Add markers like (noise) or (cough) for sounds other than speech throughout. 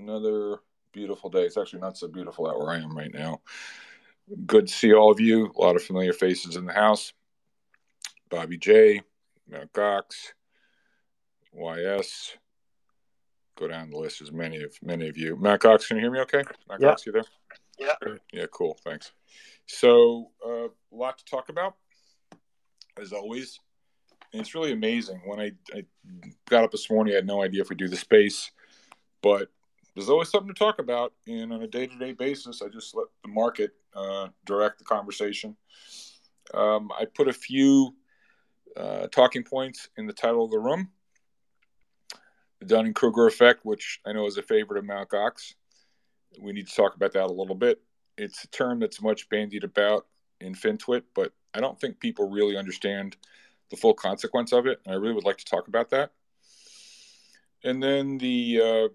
Another beautiful day. It's actually not so beautiful out where I am right now. Good to see all of you. A lot of familiar faces in the house. Bobby J, Matt Cox, YS. Go down the list. As many of many of you. Matt Cox, can you hear me? Okay. Matt yeah. Cox, you there? Yeah. Yeah. Cool. Thanks. So uh, a lot to talk about, as always. And it's really amazing. When I, I got up this morning, I had no idea if we do the space, but there's always something to talk about. And on a day to day basis, I just let the market uh, direct the conversation. Um, I put a few uh, talking points in the title of the room. The Dunning Kruger effect, which I know is a favorite of Mount Cox. We need to talk about that a little bit. It's a term that's much bandied about in FinTwit, but I don't think people really understand the full consequence of it. And I really would like to talk about that. And then the uh,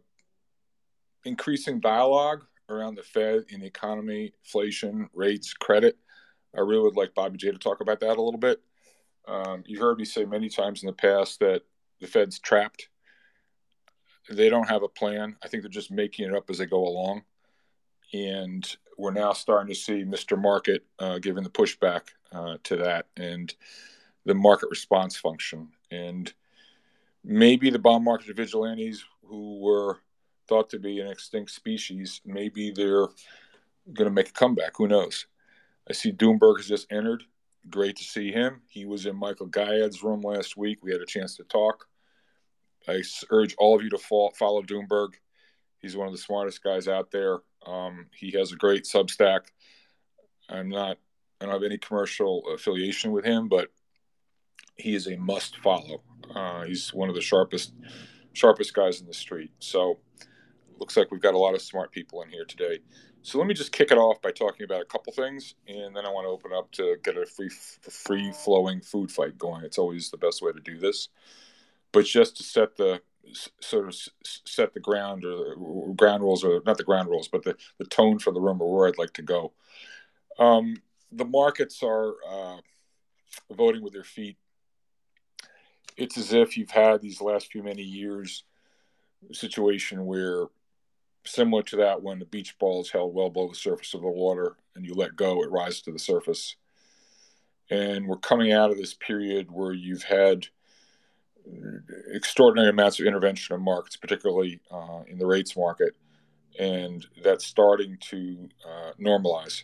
increasing dialogue around the Fed in the economy, inflation, rates, credit. I really would like Bobby J to talk about that a little bit. Um, you heard me say many times in the past that the Fed's trapped. They don't have a plan. I think they're just making it up as they go along. And we're now starting to see Mr. Market uh, giving the pushback uh, to that and the market response function. And maybe the bond market vigilantes who were thought to be an extinct species, maybe they're going to make a comeback. Who knows? I see Doomberg has just entered. Great to see him. He was in Michael Gayed's room last week. We had a chance to talk. I urge all of you to follow Doomberg. He's one of the smartest guys out there. Um, he has a great Substack. I'm not, I don't have any commercial affiliation with him, but he is a must follow. Uh, he's one of the sharpest, sharpest guys in the street. So, looks like we've got a lot of smart people in here today. So let me just kick it off by talking about a couple things, and then I want to open up to get a free, free flowing food fight going. It's always the best way to do this, but just to set the sort of set the ground or the ground rules, or not the ground rules, but the the tone for the room or where I'd like to go. Um, the markets are uh, voting with their feet. It's as if you've had these last few many years situation where similar to that when the beach ball is held well below the surface of the water and you let go, it rises to the surface. And we're coming out of this period where you've had extraordinary amounts of intervention in markets, particularly uh, in the rates market, and that's starting to uh, normalize.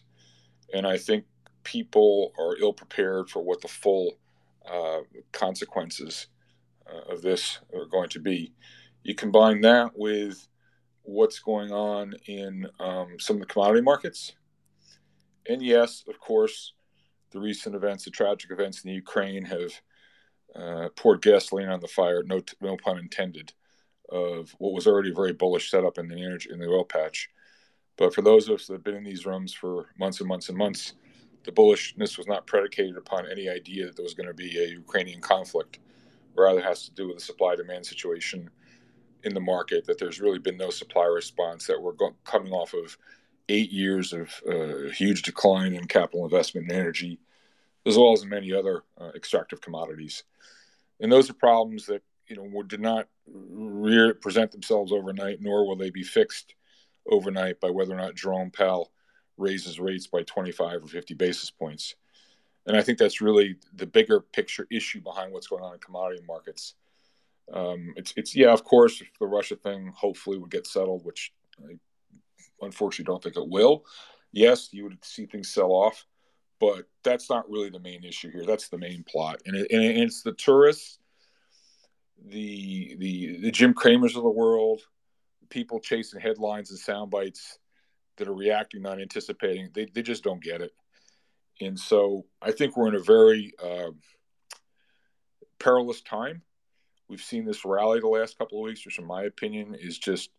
And I think people are ill prepared for what the full uh, consequences uh, of this are going to be. You combine that with what's going on in um, some of the commodity markets. And yes, of course, the recent events, the tragic events in the Ukraine have uh, poured gasoline on the fire, no, no pun intended, of what was already a very bullish setup in the energy in the oil patch. But for those of us that have been in these rooms for months and months and months, the bullishness was not predicated upon any idea that there was going to be a Ukrainian conflict. Rather, has to do with the supply demand situation in the market that there's really been no supply response, that we're go- coming off of eight years of uh, huge decline in capital investment in energy, as well as many other uh, extractive commodities. And those are problems that you know did not re- present themselves overnight, nor will they be fixed overnight by whether or not Jerome Powell raises rates by 25 or 50 basis points. And I think that's really the bigger picture issue behind what's going on in commodity markets um, it's it's yeah, of course, the Russia thing hopefully would get settled, which I unfortunately don't think it will. Yes, you would see things sell off, but that's not really the main issue here. That's the main plot, and, it, and it's the tourists, the the the Jim Cramers of the world, people chasing headlines and sound bites that are reacting, not anticipating. They they just don't get it, and so I think we're in a very uh, perilous time We've seen this rally the last couple of weeks, which, in my opinion, is just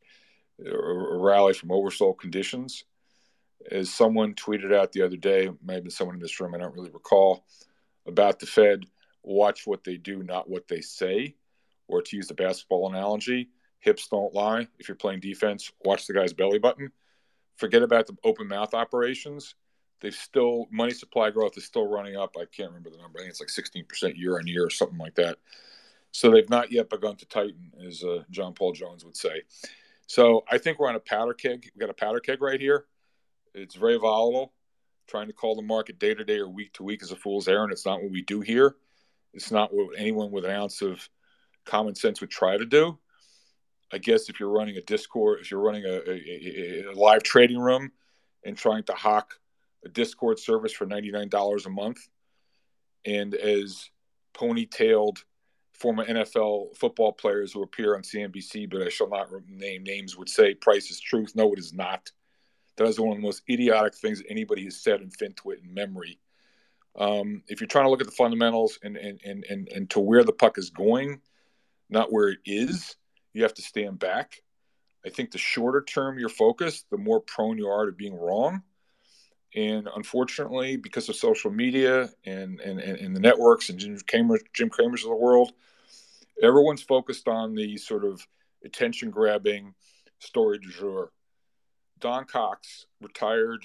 a rally from oversold conditions. As someone tweeted out the other day, maybe someone in this room, I don't really recall, about the Fed watch what they do, not what they say. Or to use the basketball analogy, hips don't lie. If you're playing defense, watch the guy's belly button. Forget about the open mouth operations. They've still, money supply growth is still running up. I can't remember the number. I think it's like 16% year on year or something like that. So they've not yet begun to tighten, as uh, John Paul Jones would say. So I think we're on a powder keg. We got a powder keg right here. It's very volatile. Trying to call the market day to day or week to week is a fool's errand. It's not what we do here. It's not what anyone with an ounce of common sense would try to do. I guess if you're running a Discord, if you're running a, a, a live trading room and trying to hawk a Discord service for $99 a month, and as ponytailed former NFL football players who appear on CNBC, but I shall not name names, would say price is truth. No, it is not. That is one of the most idiotic things that anybody has said in FinTwit in memory. Um, if you're trying to look at the fundamentals and, and, and, and, and to where the puck is going, not where it is, you have to stand back. I think the shorter term you're focused, the more prone you are to being wrong. And unfortunately, because of social media and, and, and the networks and Jim, Cramer, Jim Cramer's of the world, everyone's focused on the sort of attention grabbing story du jour. Don Cox, retired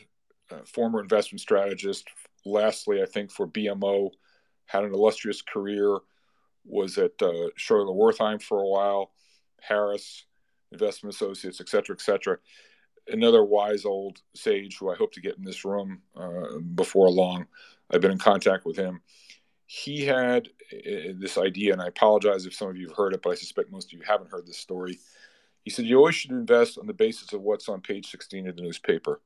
uh, former investment strategist, lastly, I think for BMO, had an illustrious career, was at uh, Schroder Wertheim for a while, Harris Investment Associates, et cetera, et cetera. Another wise old sage who I hope to get in this room uh, before long. I've been in contact with him. He had uh, this idea, and I apologize if some of you have heard it, but I suspect most of you haven't heard this story. He said, You always should invest on the basis of what's on page 16 of the newspaper,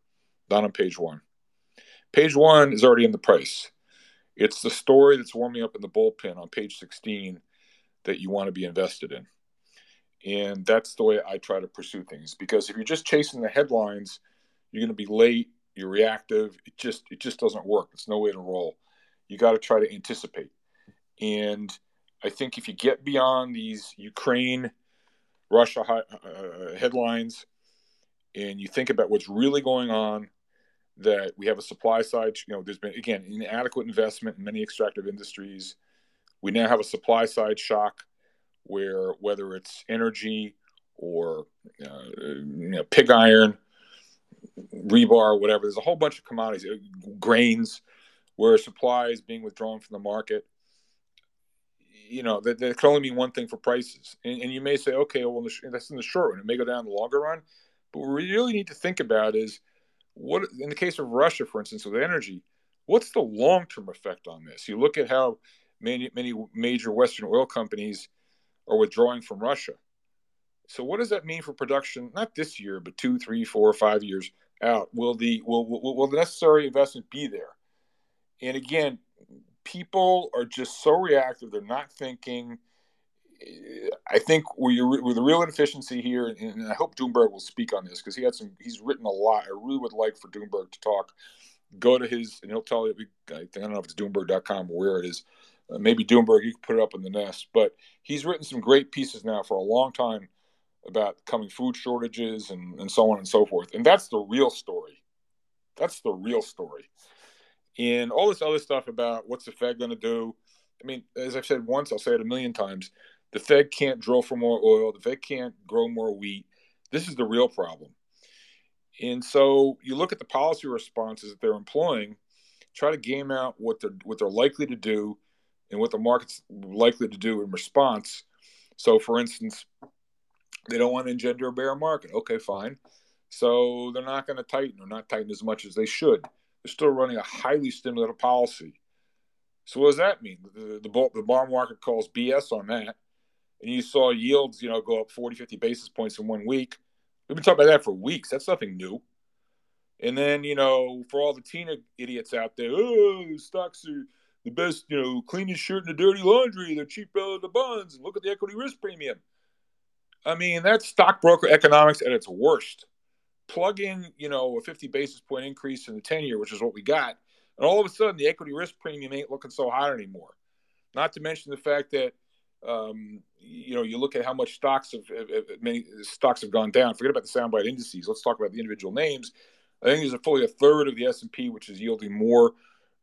not on page one. Page one is already in the price. It's the story that's warming up in the bullpen on page 16 that you want to be invested in. And that's the way I try to pursue things because if you're just chasing the headlines, you're going to be late, you're reactive. It just it just doesn't work. It's no way to roll. You got to try to anticipate. And I think if you get beyond these Ukraine, Russia uh, headlines, and you think about what's really going on that we have a supply side. You know, there's been again inadequate investment in many extractive industries. We now have a supply side shock, where whether it's energy or uh, you know, pig iron, rebar, whatever, there's a whole bunch of commodities, uh, grains, where supply is being withdrawn from the market. You know, that, that can only mean one thing for prices. And, and you may say, okay, well, that's in the short run. It may go down the longer run. But what we really need to think about is what in the case of Russia, for instance, with energy, what's the long term effect on this? You look at how many many major Western oil companies are withdrawing from Russia. So what does that mean for production? Not this year, but two, three, four, five years out. Will the will will, will the necessary investment be there? And again, people are just so reactive; they're not thinking I think where the real inefficiency here, and I hope Doomberg will speak on this because he had some. He's written a lot. I really would like for Doomberg to talk. Go to his, and he'll tell you. I don't know if it's Doomberg.com or where it is. Uh, maybe Doomberg, you can put it up in the nest. But he's written some great pieces now for a long time about coming food shortages and, and so on and so forth. And that's the real story. That's the real story. And all this other stuff about what's the Fed going to do. I mean, as I've said once, I'll say it a million times the Fed can't drill for more oil. The Fed can't grow more wheat. This is the real problem. And so you look at the policy responses that they're employing, try to game out what they're what they're likely to do and what the market's likely to do in response. So for instance, they don't want to engender a bear market. Okay, fine. So they're not going to tighten or not tighten as much as they should. They're still running a highly stimulative policy. So what does that mean? The, the, the bond market calls BS on that and you saw yields, you know, go up 40, 50 basis points in one week. We've been talking about that for weeks. That's nothing new. And then, you know, for all the Tina idiots out there, oh, stocks are the best, you know, cleanest shirt in the dirty laundry. They're cheap of the bonds. Look at the equity risk premium. I mean, that's stockbroker economics at its worst. Plug in, you know, a 50 basis point increase in the 10 year, which is what we got. And all of a sudden, the equity risk premium ain't looking so hot anymore. Not to mention the fact that um, you know, you look at how much stocks have, have, have, many stocks have gone down. Forget about the soundbite indices. Let's talk about the individual names. I think there's a fully a third of the S and P, which is yielding more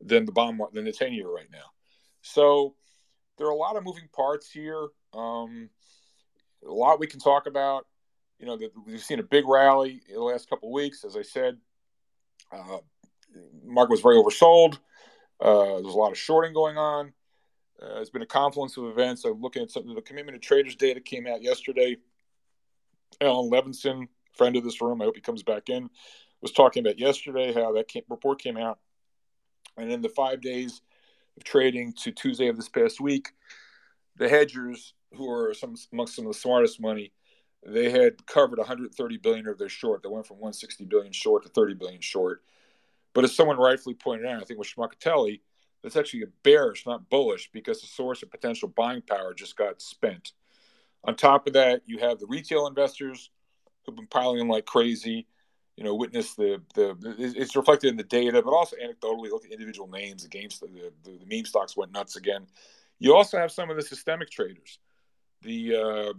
than the bond than the ten year right now. So there are a lot of moving parts here. Um, a lot we can talk about. You know, we've seen a big rally in the last couple of weeks. As I said, uh, market was very oversold. Uh, there's a lot of shorting going on. Uh, it's been a confluence of events. I'm looking at something. The commitment of traders data came out yesterday. Alan Levinson friend of this room. I hope he comes back in. Was talking about yesterday how that came, report came out, and in the five days of trading to Tuesday of this past week, the hedgers, who are some amongst some of the smartest money, they had covered 130 billion of their short. They went from 160 billion short to 30 billion short. But as someone rightfully pointed out, I think with Schmuckatelli, that's actually a bearish, not bullish, because the source of potential buying power just got spent. On top of that, you have the retail investors who've been piling in like crazy. You know, witness the the it's reflected in the data, but also anecdotally look at individual names. The games, the, the, the meme stocks went nuts again. You also have some of the systemic traders, the uh,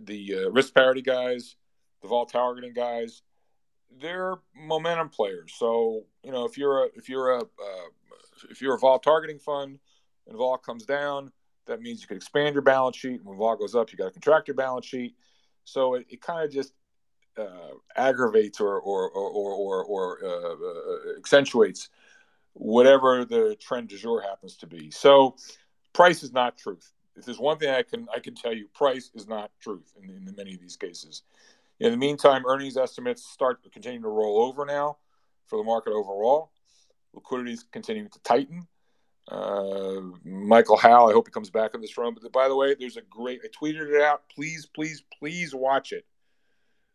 the uh, risk parity guys, the vol targeting guys. They're momentum players. So you know, if you're a if you're a uh, if you're a vol targeting fund and vol comes down, that means you can expand your balance sheet. When vol goes up, you got to contract your balance sheet. So it, it kind of just uh, aggravates or or or or, or uh, uh, accentuates whatever the trend du jour happens to be. So price is not truth. If there's one thing I can I can tell you, price is not truth in, in many of these cases. In the meantime, earnings estimates start continuing to roll over now for the market overall. Liquidity is continuing to tighten. Uh, Michael Howell, I hope he comes back in this room. But by the way, there's a great, I tweeted it out. Please, please, please watch it.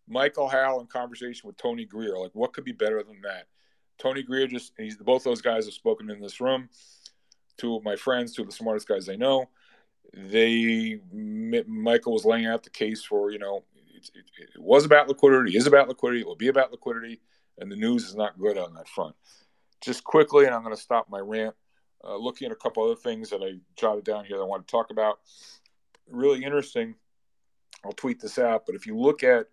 Michael Howell in conversation with Tony Greer. Like, what could be better than that? Tony Greer just, he's both those guys have spoken in this room. Two of my friends, two of the smartest guys I know. They, Michael was laying out the case for, you know, it, it, it was about liquidity, is about liquidity, it will be about liquidity, and the news is not good on that front just quickly, and I'm going to stop my rant. Uh, looking at a couple other things that I jotted down here that I want to talk about. Really interesting. I'll tweet this out, but if you look at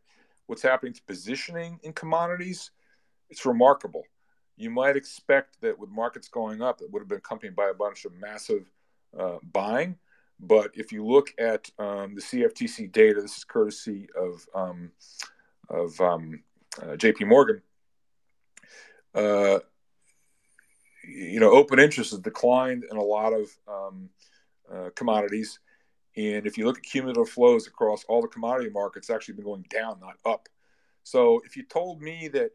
what's happening to positioning in commodities, it's remarkable. You might expect that with markets going up, it would have been accompanied by a bunch of massive uh, buying. But if you look at um, the CFTC data, this is courtesy of um, of um, uh, J.P. Morgan. Uh, you know, open interest has declined in a lot of um, uh, commodities. And if you look at cumulative flows across all the commodity markets, actually been going down, not up. So if you told me that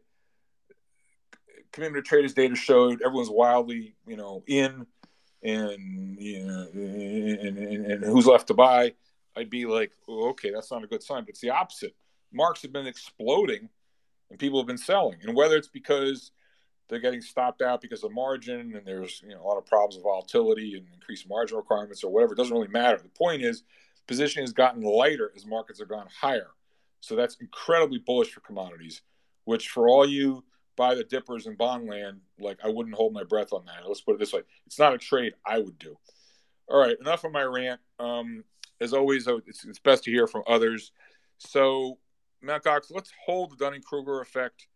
commitment traders data showed everyone's wildly, you know, in and you know, and, and, and who's left to buy, I'd be like, oh, okay, that's not a good sign. But it's the opposite. Marks have been exploding, and people have been selling. And whether it's because they're getting stopped out because of margin and there's you know a lot of problems with volatility and increased margin requirements or whatever it doesn't really matter the point is positioning has gotten lighter as markets have gone higher so that's incredibly bullish for commodities which for all you buy the dippers in bond land like i wouldn't hold my breath on that let's put it this way it's not a trade i would do all right enough of my rant um, as always it's, it's best to hear from others so Mt. Gox, let's hold the dunning-kruger effect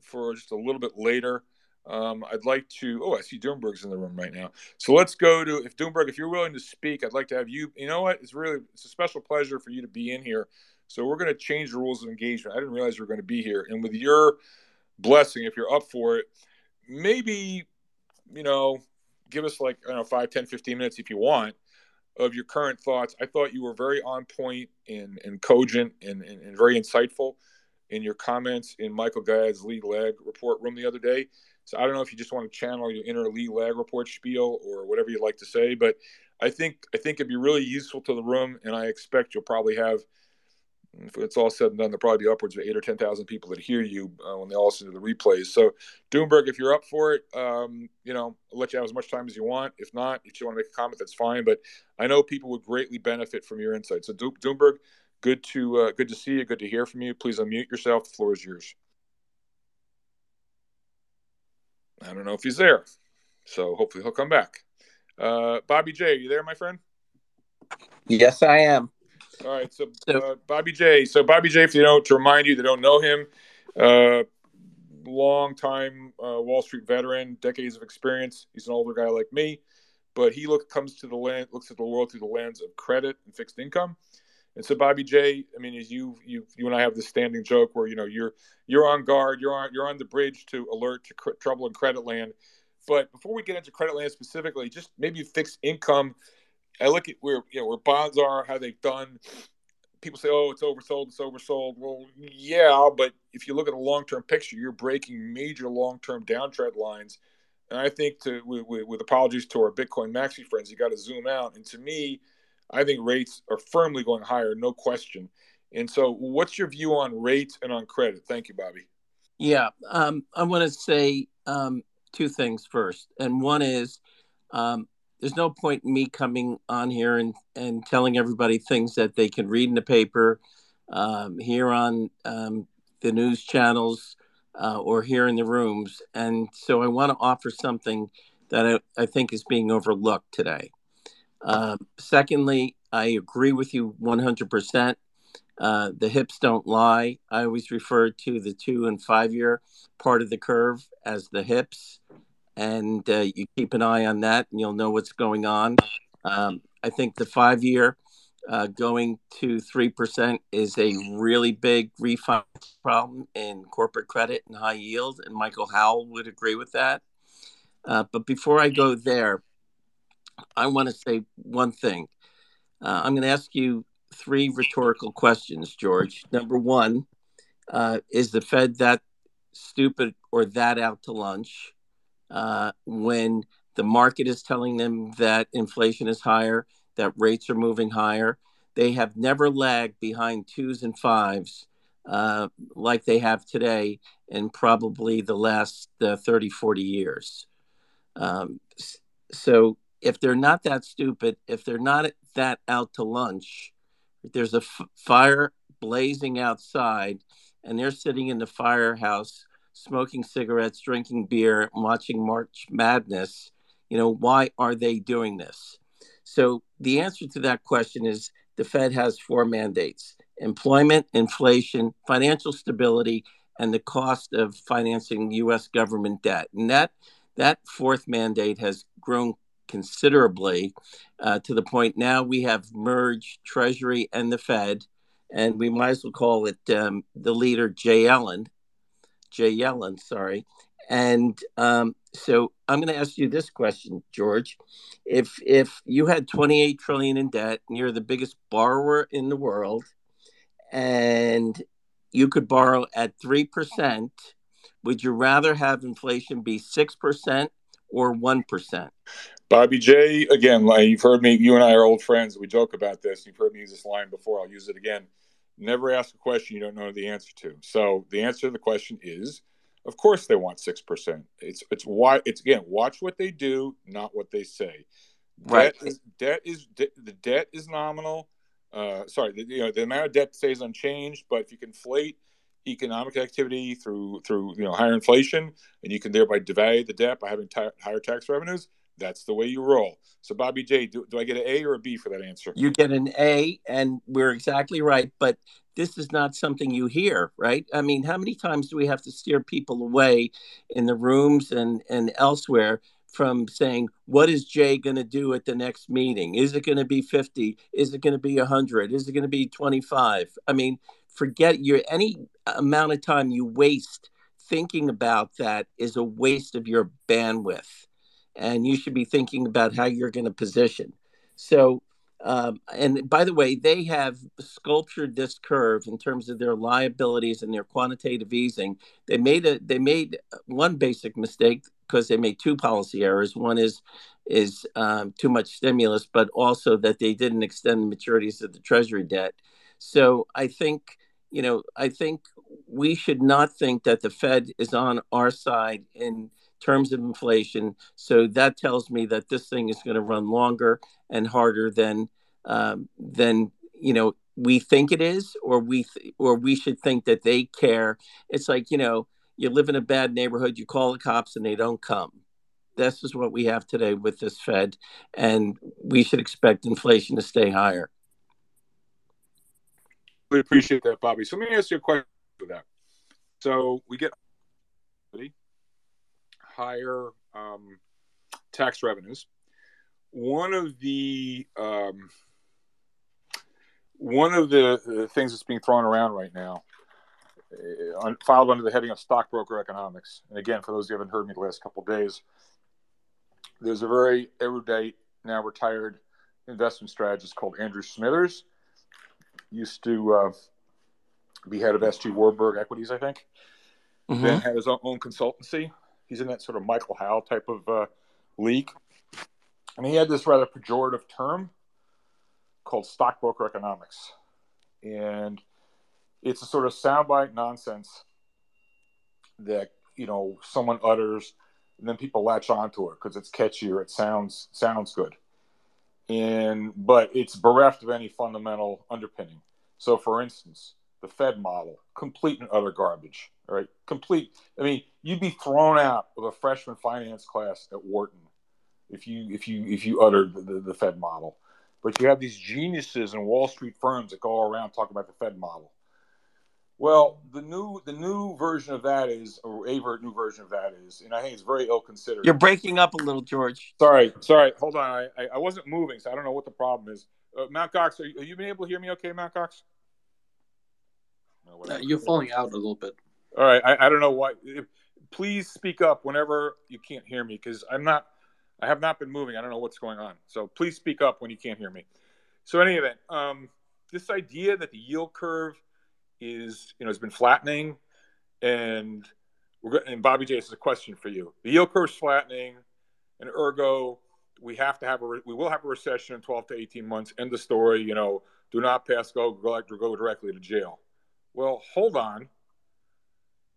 for just a little bit later. Um, I'd like to. Oh, I see Doomberg's in the room right now. So let's go to if Doomberg, if you're willing to speak, I'd like to have you. You know what? It's really it's a special pleasure for you to be in here. So we're going to change the rules of engagement. I didn't realize we were going to be here, and with your blessing, if you're up for it, maybe you know, give us like I don't know, 5, 10, 15 minutes if you want of your current thoughts. I thought you were very on point and, and cogent and, and, and very insightful in your comments in Michael Gayed's lead lag report room the other day. So I don't know if you just want to channel your inner lead lag report spiel or whatever you'd like to say, but I think I think it'd be really useful to the room, and I expect you'll probably have. If it's all said and done, there'll probably be upwards of eight or ten thousand people that hear you uh, when they all listen to the replays. So, Doomberg, if you're up for it, um, you know, I'll let you have as much time as you want. If not, if you want to make a comment, that's fine. But I know people would greatly benefit from your insight. So, Doomberg, Good to uh, good to see you. Good to hear from you. Please unmute yourself. The floor is yours. I don't know if he's there, so hopefully he'll come back. Uh, Bobby J, are you there, my friend? Yes, I am. All right, so uh, Bobby J. So Bobby J, if you don't, to remind you that don't know him, uh, long time uh, Wall Street veteran, decades of experience. He's an older guy like me, but he look comes to the land, looks at the world through the lens of credit and fixed income. And so, Bobby J, I mean, as you you you and I have this standing joke where you know you're you're on guard, you're on you're on the bridge to alert to cr- trouble in credit land. But before we get into credit land specifically, just maybe fixed income. I look at where you know where bonds are, how they've done. people say, "Oh, it's oversold. It's oversold." Well, yeah, but if you look at the long-term picture, you're breaking major long-term downtrend lines. And I think, to with, with apologies to our Bitcoin maxi friends, you got to zoom out. And to me, I think rates are firmly going higher, no question. And so, what's your view on rates and on credit? Thank you, Bobby. Yeah, um, I want to say um, two things first, and one is um, there's no point in me coming on here and, and telling everybody things that they can read in the paper, um, here on um, the news channels, uh, or here in the rooms. And so I want to offer something that I, I think is being overlooked today. Uh, secondly, I agree with you 100%. Uh, the hips don't lie. I always refer to the two and five year part of the curve as the hips and uh, you keep an eye on that, and you'll know what's going on. Um, I think the five year uh, going to three percent is a really big refi problem in corporate credit and high yield, and Michael Howell would agree with that. Uh, but before I go there, I want to say one thing. Uh, I'm going to ask you three rhetorical questions, George. Number one, uh, is the Fed that stupid or that out to lunch? Uh, when the market is telling them that inflation is higher, that rates are moving higher. They have never lagged behind twos and fives uh, like they have today in probably the last uh, 30, 40 years. Um, so if they're not that stupid, if they're not that out to lunch, there's a f- fire blazing outside and they're sitting in the firehouse smoking cigarettes, drinking beer, watching March Madness, you know, why are they doing this? So the answer to that question is the Fed has four mandates employment, inflation, financial stability, and the cost of financing US government debt. And that that fourth mandate has grown considerably uh, to the point now we have merged Treasury and the Fed, and we might as well call it um, the leader Jay Yellen Jay Yellen, sorry. And um, so I'm going to ask you this question, George. If if you had 28 trillion in debt and you're the biggest borrower in the world, and you could borrow at three percent, would you rather have inflation be six percent or one percent? Bobby J, again, you've heard me. You and I are old friends. We joke about this. You've heard me use this line before. I'll use it again never ask a question you don't know the answer to. So the answer to the question is, of course, they want six percent. It's it's why it's again watch what they do, not what they say. Right. Debt is, debt is the debt is nominal. Uh, sorry, the, you know the amount of debt stays unchanged, but if you conflate economic activity through through you know higher inflation, and you can thereby devalue the debt by having t- higher tax revenues, that's the way you roll. So, Bobby J, do, do I get an A or a B for that answer? You get an A, and we're exactly right. But this is not something you hear, right? I mean, how many times do we have to steer people away in the rooms and, and elsewhere from saying, what is Jay going to do at the next meeting? Is it going to be 50? Is it going to be 100? Is it going to be 25? I mean, forget your any amount of time you waste thinking about that is a waste of your bandwidth and you should be thinking about how you're going to position. So, um, and by the way, they have sculptured this curve in terms of their liabilities and their quantitative easing. They made a they made one basic mistake because they made two policy errors. One is is um, too much stimulus, but also that they didn't extend the maturities of the Treasury debt. So I think you know I think we should not think that the Fed is on our side in terms of inflation. So that tells me that this thing is going to run longer and harder than um, than you know we think it is, or we th- or we should think that they care. It's like you know you live in a bad neighborhood, you call the cops and they don't come. This is what we have today with this Fed, and we should expect inflation to stay higher. We appreciate that, Bobby. So let me ask you a question for that. So we get higher um, tax revenues. One of the um, one of the, the, things that's being thrown around right now, uh, filed under the heading of stockbroker economics, and again, for those who haven't heard me the last couple days, there's a very erudite, now retired investment strategist called Andrew Smithers, used to uh, be head of SG Warburg Equities, I think. Mm-hmm. Then had his own, own, consultancy. He's in that sort of Michael Howell type of uh, league. And he had this rather pejorative term called stockbroker economics. And it's a sort of soundbite nonsense that, you know, someone utters and then people latch onto it because it's catchy or it sounds sounds good. And but it's bereft of any fundamental underpinning. So for instance, the Fed model, complete and utter garbage. All right, complete. I mean, you'd be thrown out of a freshman finance class at Wharton if you if you if you uttered the, the, the Fed model. But you have these geniuses in Wall Street firms that go around talking about the Fed model. Well, the new the new version of that is, or a new version of that is, and I think it's very ill considered. You're breaking up a little, George. Sorry, sorry. Hold on. I, I wasn't moving, so I don't know what the problem is. Uh, Mount Cox, are you, are you been able to hear me okay, Mount Cox? No, uh, you're falling out a little bit. All right. I, I don't know why. Please speak up whenever you can't hear me because I'm not – I have not been moving. I don't know what's going on. So please speak up when you can't hear me. So, any event, um, this idea that the yield curve is, you know, has been flattening, and we're and Bobby J, this is a question for you. The yield curve is flattening, and ergo, we have to have a we will have a recession in 12 to 18 months. End the story. You know, do not pass go go, go directly to jail. Well, hold on.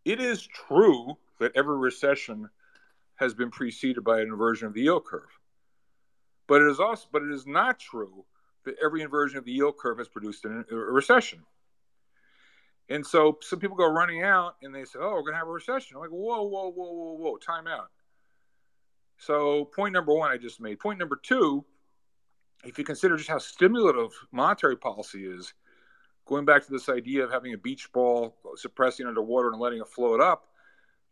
It is true that every recession has been preceded by an inversion of the yield curve. But it is also, but it is not true that every inversion of the yield curve has produced a recession. And so some people go running out and they say, "Oh, we're going to have a recession." I'm like, "Whoa, whoa, whoa, whoa, whoa! Time out." So point number one, I just made. Point number two, if you consider just how stimulative monetary policy is, going back to this idea of having a beach ball suppressing underwater and letting it float up,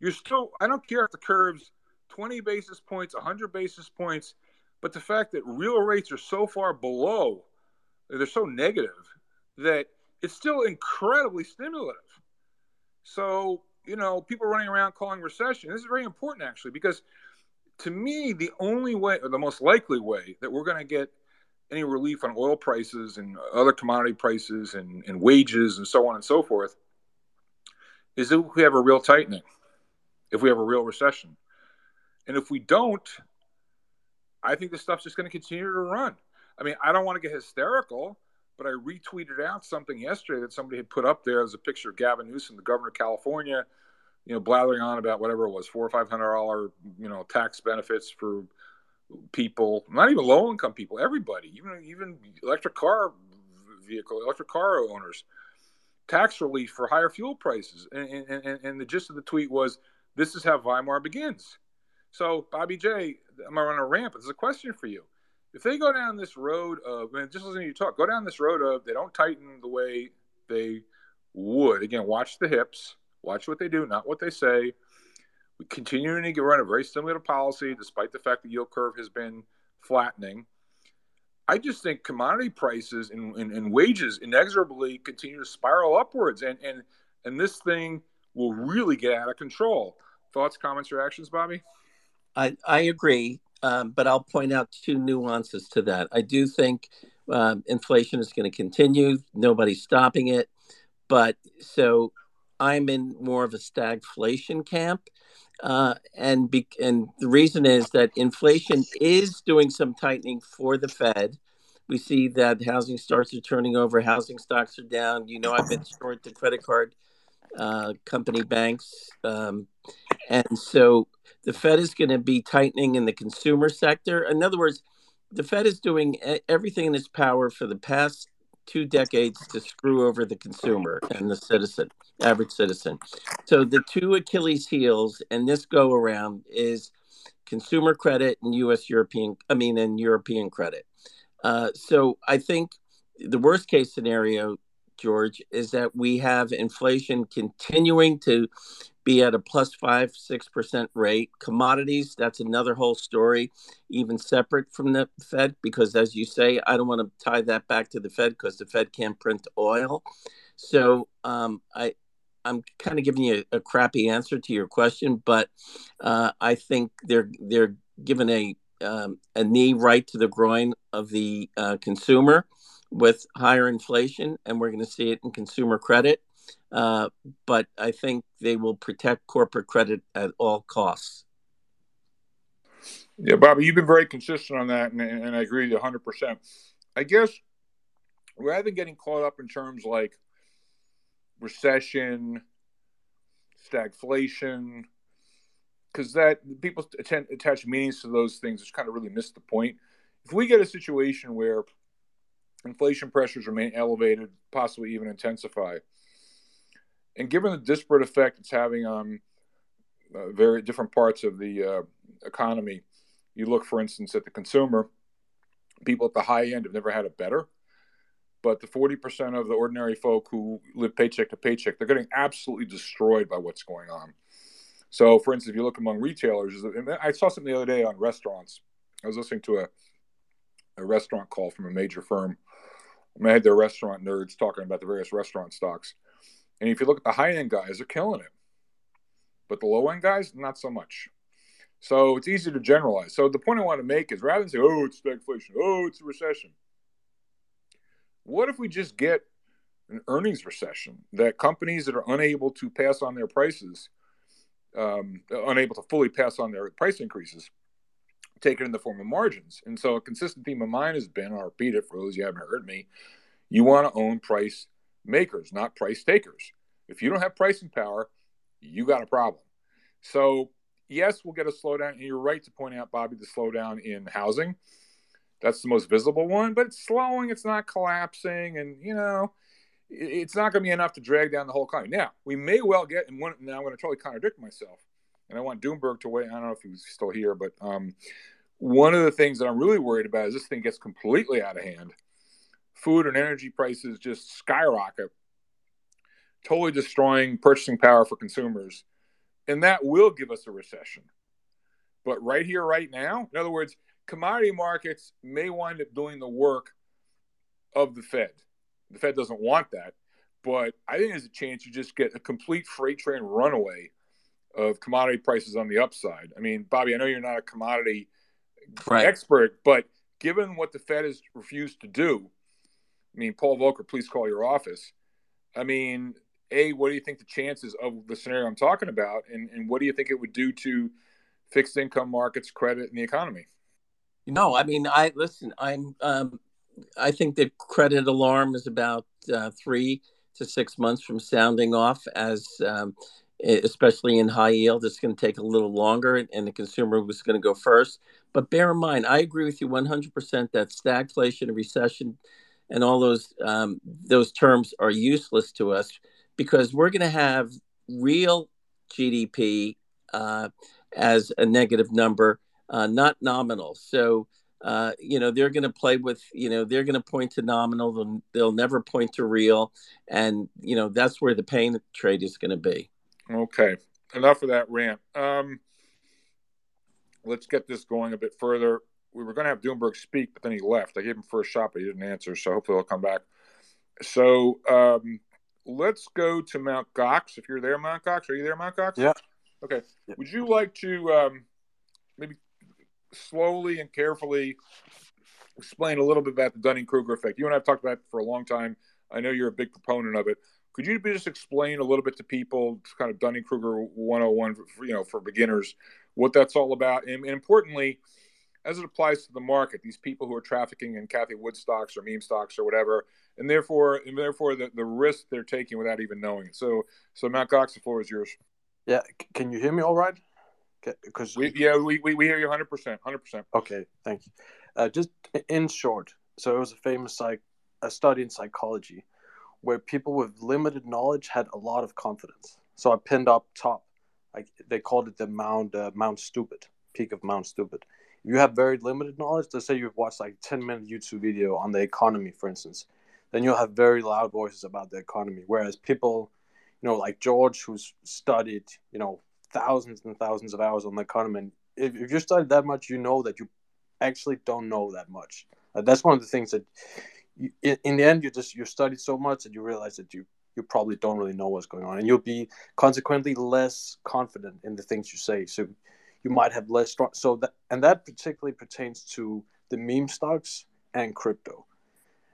you're still. I don't care if the curves 20 basis points, 100 basis points. But the fact that real rates are so far below, they're so negative that it's still incredibly stimulative. So, you know, people running around calling recession, this is very important actually, because to me, the only way, or the most likely way, that we're going to get any relief on oil prices and other commodity prices and, and wages and so on and so forth is if we have a real tightening, if we have a real recession. And if we don't, I think this stuff's just going to continue to run. I mean, I don't want to get hysterical, but I retweeted out something yesterday that somebody had put up there as a picture of Gavin Newsom, the governor of California, you know, blathering on about whatever it was, four or five hundred dollar, you know, tax benefits for people, not even low income people, everybody, even even electric car vehicle, electric car owners, tax relief for higher fuel prices. And, and, and the gist of the tweet was, "This is how Weimar begins." So, Bobby J, I'm I on a ramp. This is a question for you. If they go down this road of, I mean, just listening to you talk, go down this road of they don't tighten the way they would. Again, watch the hips, watch what they do, not what they say. We continue to run a very similar policy, despite the fact the yield curve has been flattening. I just think commodity prices and, and, and, wages inexorably continue to spiral upwards, and and and this thing will really get out of control. Thoughts, comments, reactions, Bobby? I, I agree, um, but I'll point out two nuances to that. I do think um, inflation is going to continue. Nobody's stopping it. But so I'm in more of a stagflation camp. Uh, and be, and the reason is that inflation is doing some tightening for the Fed. We see that housing starts are turning over, housing stocks are down. You know, I've been short the credit card uh, company banks, um, and so the Fed is going to be tightening in the consumer sector. In other words, the Fed is doing everything in its power for the past two decades to screw over the consumer and the citizen, average citizen. So the two Achilles heels and this go around is consumer credit and U.S. European, I mean, and European credit. Uh, so I think the worst case scenario, George, is that we have inflation continuing to be at a plus five, six percent rate. Commodities, that's another whole story, even separate from the Fed, because as you say, I don't want to tie that back to the Fed because the Fed can't print oil. So um, I, I'm kind of giving you a, a, crappy answer to your question, but uh, I think they're they're given a um, a knee right to the groin of the uh, consumer with higher inflation, and we're going to see it in consumer credit. Uh, but I think they will protect corporate credit at all costs. Yeah, Bobby, you've been very consistent on that, and, and I agree with you 100%. I guess rather than getting caught up in terms like recession, stagflation, because that people attend, attach meanings to those things, which kind of really miss the point. If we get a situation where inflation pressures remain elevated, possibly even intensify, and given the disparate effect it's having on uh, very different parts of the uh, economy, you look, for instance, at the consumer. People at the high end have never had it better but the 40% of the ordinary folk who live paycheck to paycheck, they're getting absolutely destroyed by what's going on. So, for instance, if you look among retailers, I saw something the other day on restaurants. I was listening to a, a restaurant call from a major firm. I had their restaurant nerds talking about the various restaurant stocks. And if you look at the high end guys, they're killing it. But the low end guys, not so much. So it's easy to generalize. So the point I want to make is rather than say, oh, it's stagflation, oh, it's a recession, what if we just get an earnings recession that companies that are unable to pass on their prices, um, unable to fully pass on their price increases, take it in the form of margins? And so a consistent theme of mine has been, I'll repeat it for those you haven't heard me, you want to own price makers, not price takers. If you don't have pricing power, you got a problem. So, yes, we'll get a slowdown. And you're right to point out, Bobby, the slowdown in housing. That's the most visible one, but it's slowing. It's not collapsing, and you know, it's not going to be enough to drag down the whole economy. Now, we may well get, and one, now I'm going to totally contradict myself, and I want Doomberg to wait. I don't know if he's still here, but um, one of the things that I'm really worried about is this thing gets completely out of hand. Food and energy prices just skyrocket, totally destroying purchasing power for consumers, and that will give us a recession. But right here, right now, in other words, commodity markets may wind up doing the work of the Fed. The Fed doesn't want that, but I think there's a chance you just get a complete freight train runaway of commodity prices on the upside. I mean, Bobby, I know you're not a commodity right. expert, but given what the Fed has refused to do, I mean, Paul Volcker, please call your office. I mean, A, what do you think the chances of the scenario I'm talking about? And, and what do you think it would do to fixed income markets, credit, and the economy? No, I mean, I listen. I'm. Um, I think that credit alarm is about uh, three to six months from sounding off, as um, especially in high yield, it's going to take a little longer, and the consumer was going to go first. But bear in mind, I agree with you 100% that stagflation and recession and all those um, those terms are useless to us because we're going to have real GDP uh, as a negative number uh, not nominal. So, uh, you know, they're going to play with, you know, they're going to point to nominal. They'll, they'll never point to real. And, you know, that's where the pain trade is going to be. Okay. Enough of that rant. Um, let's get this going a bit further. We were going to have Doomberg speak, but then he left. I gave him first shot, but he didn't answer. So hopefully he'll come back. So um, let's go to Mount Gox. If you're there, Mount Gox, are you there, Mount Gox? Yeah. Okay. Yeah. Would you like to um, maybe slowly and carefully explain a little bit about the Dunning Kruger effect. You and I have talked about it for a long time. I know you're a big proponent of it. Could you just explain a little bit to people, kind of Dunning Kruger 101, for, you know, for beginners, what that's all about, and, and, importantly, as it applies to the market, these people who are trafficking in Cathie Wood stocks or meme stocks or whatever, and therefore, and therefore, the, the risk they're taking without even knowing it. So, so Matt Cox, the floor is yours. Yeah, can you hear me all right? Because we, yeah, we, we, we hear you 100%. 100%. Okay, thank you. Uh, just in short, so it was a famous psych, a study in psychology where people with limited knowledge had a lot of confidence. So I pinned up top, like they called it the Mount uh, Mount Stupid, peak of Mount Stupid. If you have very limited knowledge, let's say you've watched like 10 minute YouTube video on the economy, for instance, then you'll have very loud voices about the economy. Whereas people, you know, like George, who's studied, you know, thousands and thousands of hours on the economy. And if, if you study that much, you know that you actually don't know that much. Uh, that's one of the things that, in, in, the end, you just you studied so much that you realize that you you probably don't really know what's going on, and you'll be consequently less confident in the things you say. So you might have less strong. So that and that particularly pertains to the meme stocks and crypto.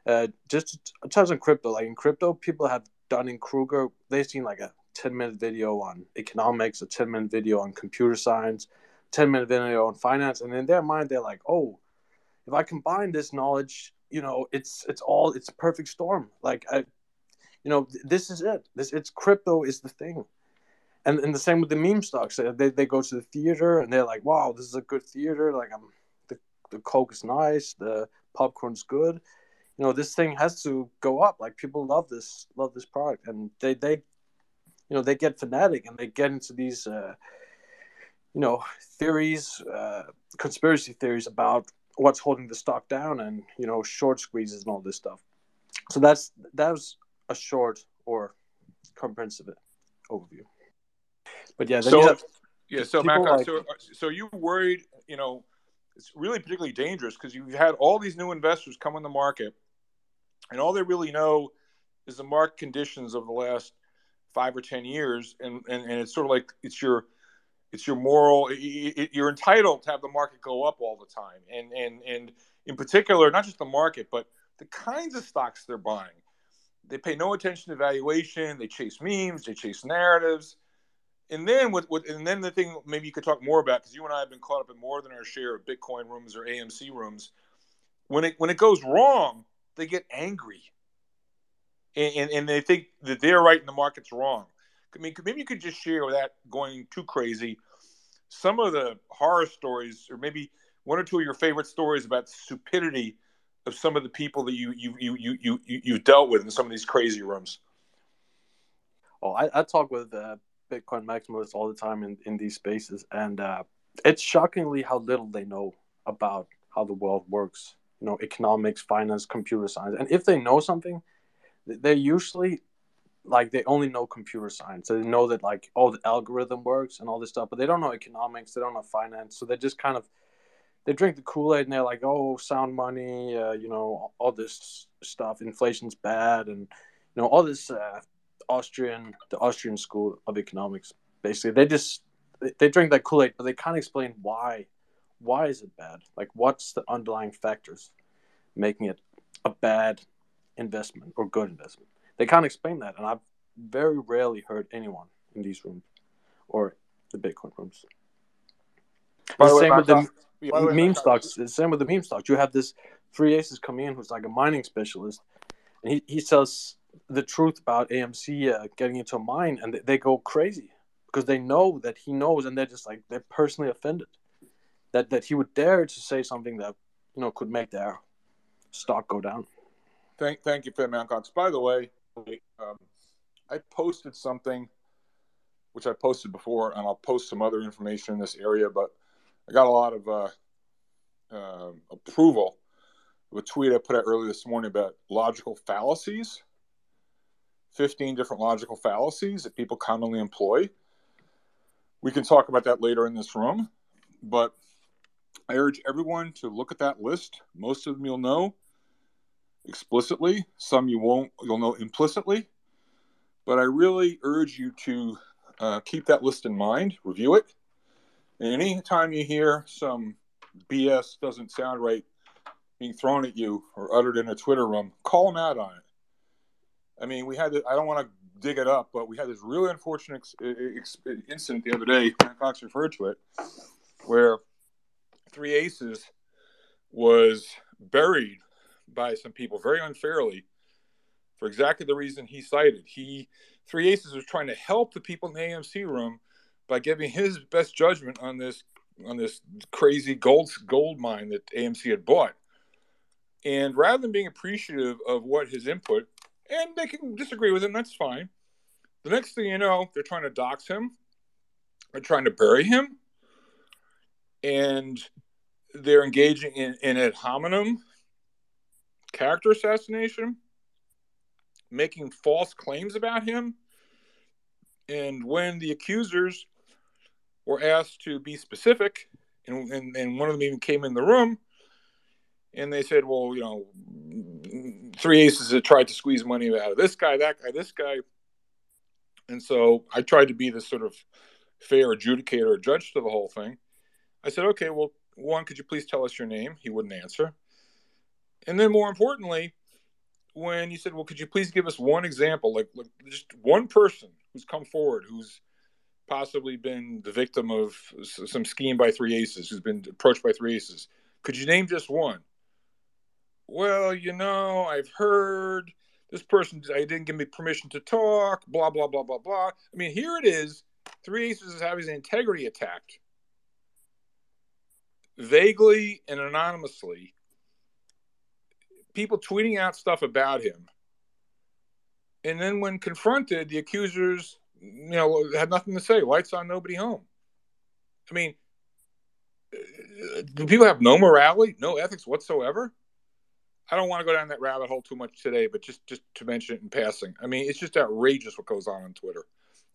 Uh, just to touch crypto, like in crypto, people have Dunning Kruger. They've seen like a 10 minute video on economics, a 10 minute video on computer science, 10 minute video on finance. And in their mind, they're like, oh, if I combine this knowledge, you know, it's it's all it's a perfect storm. Like I, you know, this is it. This it's crypto is the thing. And, and the same with the meme stocks. They, they go to the theater and they're like, wow, this is a good theater. Like I'm the, the Coke is nice, the popcorn's good you know this thing has to go up like people love this love this product and they they you know they get fanatic and they get into these uh, you know theories uh, conspiracy theories about what's holding the stock down and you know short squeezes and all this stuff. So that's that was a short or comprehensive overview. But yeah so have, yeah so Mac, like, so, so you worried you know it's really particularly dangerous because you've had all these new investors come on the market and all they really know is the market conditions of the last five or ten years, and and, and it's sort of like it's your it's your moral. You're entitled to have the market go up all the time, and and and in particular, not just the market, but the kinds of stocks they're buying. They pay no attention to valuation. They chase memes. They chase narratives. And then what, what and then the thing maybe you could talk more about because you and I have been caught up in more than our share of Bitcoin rooms or AMC rooms. When it when it goes wrong, they get angry and, and, and, they think that they're right and the market's wrong. I mean, maybe you could just share without going too crazy some of the horror stories, or maybe one or two of your favorite stories about stupidity of some of the people that you you you you you you've dealt with in some of these crazy rooms. Oh, I, I talk with uh, Bitcoin maximalists all the time in, in these spaces, and uh, it's shockingly how little they know about how the world works you know economics finance computer science and if they know something they usually like they only know computer science so they know that like oh the algorithm works and all this stuff but they don't know economics they don't know finance so they just kind of they drink the kool-aid and they're like oh sound money uh, you know all this stuff inflation's bad and you know all this uh, austrian the austrian school of economics basically they just they drink that kool-aid but they can't explain why why is it bad? Like, what's the underlying factors making it a bad investment or good investment? They can't explain that, and I've very rarely heard anyone in these rooms or the Bitcoin rooms. By the, the same with the, the way, meme stocks. The same with the meme stocks. You have this three aces come in who's like a mining specialist, and he, he says the truth about AMC uh, getting into a mine, and they, they go crazy because they know that he knows, and they're just like they're personally offended that that he would dare to say something that you know could make their stock go down. Thank thank you, Finn Cox. By the way, um, I posted something which I posted before, and I'll post some other information in this area. But I got a lot of uh, uh, approval of a tweet I put out earlier this morning about logical fallacies. 15 different logical fallacies that people commonly employ. We can talk about that later in this room, but I urge everyone to look at that list. Most of them you'll know explicitly, some you won't, you'll know implicitly. But I really urge you to uh, keep that list in mind, review it. And anytime you hear some BS doesn't sound right being thrown at you or uttered in a Twitter room, call them out on it. I mean, we had, I don't want to dig it up, but we had this really unfortunate incident the other day. Fox referred to it, where Three Aces was buried by some people very unfairly for exactly the reason he cited. He Three Aces was trying to help the people in the AMC room by giving his best judgment on this on this crazy gold gold mine that AMC had bought. And rather than being appreciative of what his input, and they can disagree with him, that's fine. The next thing you know, they're trying to dox him, they're trying to bury him, and they're engaging in, in ad hominem character assassination, making false claims about him. And when the accusers were asked to be specific, and, and, and one of them even came in the room, and they said, well, you know, three aces had tried to squeeze money out of this guy, that guy, this guy. And so I tried to be this sort of fair adjudicator or judge to the whole thing. I said, okay, well, one, could you please tell us your name? He wouldn't answer. And then more importantly, when you said, "Well, could you please give us one example, like, like just one person who's come forward who's possibly been the victim of some scheme by three aces, who's been approached by three aces? Could you name just one?" Well, you know, I've heard this person I didn't give me permission to talk, blah blah blah blah blah. I mean, here it is. Three Aces is having his integrity attacked, vaguely and anonymously. People tweeting out stuff about him, and then when confronted, the accusers, you know, had nothing to say. Lights on, nobody home. I mean, do people have no morality, no ethics whatsoever? I don't want to go down that rabbit hole too much today, but just just to mention it in passing. I mean, it's just outrageous what goes on on Twitter.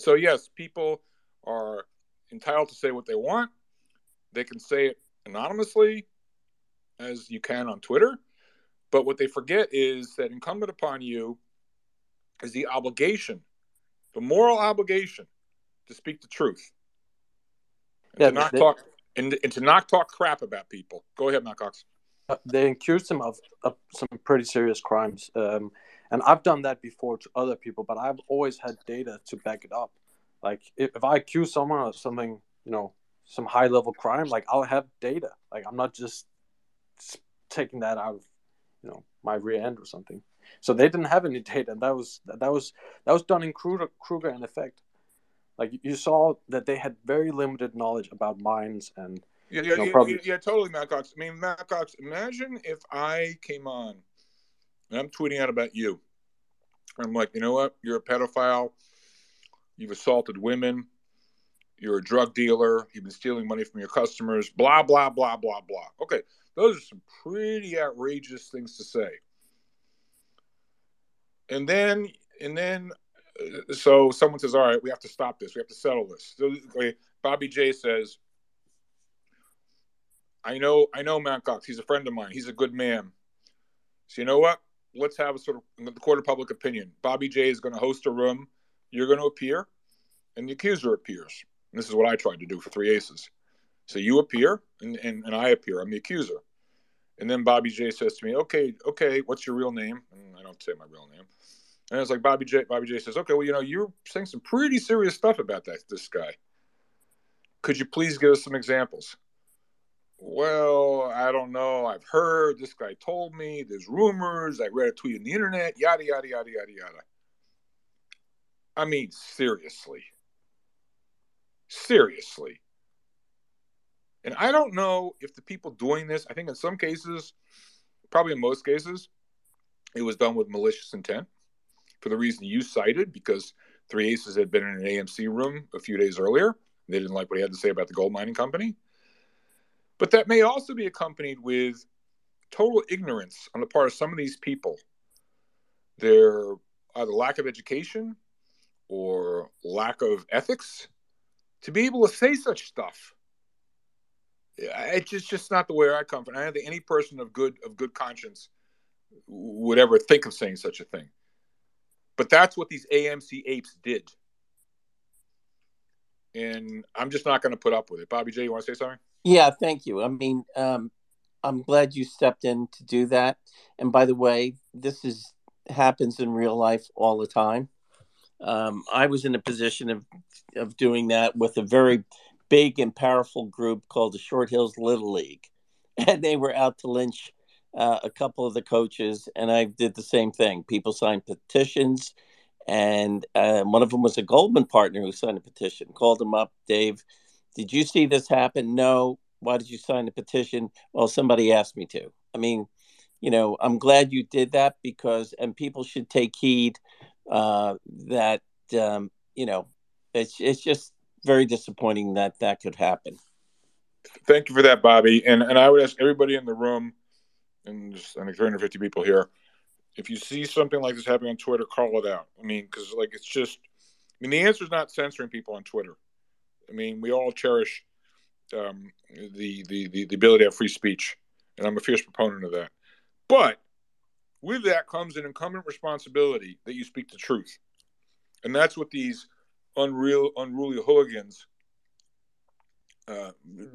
So yes, people are entitled to say what they want. They can say it anonymously, as you can on Twitter. But what they forget is that incumbent upon you is the obligation, the moral obligation, to speak the truth. And yeah, to not they, talk and, and to not talk crap about people. Go ahead, Matt Cox. Uh, they accused him of, of some pretty serious crimes. Um, and I've done that before to other people, but I've always had data to back it up. Like if, if I accuse someone of something, you know, some high level crime, like I'll have data. Like I'm not just taking that out of, you know, my rear end or something. So they didn't have any data. And that was that was that was Dunning-Kruger, Kruger in effect. Like you saw that they had very limited knowledge about mines and yeah, yeah, no yeah, yeah, yeah, totally, Matt Cox. I mean, Matt Cox, imagine if I came on and I'm tweeting out about you. I'm like, you know what? You're a pedophile. You've assaulted women. You're a drug dealer. You've been stealing money from your customers. Blah blah blah blah blah. Okay, those are some pretty outrageous things to say. And then, and then, uh, so someone says, "All right, we have to stop this. We have to settle this." So, Bobby J says, I know I know Matt Cox. He's a friend of mine. He's a good man. So you know what? Let's have a sort of the court of public opinion. Bobby J is going to host a room. You're going to appear, and the accuser appears. And this is what I tried to do for three aces. So you appear, and, and, and I appear. I'm the accuser. And then Bobby J says to me, "Okay, okay, what's your real name?" And I don't say my real name. And it's like Bobby J. Bobby J says, "Okay, well, you know, you're saying some pretty serious stuff about that this guy. Could you please give us some examples?" well, I don't know. I've heard this guy told me. There's rumors. I read a tweet on the internet. Yada yada yada yada yada. I mean, seriously, seriously. And I don't know if the people doing this. I think in some cases, probably in most cases, it was done with malicious intent for the reason you cited, because Three Aces had been in an AMC room a few days earlier. They didn't like what he had to say about the gold mining company. But that may also be accompanied with total ignorance on the part of some of these people. Their either lack of education or lack of ethics to be able to say such stuff. It's just, just not the way I come from. I don't think any person of good of good conscience would ever think of saying such a thing. But that's what these AMC apes did. And I'm just not going to put up with it. Bobby J, you want to say something? Yeah, thank you. I mean, um, I'm glad you stepped in to do that. And by the way, this is happens in real life all the time. Um, I was in a position of of doing that with a very big and powerful group called the Short Hills Little League, (laughs) and they were out to lynch uh, a couple of the coaches, and I did the same thing. People signed petitions, and uh, one of them was a Goldman partner who signed a petition. Called him up, Dave did you see this happen? No. Why did you sign the petition? Well, somebody asked me to. I mean, you know, I'm glad you did that because, and people should take heed uh, that, um, you know, it's it's just very disappointing that that could happen. Thank you for that, Bobby. And and I would ask everybody in the room, and just I think 350 people here, if you see something like this happening on Twitter, call it out. I mean, because like it's just, I mean, the answer is not censoring people on Twitter. I mean, we all cherish um, the, the, the the ability have free speech, and I'm a fierce proponent of that. But with that comes an incumbent responsibility that you speak the truth, and that's what these unreal, unruly hooligans uh,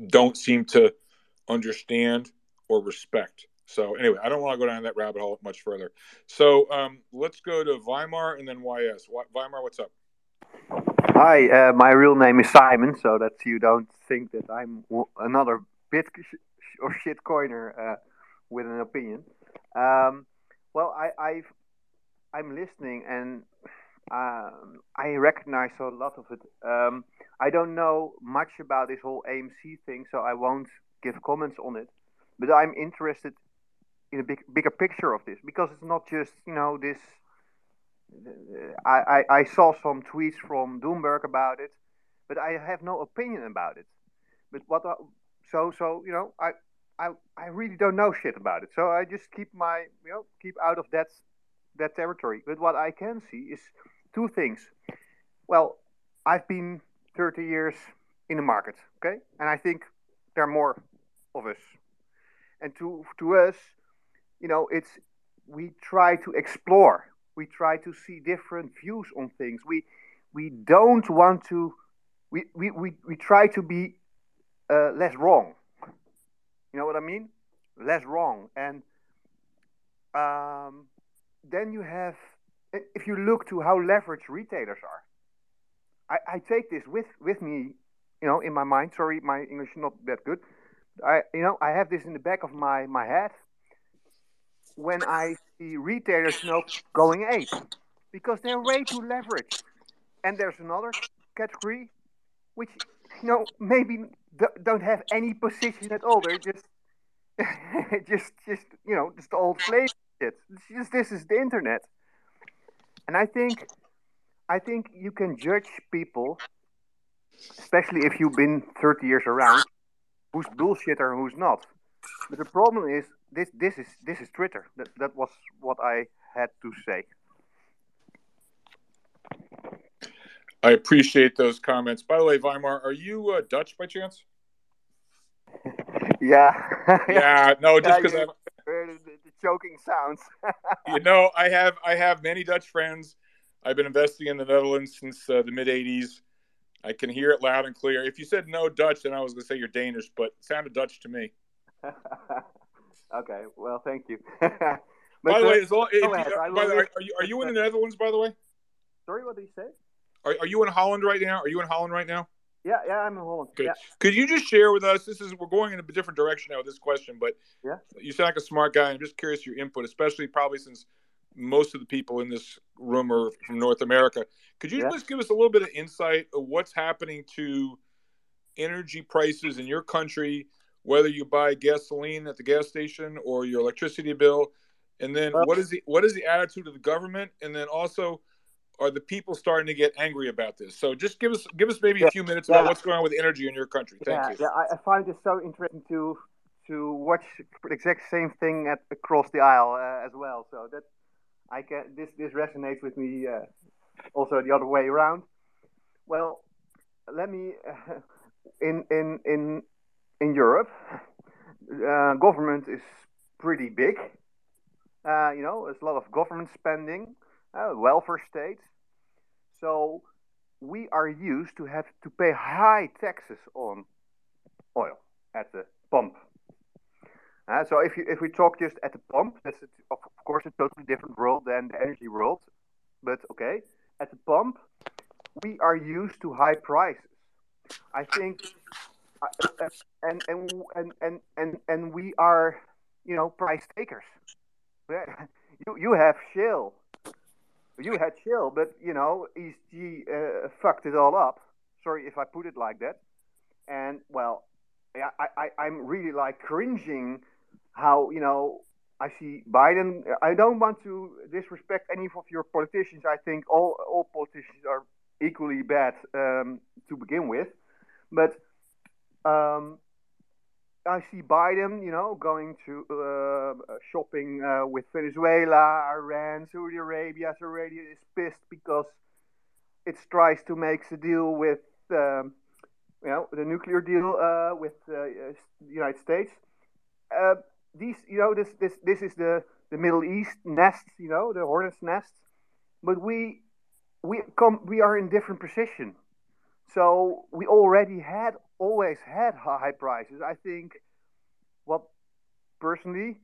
don't seem to understand or respect. So anyway, I don't want to go down that rabbit hole much further. So um, let's go to Weimar and then YS. Weimar, what's up? Hi, uh, my real name is Simon, so that you don't think that I'm another bit or shit coiner uh, with an opinion. Um, well, I, I've I'm listening and um, I recognize a lot of it. Um, I don't know much about this whole AMC thing, so I won't give comments on it. But I'm interested in a big, bigger picture of this because it's not just you know this. I, I, I saw some tweets from Doomberg about it, but I have no opinion about it. But what I, so so you know I I I really don't know shit about it. So I just keep my you know keep out of that that territory. But what I can see is two things. Well, I've been 30 years in the market, okay, and I think there are more of us. And to to us, you know, it's we try to explore. We try to see different views on things. We we don't want to. We we we, we try to be uh, less wrong. You know what I mean? Less wrong. And um, then you have, if you look to how leveraged retailers are, I, I take this with, with me, you know, in my mind. Sorry, my English is not that good. I, you know, I have this in the back of my, my head when I see retailers, you know, going ape because they're way too leveraged. And there's another category which, you know, maybe don't have any position at all. They're just, (laughs) just, just, you know, just old slave shit. Just this is the internet, and I think, I think you can judge people, especially if you've been 30 years around, who's bullshitter and who's not. But the problem is this, this is this is Twitter. That that was what I had to say. I appreciate those comments. By the way, Weimar, are you uh, Dutch by chance? (laughs) yeah. yeah. No, (laughs) just because yeah, I'm the, the choking sounds. (laughs) you know, I have I have many Dutch friends. I've been investing in the Netherlands since uh, the mid '80s. I can hear it loud and clear. If you said no Dutch, then I was going to say you're Danish, but it sounded Dutch to me. (laughs) okay, well, thank you. (laughs) by the way, is all, you, by the way, are you are you in the Netherlands? By the way, sorry, what did you say? Are, are you in Holland right now? Are you in Holland right now? Yeah, yeah, I'm in Holland. Good. Yeah. Could you just share with us? This is we're going in a different direction now with this question, but yeah, you sound like a smart guy. I'm just curious your input, especially probably since most of the people in this room are from North America. Could you yeah. just give us a little bit of insight of what's happening to energy prices in your country, whether you buy gasoline at the gas station or your electricity bill, and then well, what is the what is the attitude of the government, and then also are the people starting to get angry about this? So just give us give us maybe a few minutes about yeah. what's going on with energy in your country. Thank yeah, you. Yeah, I, I find it so interesting to to watch the exact same thing at, across the aisle uh, as well. So that I can this this resonates with me uh, also the other way around. Well, let me uh, (laughs) in in in in Europe, uh, government is pretty big. Uh, you know, there's a lot of government spending uh, welfare states. So we are used to have to pay high taxes on oil at the pump. Uh, so if you if we talk just at the pump, that's a, of course a totally different world than the energy world. But okay, at the pump, we are used to high prices. I think, uh, and and and and and and we are, you know, price takers. (laughs) You you have Shell you had chill, but you know, ESG uh, fucked it all up. Sorry if I put it like that. And well, I, I, I'm really like cringing how you know I see Biden. I don't want to disrespect any of your politicians. I think all all politicians are equally bad um, to begin with, but um, I see Biden, you know, going to uh, shopping uh, with Venezuela, Iran, Saudi Arabia. Saudi Arabia is pissed because it tries to make a deal with, um, you know, the nuclear deal uh, with uh, the United States. Uh, these, you know, this this this is the the Middle East nest, you know, the hornet's nest. But we we come we are in different position. So we already had always had high prices. I think, well, personally,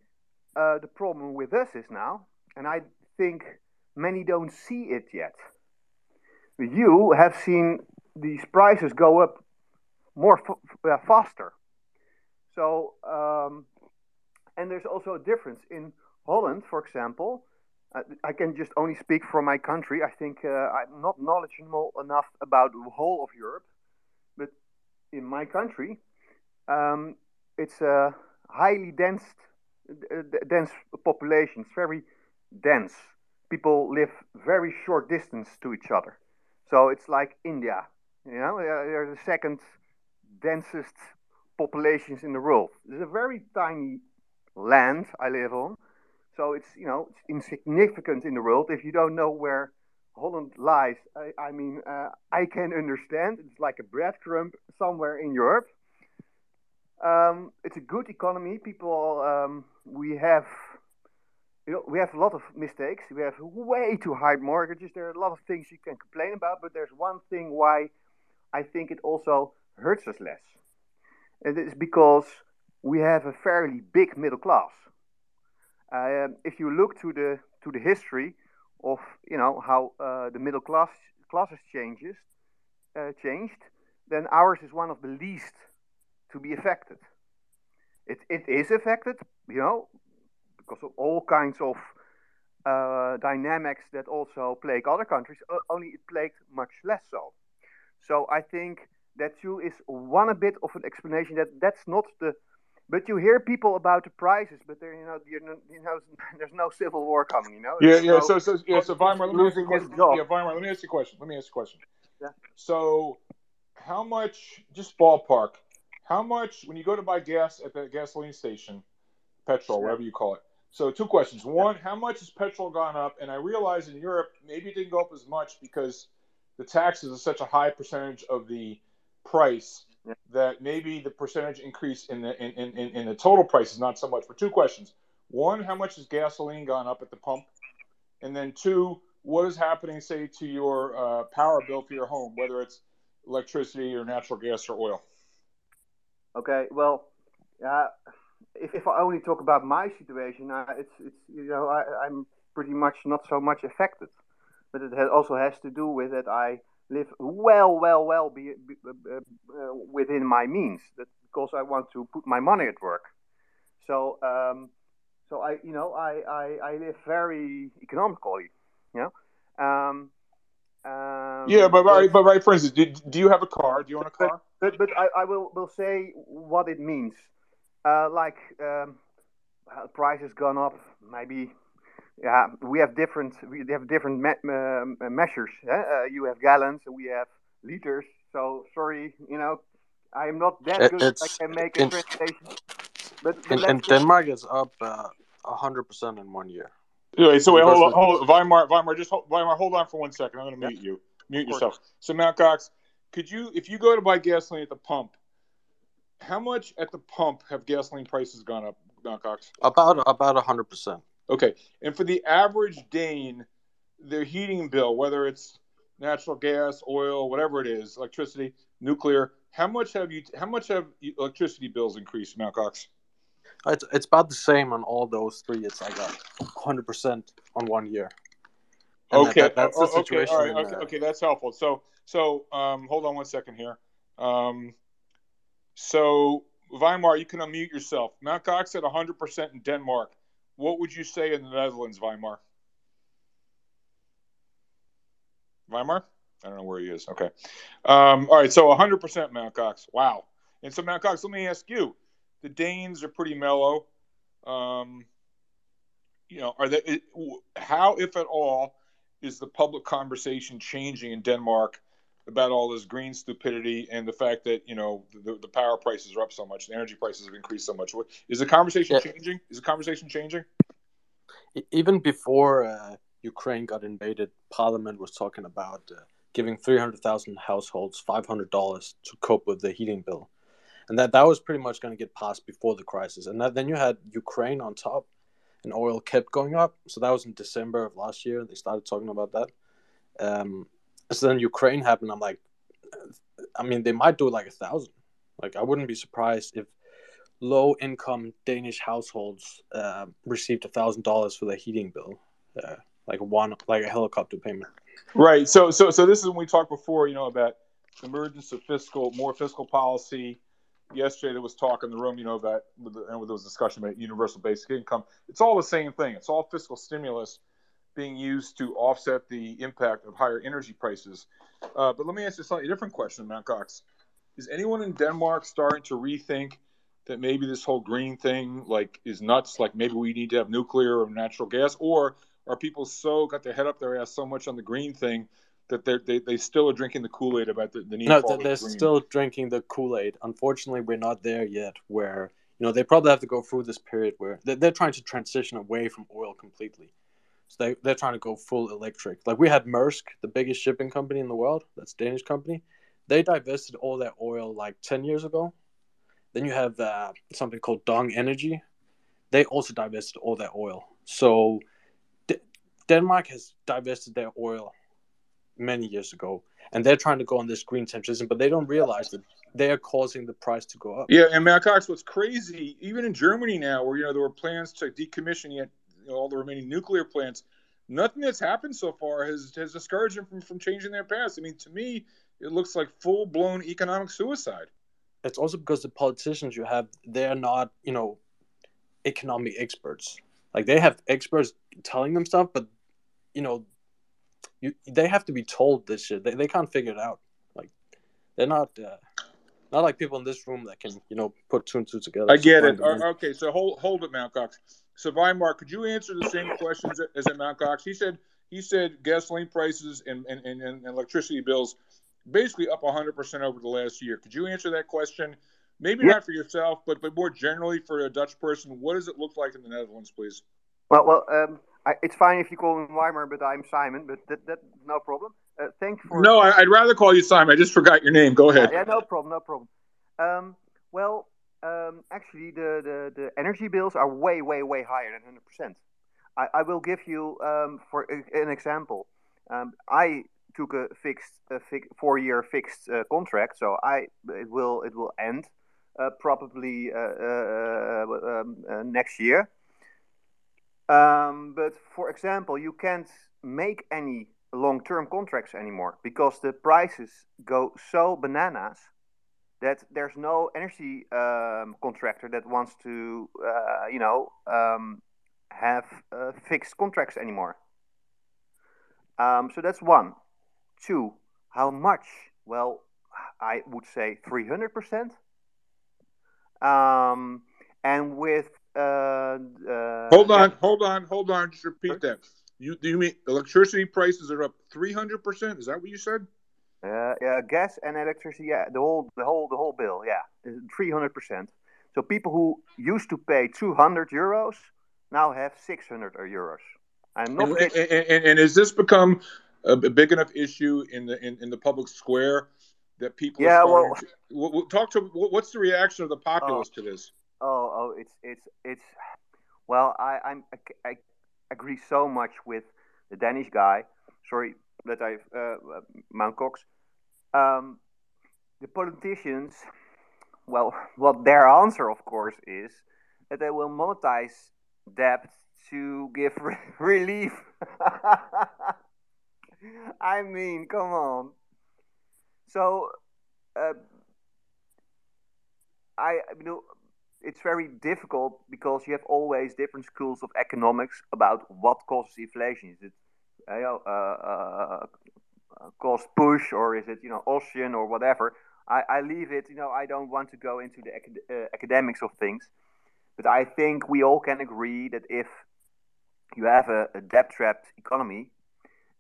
uh, the problem with us is now, and I think many don't see it yet. You have seen these prices go up more uh, faster. So, um, and there's also a difference in Holland, for example. Uh, I can just only speak for my country. I think uh, I'm not knowledgeable enough about the whole of Europe, in my country, um, it's a highly dense, dense population. It's very dense. People live very short distance to each other. So it's like India. You know, they're the second densest populations in the world. It's a very tiny land I live on. So it's you know it's insignificant in the world. If you don't know where Holland lies, I, I mean uh, I can understand. It's like a breadcrumb somewhere in Europe. Um, it's a good economy. People, um, we have, you know, we have a lot of mistakes. We have way too high mortgages. There are a lot of things you can complain about, but there's one thing why I think it also hurts us less. And it's because we have a fairly big middle class. Uh, if you look to the to the history of you know how uh, the middle class classes changes uh, changed, then ours is one of the least to be affected. It, it is affected, you know, because of all kinds of uh, dynamics that also plague other countries, only it plagued much less so. So I think that too is one a bit of an explanation that that's not the. But you hear people about the prices, but there, you know, you know, you know, (laughs) there's no civil war coming, you know. Yeah, yeah. No, so, so, yeah. So, Weimar, let me ask you a question. Yeah, Weimar, let me ask you a question. Let me ask you a question. Yeah. So, how much, just ballpark, how much when you go to buy gas at the gasoline station, petrol, whatever you call it? So two questions. One, how much has petrol gone up? And I realize in Europe maybe it didn't go up as much because the taxes are such a high percentage of the price yeah. That maybe the percentage increase in the in, in, in the total price is not so much. For two questions. One, how much has gasoline gone up at the pump? And then two, what is happening, say, to your uh, power bill for your home, whether it's electricity or natural gas or oil? Okay, well, uh, if, if I only talk about my situation, uh, it's it's you know I, I'm pretty much not so much affected, but it has, also has to do with that I live well, well, well be, be, uh, uh, within my means. That because I want to put my money at work. So um, so I you know I, I, I live very economically, you know. Um, um, yeah, but right, but right. For instance, do, do you have a car? Do you own a car? But but, but I, I will will say what it means. Uh, like um, price has gone up. Maybe yeah, we have different we have different me- uh, measures. Uh, you have gallons, we have liters. So sorry, you know, I am not that good. It's, I can make a in, translation. But, but in, in Denmark, it's up uh, hundred percent in one year. Anyway, so wait, hold on, hold on. Weimar, Weimar, just hold, Weimar, hold on for one second. I'm going to mute you. Mute yourself. So, Mount Cox, could you, if you go to buy gasoline at the pump, how much at the pump have gasoline prices gone up, Mount Cox? About about hundred percent. Okay, and for the average Dane, their heating bill, whether it's natural gas, oil, whatever it is, electricity, nuclear, how much have you? How much have electricity bills increased, Mount Cox? It's, it's about the same on all those three. It's like a hundred percent on one year. And okay, that, that's the situation. Okay, okay, okay, that's helpful. So, so um, hold on one second here. Um, so Weimar, you can unmute yourself. Mount Cox at hundred percent in Denmark. What would you say in the Netherlands, Weimar? Weimar? I don't know where he is. Okay. Um, all right. So 100% Mount Cox. Wow. And so, Mount Cox, let me ask you the Danes are pretty mellow. Um, you know, are they? How, if at all, is the public conversation changing in Denmark about all this green stupidity and the fact that you know the, the power prices are up so much, the energy prices have increased so much? Is the conversation yeah. changing? Is the conversation changing? Even before uh, Ukraine got invaded, Parliament was talking about uh, giving 300,000 households $500 to cope with the heating bill and that that was pretty much going to get passed before the crisis. And that, then you had Ukraine on top, and oil kept going up. So that was in December of last year. They started talking about that. Um, so then Ukraine happened. I'm like, I mean, they might do like a thousand. Like I wouldn't be surprised if low income Danish households uh, received a thousand dollars for their heating bill, uh, like one like a helicopter payment. Right. So so so this is when we talked before, you know, about emergence of fiscal more fiscal policy. Yesterday there was talk in the room, you know, about and there was discussion about universal basic income. It's all the same thing. It's all fiscal stimulus being used to offset the impact of higher energy prices. Uh, but let me ask you a slightly different question, Matt Cox. Is anyone in Denmark starting to rethink that maybe this whole green thing like is nuts? Like maybe we need to have nuclear or natural gas, or are people so got their head up their ass so much on the green thing that they're, they they still are drinking the Kool Aid about the, the need? No, they're still drinking the Kool Aid. Unfortunately, we're not there yet. Where you know they probably have to go through this period where they're, they're trying to transition away from oil completely. So they they're trying to go full electric. Like we had Maersk, the biggest shipping company in the world. That's a Danish company. They divested all their oil like ten years ago. Then you have uh, something called Dong Energy. They also divested all their oil. So D- Denmark has divested their oil many years ago, and they're trying to go on this green transition, but they don't realize that they are causing the price to go up. Yeah, and Matt Cox, what's crazy, even in Germany now, where you know there were plans to decommission yet you know, all the remaining nuclear plants, nothing that's happened so far has has discouraged them from, from changing their paths. I mean, to me, it looks like full blown economic suicide. It's also because the politicians you have, they're not, you know, economic experts. Like they have experts telling them stuff, but you know, you they have to be told this shit. They, they can't figure it out. Like they're not uh, not like people in this room that can you know put two and two together. I get it. Okay, so hold hold it, Mount Cox. So Weimar, could you answer the same questions as at Mount Cox? He said he said gasoline prices and and, and, and electricity bills basically up 100 percent over the last year. Could you answer that question? Maybe Yeah. not for yourself, but but more generally for a Dutch person. What does it look like in the Netherlands, please? Well, well, um, I, it's fine if you call me Weimar, but I'm Simon. But that, that no problem. Uh, thank you for No, I, I'd rather call you Simon. I just forgot your name. Go ahead. Yeah, yeah, no problem, no problem. Um, well, actually, the, the, the energy bills are way, way, way higher than 100%. I, I will give you, um, for an example. Um, I took a fixed, a fi- four-year fixed uh, contract, so I it will it will end uh, probably uh, uh, uh, um, next year. Um, but for example, you can't make any long-term contracts anymore because the prices go so bananas that there's no energy um, contractor that wants to, uh, you know, um, have uh, fixed contracts anymore. Um, so that's one. Two, how much? Well, I would say 300%. Um, and with. Uh, uh, Hold on, hold on, hold on. Just repeat that. You do you mean electricity prices are up three hundred percent? Is that what you said? Uh, yeah, gas and electricity, yeah, the whole, the whole, the whole bill, yeah, three hundred percent. So people who used to pay two hundred euros now have six hundred euros. I'm not And, and, and, and has this become a big enough issue in the in, in the public square that people? Yeah, well- to, well, talk to what's the reaction of the populace to this? Oh, oh, it's, it's, it's. Well, I, I'm, I, I agree so much with the Danish guy. Sorry that I, uh, uh, Mount Cox. Um, the politicians, well, (laughs) what their answer, of course, is that they will monetize debt to give re- (laughs) relief. (laughs) I mean, come on. So, uh, I, you know, it's very difficult because you have always different schools of economics about what causes inflation. Is it, uh, know, uh, uh, uh, cost push or is it, you know, Austrian or whatever? I, I leave it, you know, I don't want to go into the acad- uh, academics of things, but I think we all can agree that if you have a, a debt trapped economy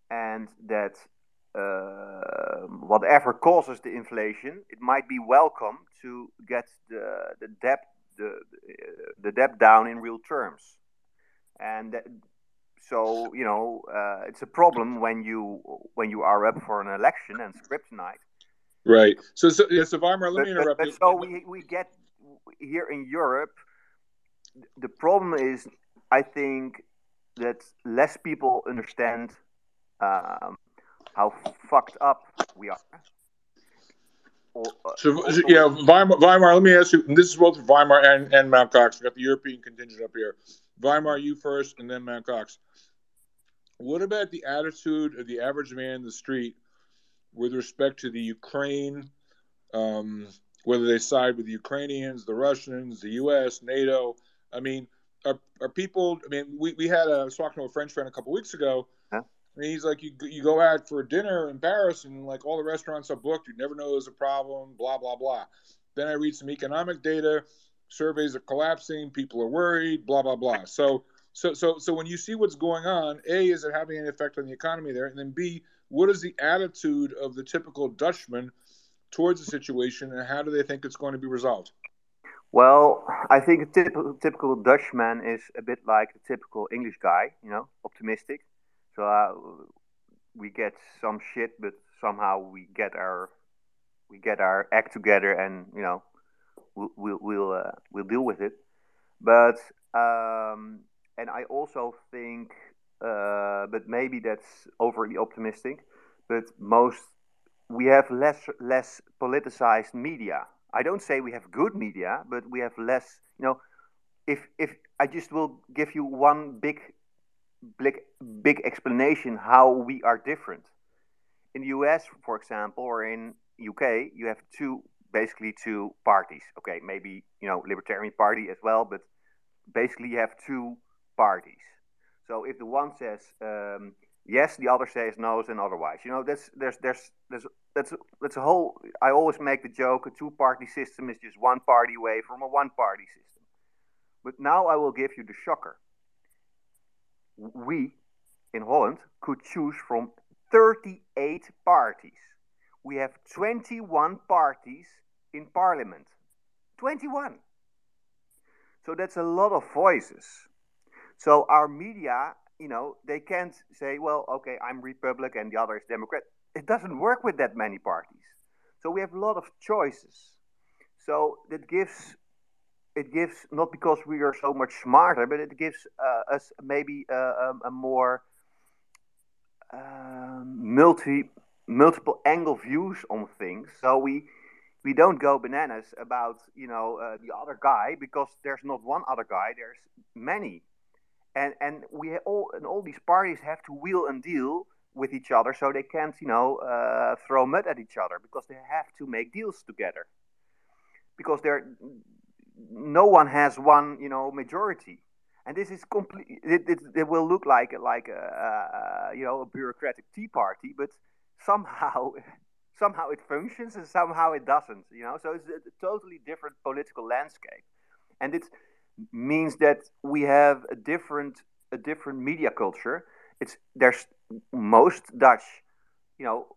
and that uh, whatever causes the inflation, it might be welcome to get the, the debt the, the debt down in real terms. And that, so you know uh, it's a problem when you when you are up for an election and script night. Right. So, so yeah, so Weimar, let But, me interrupt but you. so we, we get here in Europe. The problem is, I think that less people understand um, how fucked up we are. Or, uh, so, yeah, Weimar, Weimar. Let me ask you. this is both Weimar and, and Mount Cox. We got the European contingent up here. Weimar, you first, and then Mount Cox. What about the attitude of the average man in the street with respect to the Ukraine? Um, whether they side with the Ukrainians, the Russians, the U.S., NATO. I mean, are, are people? I mean, we, we had a, I was talking to a French friend a couple weeks ago. Huh? And he's like, you you go out for dinner in Paris, and like all the restaurants are booked. You never know there's a problem. Blah blah blah. Then I read some economic data. Surveys are collapsing. People are worried. Blah blah blah. So so so so when you see what's going on, a is it having any effect on the economy there, and then b what is the attitude of the typical Dutchman towards the situation, and how do they think it's going to be resolved? Well, I think a typical, typical Dutchman is a bit like the typical English guy, you know, optimistic. So uh, we get some shit, but somehow we get our we get our act together, and you know, we'll we'll we'll, uh, we'll deal with it. But um, and I also think, uh, but maybe that's overly optimistic. But most we have less less politicized media. I don't say we have good media, but we have less. You know, if if I just will give you one big big big explanation how we are different. In the US, for example, or in UK, you have two basically two parties. Okay, maybe you know Libertarian Party as well, but basically you have two parties. So if the one says um, yes, the other says no, and otherwise. You know, that's there's there's there's that's that's a whole. I always make the joke: a two-party system is just one party away from a one-party system. But now I will give you the shocker. We in Holland could choose from 38 parties. We have 21 parties in parliament. 21. So that's a lot of voices. So our media you know, they can't say, well, okay, I'm Republican and the other is Democrat. It doesn't work with that many parties. So we have a lot of choices. So that gives it gives not because we are so much smarter, but it gives uh, us maybe uh, a, um, a, more uh, multi multiple angle views on things. So we we don't go bananas about you know uh, the other guy because there's not one other guy. There's many and and we all and all these parties have to wheel and deal with each other, so they can't you know uh, throw mud at each other because they have to make deals together. Because there, no one has one you know majority, and this is complete. It, it, it will look like like a, a, you know a bureaucratic tea party, but somehow. (laughs) somehow it functions and somehow it doesn't you know so it's a totally different political landscape and it means that we have a different a different media culture. It's there's most Dutch, you know,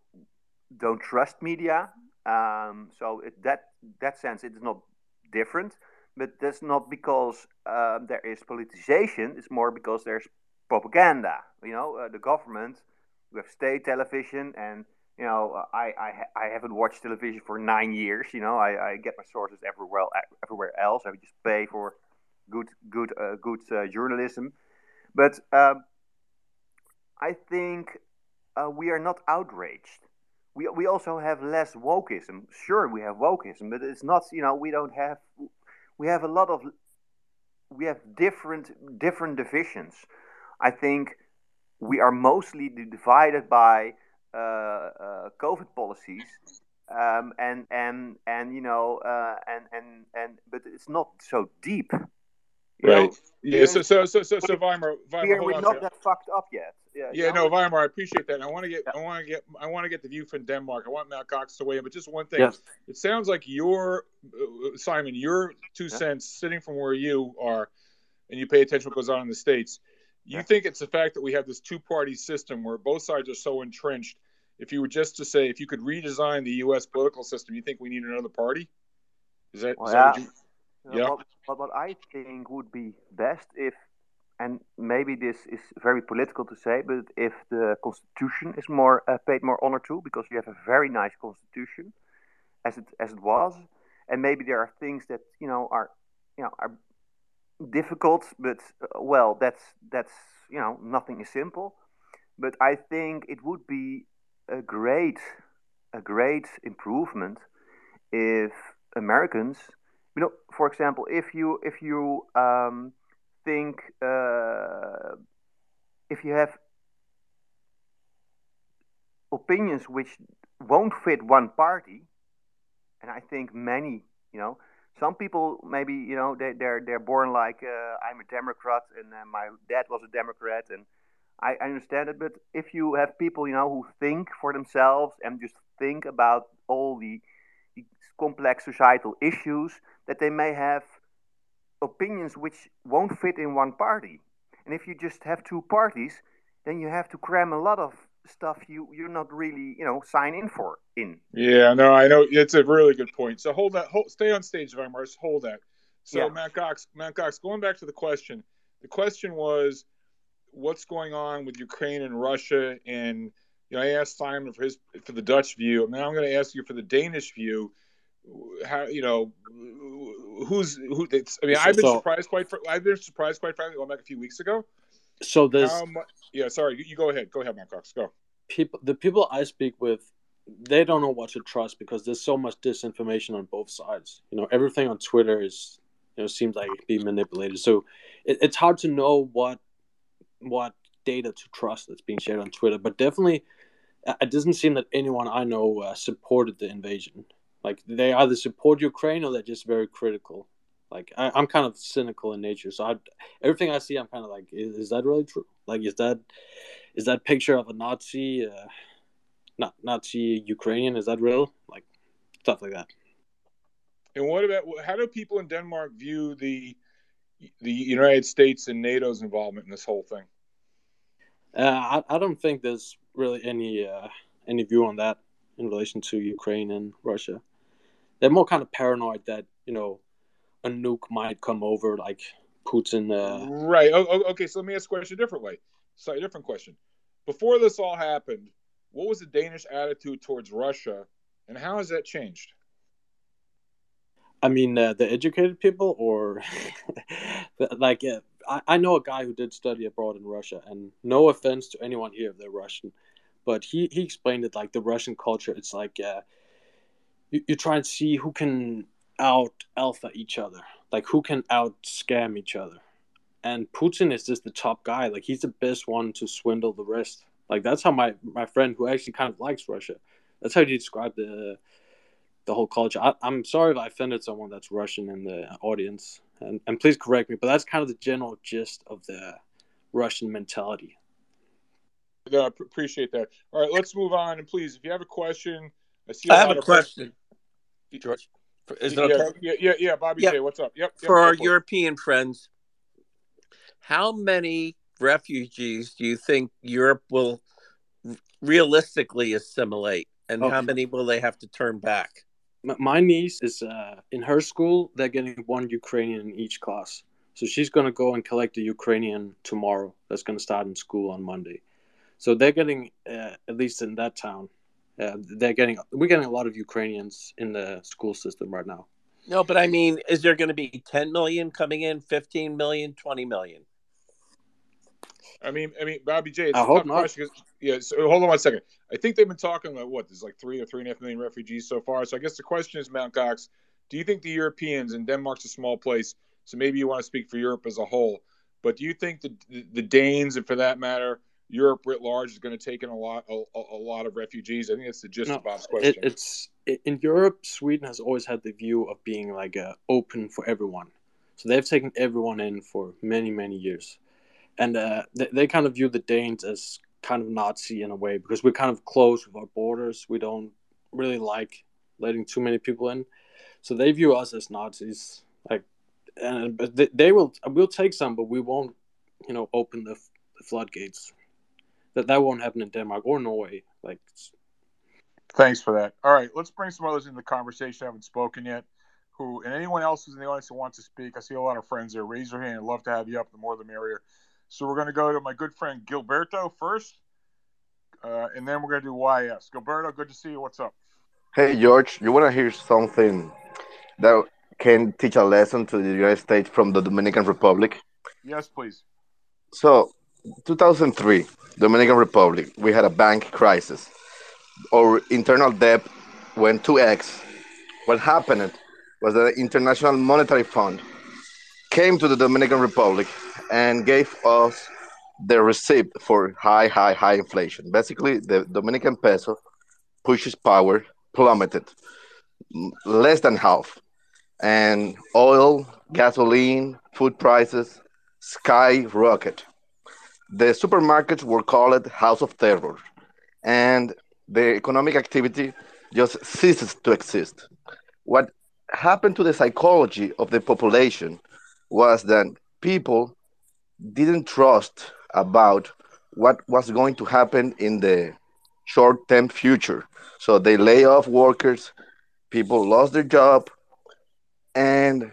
don't trust media. Um, so it, that that sense it is not different, but that's not because um, there is politicization. It's more because there's propaganda. You know, uh, the government. We have state television, and you know, I, I I haven't watched television for nine years. You know, I, I get my sources everywhere everywhere else. I just pay for good good uh, good uh, journalism. But um, I think uh, we are not outraged. We, we also have less wokeism. Sure, we have wokeism, but it's not. You know, we don't have. We have a lot of. We have different different divisions. I think we are mostly divided by COVID policies um, and and and you know uh, and and and but it's not so deep right. Know, yeah. So so so so so Weimar, Weimar we're not that fucked up yet. Yeah. Yeah. No, Weimar, I appreciate that. And I want to get. Yeah. I want to get. I want to get the view from Denmark. I want Matt Cox to weigh in, but just one thing. Yes. It sounds like your uh, Simon, your two yeah. cents sitting from where you are, and you pay attention what goes on in the states. You yeah. think it's the fact that we have this two-party system where both sides are so entrenched. If you were just to say, if you could redesign the U.S. political system, you think we need another party? Is that? Well, yeah. You, yeah. What, what, what I think would be best if, and maybe this is very political to say, but if the constitution is more uh, paid more honor to, because we have a very nice constitution, as it as it was, and maybe there are things that you know are, you know, are difficult, but uh, well, that's that's you know nothing is simple, but I think it would be a great a great improvement if Americans, you know, for example, if you if you um, think uh, if you have opinions which won't fit one party, and I think many, you know, some people maybe you know they, they're they're born like uh, I'm a Democrat and uh, my dad was a Democrat and I, I understand it, but if you have people you know who think for themselves and just think about all the, the complex societal issues, that they may have opinions which won't fit in one party. And if you just have two parties, then you have to cram a lot of stuff you you're not really you know sign in for in. Yeah, no, I know it's a really good point. So hold that, hold, stay on stage, Weimar. Hold that. So yeah. Matt Cox, Matt Cox, going back to the question. The question was, what's going on with Ukraine and Russia? And you know, I asked Simon for his for the Dutch view. And now I'm going to ask you for the Danish view. How you know who's who? It's, I mean, I've been so, surprised quite. I've been surprised quite frankly. Going back a few weeks ago. So there's. yeah, sorry. You, go ahead. Go ahead, Matt Cox. Go. People, the people I speak with, they don't know what to trust because there's so much disinformation on both sides. You know, everything on Twitter is, you know, seems like being manipulated. So it, it's hard to know what what data to trust that's being shared on Twitter. But definitely, it doesn't seem that anyone I know uh, supported the invasion. Like they either support Ukraine or they're just very critical. Like I, am kind of cynical in nature, so I, everything I see, I'm kind of like, is, is, that really true? Like, is that is that picture of a Nazi, uh, not Nazi Ukrainian, is that real? Like stuff like that. And what about how do people in Denmark view the the United States and NATO's involvement in this whole thing? Uh, I, I don't think there's really any uh, any view on that in relation to Ukraine and Russia. They're more kind of paranoid that you know a nuke might come over, like Putin. Uh... Right. Oh, okay. So let me ask a question a different way. Sorry, different question. Before this all happened, what was the Danish attitude towards Russia, and how has that changed? I mean, uh, the educated people, or (laughs) like, uh, I, I know a guy who did study abroad in Russia, and no offense to anyone here if they're Russian, but he, he explained it like the Russian culture. It's like uh, you, you try and see who can out alpha each other, like who can out scam each other. And Putin is just the top guy. Like he's the best one to swindle the rest. Like that's how my my friend who actually kind of likes Russia. That's how you describe the the whole culture. I, am sorry if I offended someone that's Russian in the audience, and, and please correct me, but that's kind of the general gist of the Russian mentality. Yeah, I appreciate that. All right, let's move on. And please, if you have a question, I see. I have a question, George. Is it okay? Yeah, yeah, yeah. Bobby yep. J, what's up? Yep. For our European it. friends, how many refugees do you think Europe will realistically assimilate, and okay. how many will they have to turn back? my niece is uh, in her school. They're getting one Ukrainian in each class, so she's going to go and collect the Ukrainian tomorrow. That's going to start in school on Monday. So they're getting, uh, at least in that town, uh, they're getting. We're getting a lot of Ukrainians in the school system right now. No, but I mean, is there going to be 10 million coming in, 15 million, 20 million? I mean, I mean, Bobby J. It's I a hope not. Question yeah. So hold on one second. I think they've been talking about what there's like three or three and a half million refugees so far. So I guess the question is, Mount Cox, do you think the Europeans and Denmark's a small place, so maybe you want to speak for Europe as a whole, but do you think the the Danes, and for that matter, Europe writ large, is going to take in a lot a, a lot of refugees? I think that's the gist no, of Bob's question. It, it's in Europe. Sweden has always had the view of being like uh, open for everyone, so they've taken everyone in for many many years and uh, they, they kind of view the Danes as kind of Nazi in a way because we're kind of close with our borders. We don't really like letting too many people in, so they view us as Nazis. Like, and but they, they will we'll take some, but we won't, you know, open the, the floodgates. That that won't happen in Denmark or Norway. Like, thanks for that. All right, let's bring some others into the conversation. I haven't spoken yet. Who and anyone else who's in the audience who wants to speak? I see a lot of friends there. Raise your hand. I'd love to have you up. The more, the merrier. So we're going to go to my good friend Gilberto first, uh, and then we're going to do YS. Gilberto, good to see you. What's up? Hey, George, you want to hear something that can teach a lesson to the United States from the Dominican Republic? Yes, please. So, 2003, Dominican Republic, we had a bank crisis. Our internal debt went 2x, what happened was that the International Monetary Fund came to the Dominican Republic and gave us the receipt for high, high, high inflation. Basically, the Dominican peso pushes power plummeted less than half. And oil, gasoline, food prices skyrocket. The supermarkets were called House of Terror, and the economic activity just ceases to exist. What happened to the psychology of the population was that people didn't trust about what was going to happen in the short term future. So they lay off workers, people lost their job, and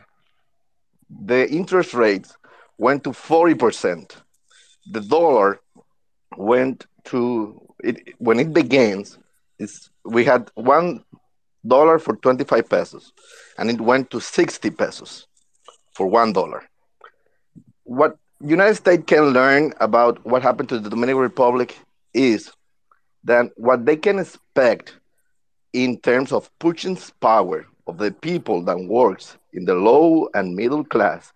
the interest rates went to 40%. The dollar went to it when it begins is we had one dollar for 25 pesos and it went to 60 pesos for one dollar. What united states can learn about what happened to the dominican republic is that what they can expect in terms of pushing power of the people that works in the low and middle class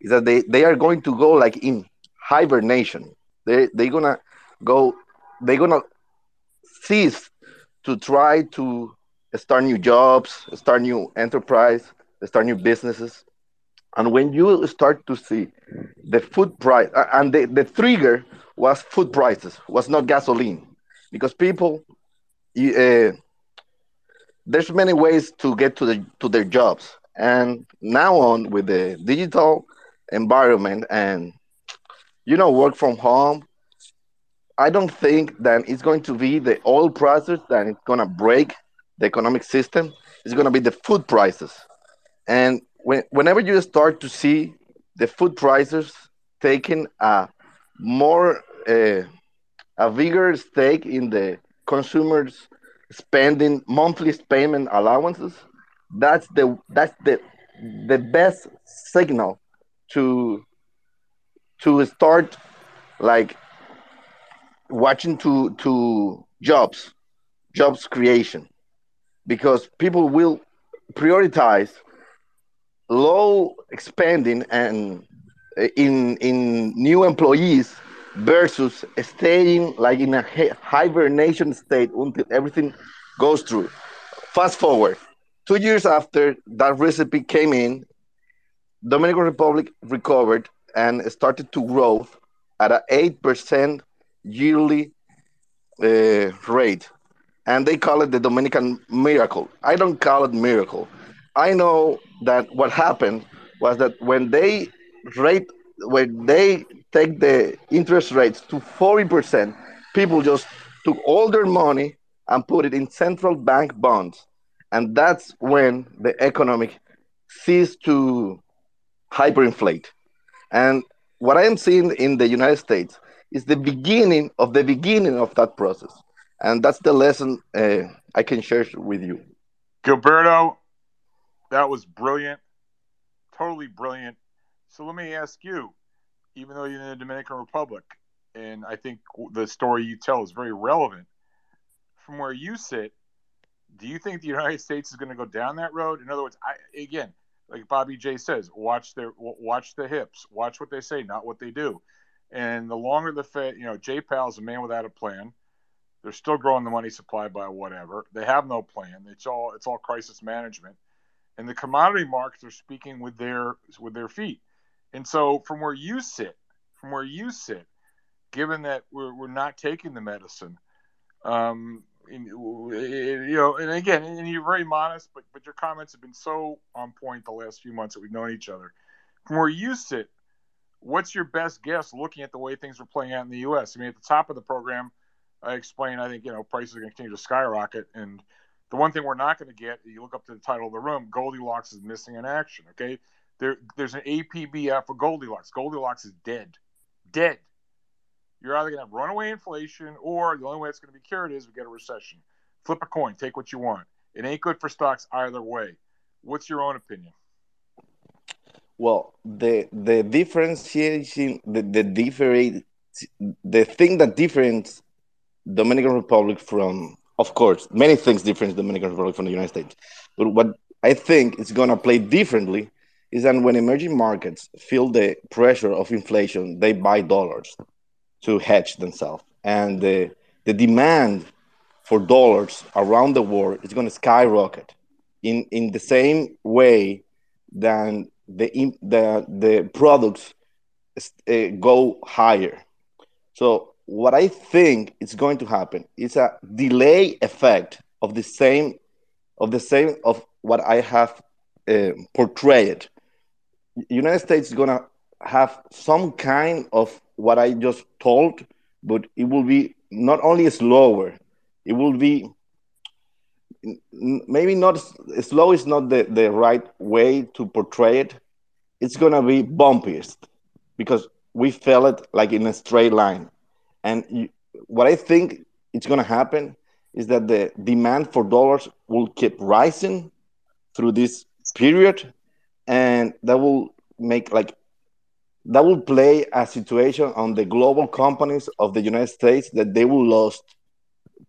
is that they, they are going to go like in hibernation. They, they're gonna go they're gonna cease to try to start new jobs, start new enterprise, start new businesses. And when you start to see the food price, and the, the trigger was food prices, was not gasoline, because people, uh, there's many ways to get to the to their jobs, and now on with the digital environment and you know work from home I don't think that it's going to be the oil prices that it's going to break the economic system. It's going to be the food prices. And when, whenever you start to see the food prices taking a more, uh, a bigger stake in the consumers spending monthly payment allowances, that's the that's the the best signal to to start like watching to to jobs, jobs creation, because people will prioritize low expanding and uh, in in new employees versus staying like in a hibernation state until everything goes through. Fast forward, two years after that recipe came in, Dominican Republic recovered and started to grow at an eight percent yearly uh, rate, and they call it the Dominican miracle. I don't call it miracle. I know that what happened was that when they rate when they take the interest rates to 40%, people just took all their money and put it in central bank bonds. And that's when the economic ceased to hyperinflate. And what I am seeing in the United States is the beginning of the beginning of that process. And that's the lesson uh, I can share with you. Gilberto, that was brilliant, totally brilliant. So let me ask you, even though you're in the Dominican Republic, and I think the story you tell is very relevant, from where you sit, do you think the United States is going to go down that road? In other words, I again, like Bobby J says, watch their watch the hips, watch what they say, not what they do. And the longer the Fed, you know, J is a man without a plan. They're still growing the money supply by whatever. They have no plan. It's all it's all crisis management. And the commodity markets are speaking with their with their feet. And so from where you sit, from where you sit, given that we're, we're not taking the medicine, um, in, uh, you know, and again, and you're very modest, but but your comments have been so on point the last few months that we've known each other. From where you sit, what's your best guess looking at the way things are playing out in the U.S.? I mean, at the top of the program, I explained I think you know prices are going to continue to skyrocket, and the one thing we're not going to get, you look up to the title of the room, Goldilocks is missing in action. Okay, there there's an APBF for Goldilocks. Goldilocks is dead, dead. You're either going to have runaway inflation, or the only way it's going to be cured is we get a recession. Flip a coin, take what you want. It ain't good for stocks either way. What's your own opinion? Well, the the differentiation, the the different, the thing that difference Dominican Republic from, of course, many things different Dominican Republic from the United States. But what I think is gonna play differently is that when emerging markets feel the pressure of inflation, they buy dollars to hedge themselves, and the the demand for dollars around the world is going to skyrocket in in the same way than the the the products uh, go higher. So what I think is going to happen is a delay effect of the same of the same of what I have uh, portrayed. United States is gonna have some kind of what I just told, but it will be not only slower, it will be maybe not slow is not the, the right way to portray it. It's gonna be bumpiest because we fell it like in a straight line. And you, what I think it's gonna happen is that the demand for dollars will keep rising through this period, and that will make like that will play a situation on the global companies of the United States that they will lose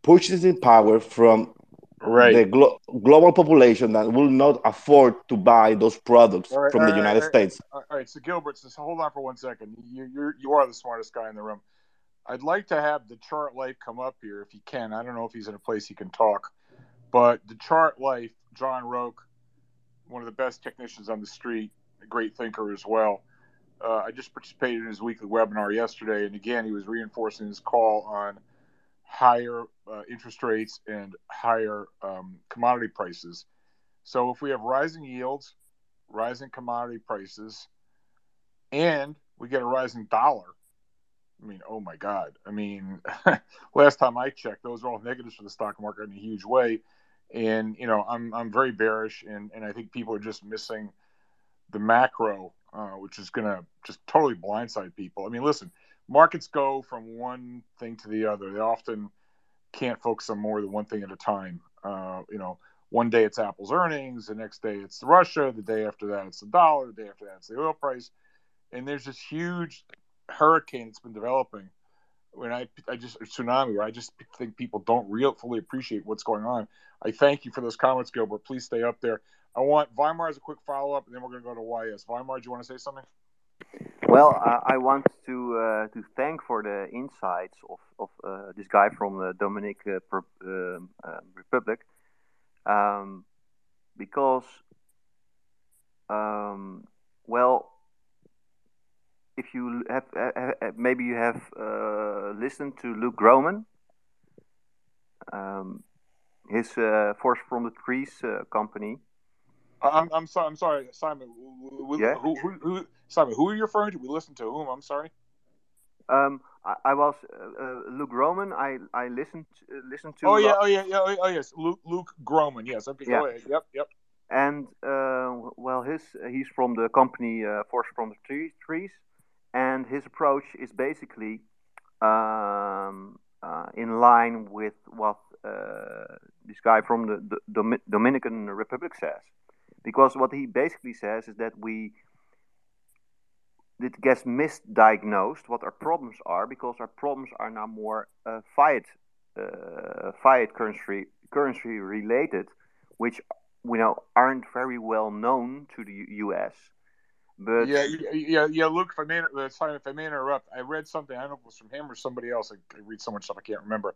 purchasing power from right. the glo- global population that will not afford to buy those products right, from the United States. All right, so Gilbert, just hold on for one second. You, you're you are the smartest guy in the room. I'd like to have the chart life come up here if he can. I don't know if he's in a place he can talk, but the chart life, John Roque, one of the best technicians on the street, a great thinker as well. Uh, I just participated in his weekly webinar yesterday, and again, he was reinforcing his call on higher uh, interest rates and higher um, commodity prices. So, if we have rising yields, rising commodity prices, and we get a rising dollar, I mean, oh my God. I mean, (laughs) last time I checked, those are all negatives for the stock market in a huge way. And, you know, I'm, I'm very bearish, and, and I think people are just missing the macro, uh, which is going to just totally blindside people. I mean, listen, markets go from one thing to the other. They often can't focus on more than one thing at a time. Uh, you know, one day it's Apple's earnings, the next day it's Russia, the day after that it's the dollar, the day after that it's the oil price, and there's this huge hurricane that's been developing. When I, I just tsunami, where I just think people don't real fully appreciate what's going on. I thank you for those comments, Gilbert. Please stay up there. I want Weimar as a quick follow up, and then we're going to go to YS. Weimar, do you want to say something? Well, I want to uh, to thank for the insights of of uh, this guy from the Dominican uh, um, um, Republic, um, because, um, well, if you have maybe you have uh, listened to Luke Gromen, um, his uh, Forest for the Trees uh, company I'm, I'm sorry. I'm sorry, Simon. yeah. Who, who, who, Simon? Who are you referring to? We listened to whom? I'm sorry. Um, I, I was uh, uh, Luke Roman. I I listened uh, listened to. Oh yeah, oh yeah, yeah, oh, oh yes, Luke Luke Gromen. Yes, okay, yeah. Yep, yep. And uh, well, his he's from the company uh, Forest for the Trees, trees, and his approach is basically um, uh, in line with what uh, this guy from the, the Dominican Republic says because what he basically says is that we it gets misdiagnosed what our problems are because our problems are now more uh, fiat uh, fiat currency currency related, which we know aren't very well known to the U- U.S. But yeah, yeah, yeah. Luke, if I may, uh, sorry, if I may interrupt, I read something. I don't know if it was from him or somebody else. I, I read so much stuff I can't remember.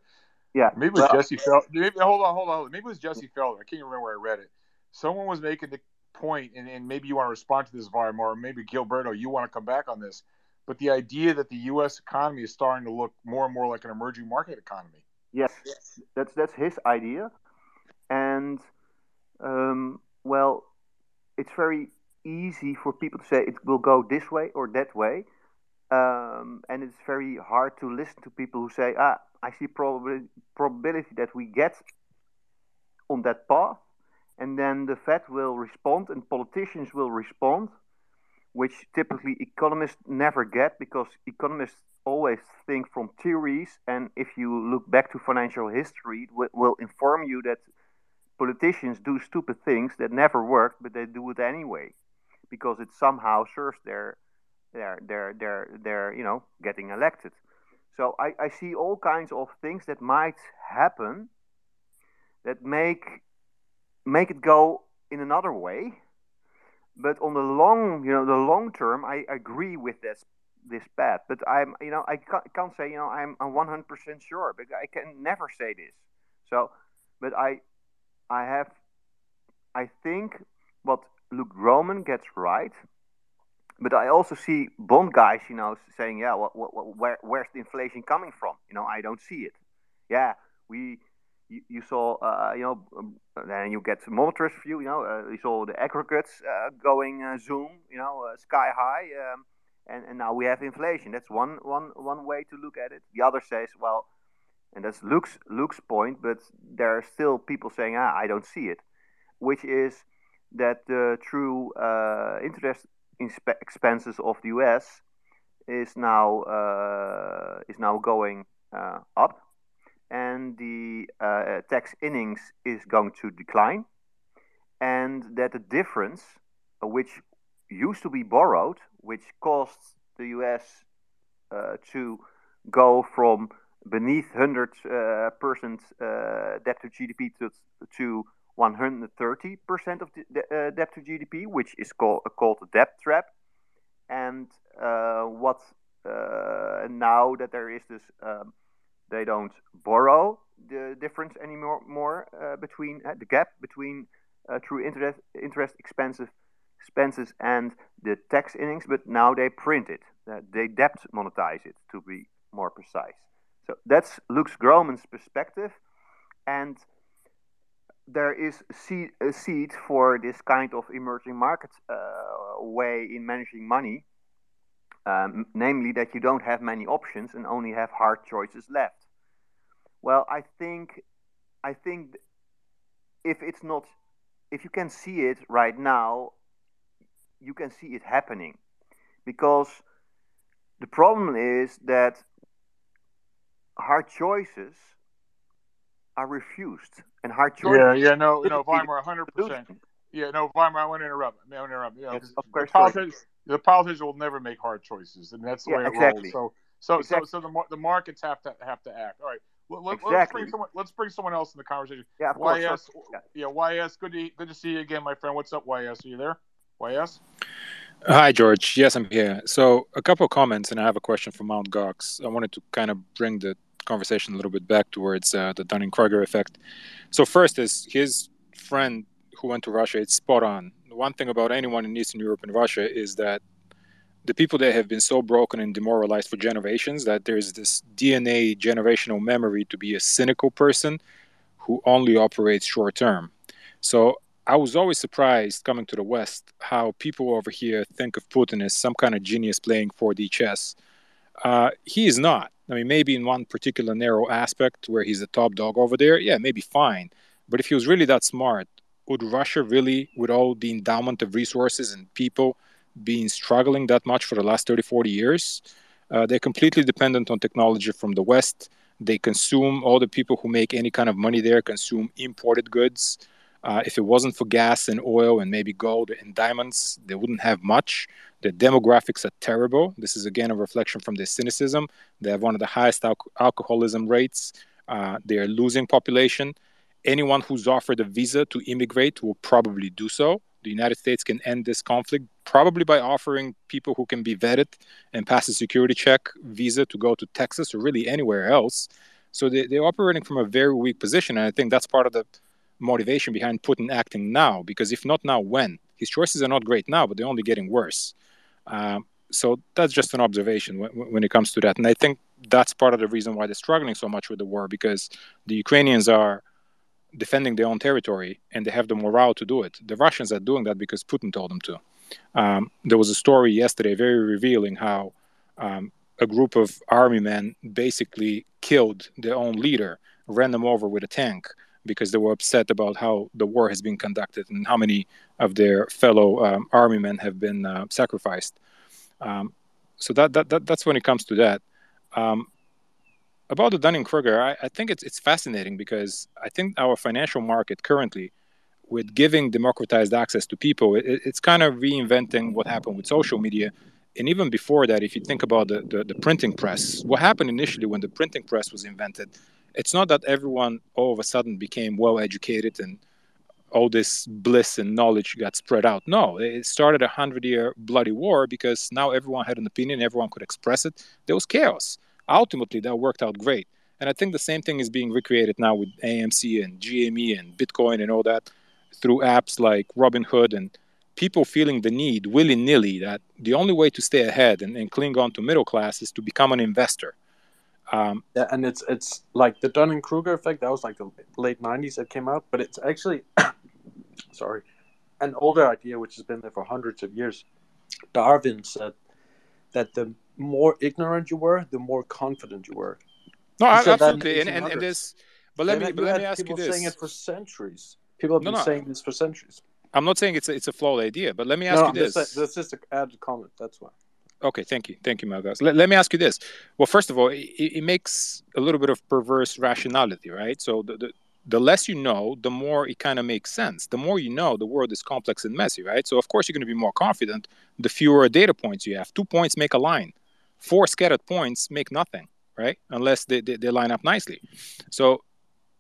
Yeah, maybe it was well, Jesse Felder. Maybe hold on, hold on. Maybe it was Jesse Felder. I can't remember where I read it someone was making the point, and, and maybe you want to respond to this, Weimar, or maybe Gilberto, you want to come back on this, but the idea that the U.S. economy is starting to look more and more like an emerging market economy. Yes, that's that's his idea, and um, well, it's very easy for people to say it will go this way or that way, um, and it's very hard to listen to people who say, "Ah, I see probability probability that we get on that path." And then the Fed will respond and politicians will respond, which typically economists never get because economists always think from theories. And if you look back to financial history, it will inform you that politicians do stupid things that never work, but they do it anyway because it somehow serves their their their their their you know getting elected. So I, I see all kinds of things that might happen that make make it go in another way. But on the long, you know, the long term, I agree with this this path. But I'm, you know, I can't, say, you know, I'm, I'm 100% sure. But I can never say this. So, but I, I have, I think what Luke Roman gets right. But I also see bond guys, you know, saying, yeah, what, what, where, where's the inflation coming from? You know, I don't see it. Yeah, we you, you saw, uh, you know, um, then you get monetary view, you know, uh, you saw the aggregates uh, going uh, zoom, you know, uh, sky high, um, and, and now we have inflation. That's one, one, one way to look at it. The other says, well, and that's Luke's, Luke's point, but there are still people saying, ah, I don't see it, which is that the true uh, interest expenses of the US is now is now going up and the uh, tax innings is going to decline, and that the difference, uh, which used to be borrowed, which costs the US uh, to go from beneath 100 uh, percent uh, debt to GDP to, to 130 percent of the, uh, debt to GDP, which is called called a debt trap, and what now that there is this um, they don't borrow the difference anymore more, uh, between uh, the gap between uh, true interest interest expensive expenses and the tax innings, but now they print it. They debt monetize it to be more precise. So that's Luke Gromen's perspective, and there is a seed for this kind of emerging market uh, way in managing money um, namely that you don't have many options and only have hard choices left. Well, I think, I think if it's not, if you can see it right now, you can see it happening, because the problem is that hard choices are refused, and hard choices. Yeah, yeah, no, no, Weimar, hundred percent. Yeah, no, Weimar, I want to interrupt. I want to interrupt. You know, yes, of course, politics, the politicians will never make hard choices, and that's the yeah, way it exactly. rolls. So, so, exactly. so, so the the markets have to have to act. All right. Let, exactly. Let's bring, someone, let's bring someone else in the conversation. Yeah, of course. YS, yeah. yeah, YS. Good to good to see you again, my friend. What's up, YS? Are you there? YS. Hi, George. Yes, I'm here. So, a couple of comments, and I have a question for Mount Gox. I wanted to kind of bring the conversation a little bit back towards uh, the Dunning Kruger effect. So, first is his friend who went to Russia. It's spot on. One thing about anyone in Eastern Europe and Russia is that the people that have been so broken and demoralized for generations that there's this DNA generational memory to be a cynical person who only operates short term. So I was always surprised coming to the West how people over here think of Putin as some kind of genius playing 4D chess. Uh, he is not. I mean, maybe in one particular narrow aspect where he's the top dog over there, yeah, maybe fine. But if he was really that smart, would Russia really, with all the endowment of resources and people, been struggling that much for the last 30, 40 years. Uh, they're completely dependent on technology from the West. They consume, all the people who make any kind of money there consume imported goods. Uh, if it wasn't for gas and oil and maybe gold and diamonds, they wouldn't have much. The demographics are terrible. This is again a reflection from their cynicism. They have one of the highest al- alcoholism rates. Uh, they're losing population. Anyone who's offered a visa to immigrate will probably do so the United States can end this conflict probably by offering people who can be vetted and pass a security check visa to go to Texas or really anywhere else. So they, they're operating from a very weak position. And I think that's part of the motivation behind Putin acting now, because if not now, when? His choices are not great now, but they're only getting worse. Um, so that's just an observation when, when, it comes to that. And I think that's part of the reason why they're struggling so much with the war, because the Ukrainians are defending their own territory and they have the morale to do it. The Russians are doing that because Putin told them to. Um, there was a story yesterday, very revealing, how um, a group of army men basically killed their own leader, ran them over with a tank because they were upset about how the war has been conducted and how many of their fellow um, army men have been uh, sacrificed. Um, so that, that, that, that's when it comes to that. Um, about the Dunning Kruger, I, I, think it's it's fascinating because I think our financial market currently, with giving democratized access to people, it, it's kind of reinventing what happened with social media. And even before that, if you think about the, the, the printing press, what happened initially when the printing press was invented, it's not that everyone all of a sudden became well educated and all this bliss and knowledge got spread out. No, it started a hundred year bloody war because now everyone had an opinion, everyone could express it. There was chaos. Ultimately, that worked out great. And I think the same thing is being recreated now with AMC and GME and Bitcoin and all that through apps like Robinhood and people feeling the need willy nilly that the only way to stay ahead and, and cling on to middle class is to become an investor. Um, yeah, and it's it's like the Dunning Kruger effect. That was like the late '90s that came out, but it's actually, (coughs) sorry, an older idea which has been there for hundreds of years. Darwin said that the more ignorant you were, the more confident you were. No, absolutely, and, and, and this. But let me but let me ask you this. saying it for centuries. People have been no, no. saying this for centuries. I'm not saying it's a, it's a flawed idea, but let me ask no, you this. That's, just an added comment. That's why. Okay, thank you, thank you, Melgas. Let, let me ask you this. Well, first of all, it, it makes a little bit of perverse rationality, right? So the, the the less you know, the more it kind of makes sense. The more you know, the world is complex and messy, right? So of course you're going to be more confident the fewer data points you have. Two points make a line. Four scattered points make nothing, right? Unless they, they, they line up nicely. So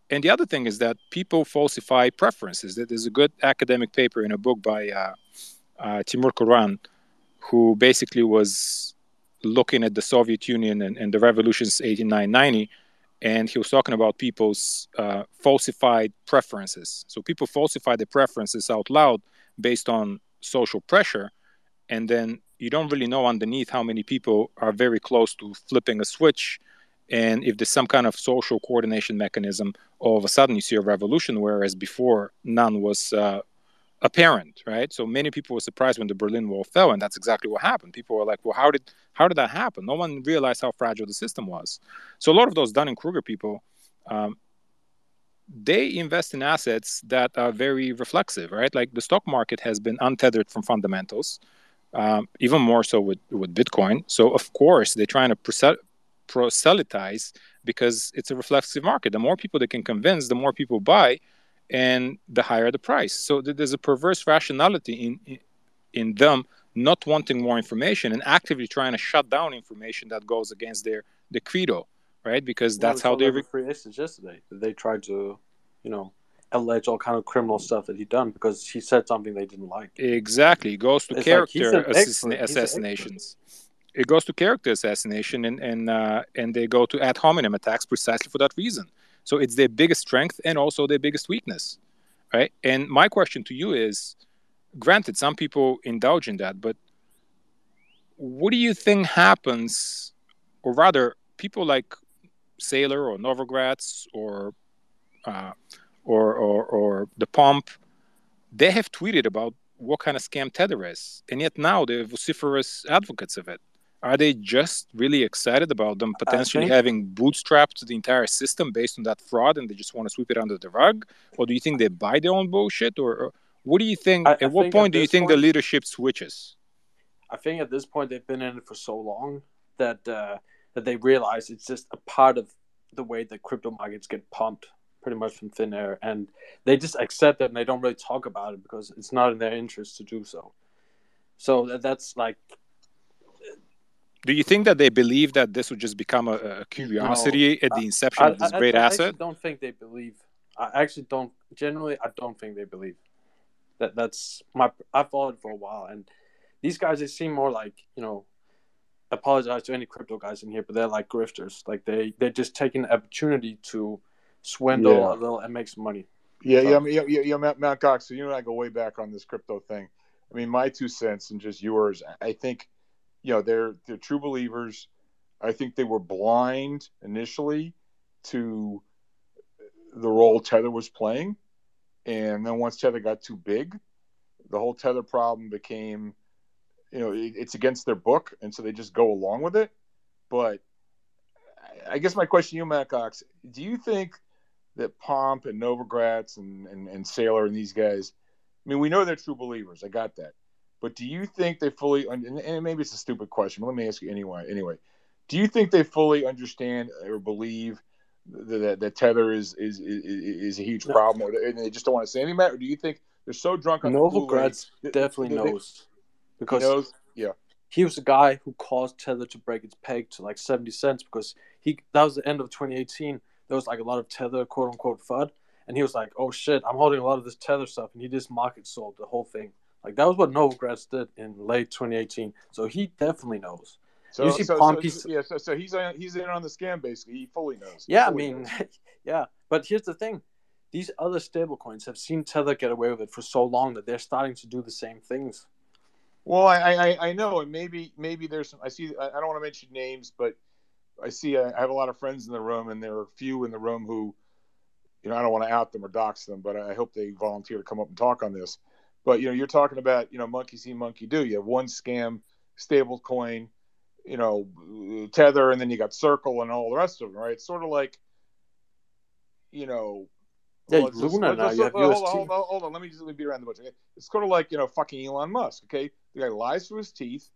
and the other thing is that people falsify preferences. There's a good academic paper in a book by uh, uh, Timur Kuran, who basically was looking at the Soviet Union and, and the revolutions 1890, and he was talking about people's uh, falsified preferences. So people falsify their preferences out loud based on social pressure, and then you don't really know underneath how many people are very close to flipping a switch. And if there's some kind of social coordination mechanism all of a sudden you see a revolution whereas before none was uh, apparent right? So many people were surprised when the berlin wall fell and that's exactly what happened. People were like well how did how did that happen? No one realized how fragile the system was. So a lot of those dunning-kruger people um, they invest in assets that are very reflexive right? Like the stock market has been untethered from fundamentals um, even more so with, with bitcoin so of course they're trying to proselytize because it's a reflexive market. The more people they can convince, the more people buy, and the higher the price. So there's a perverse rationality in in them not wanting more information and actively trying to shut down information that goes against their the credo, right? Because that's how they. Re- free instance yesterday, they tried to, you know, allege all kind of criminal stuff that he done because he said something they didn't like. Exactly, it goes to it's character like assassinations it goes to character assassination and and uh, and they go to ad hominem attacks precisely for that reason. So it's their biggest strength and also their biggest weakness, right? And my question to you is, granted, some people indulge in that, but what do you think happens, or rather, people like Saylor or Novogratz or uh, or, or or the Pomp, they have tweeted about what kind of scam Tether is, and yet now they're vociferous advocates of it. Are they just really excited about them potentially think... having bootstrapped the entire system based on that fraud and they just want to sweep it under the rug? Or do you think they buy their own bullshit? Or, or what do you think I, at I what point at do you think point, the leadership switches? I think at this point they've been in it for so long that uh, that they realize it's just a part of the way the crypto markets get pumped pretty much from thin air and they just accept it and they don't really talk about it because it's not in their interest to do so so that, that's like do you think that they believe that this would just become a, a curiosity no, at the inception I, of this I, great I, asset? I don't think they believe. I actually don't. Generally, I don't think they believe. That that's my. I followed for a while, and these guys they seem more like you know. Apologize to any crypto guys in here, but they're like grifters. Like they they're just taking the opportunity to swindle yeah. a little and make some money. Yeah, so. yeah, yeah, yeah, Matt, Matt Cox. So you and I go way back on this crypto thing. I mean, my two cents and just yours. I think you know they're they're true believers. I think they were blind initially to the role Tether was playing, and then once Tether got too big, the whole Tether problem became, you know, it, it's against their book, and so they just go along with it. But I guess my question to you, Matt Cox, do you think that Pomp and Novogratz and, and, and Saylor and these guys, I mean, we know they're true believers. I got that. But do you think they fully and maybe it's a stupid question, but let me ask you anyway. Anyway, do you think they fully understand or believe that, that tether is is is, is a huge no. problem, or and they just don't want to say anything about it? Or do you think they're so drunk on Novogratz definitely they, knows because he knows, yeah, he was the guy who caused tether to break its peg to like seventy cents because he that was the end of 2018. There was like a lot of tether quote unquote fud, and he was like, "Oh shit, I'm holding a lot of this tether stuff," and he just market sold the whole thing. Like that was what Novogratz did in late 2018. So he definitely knows. So, so, so, yeah, so, so he's uh, he's in on the scam basically. He fully knows. Yeah, fully I mean, (laughs) yeah. But here's the thing: these other stablecoins have seen Tether get away with it for so long that they're starting to do the same things. Well, I I, I know, and maybe maybe there's some. I see. I don't want to mention names, but I see. I, have a lot of friends in the room, and there are a few in the room who, you know, I don't want to out them or dox them, but I hope they volunteer to come up and talk on this. But you know, you're talking about you know monkey see, monkey do. You have one scam stable coin, you know, tether, and then you got circle and all the rest of them, right? It's sort of like, you know. Yeah, well, Luna now. hold, on, hold on, let me just let me beat around the bush. Okay? It's sort of like you know, fucking Elon Musk. Okay, the guy lies through his teeth,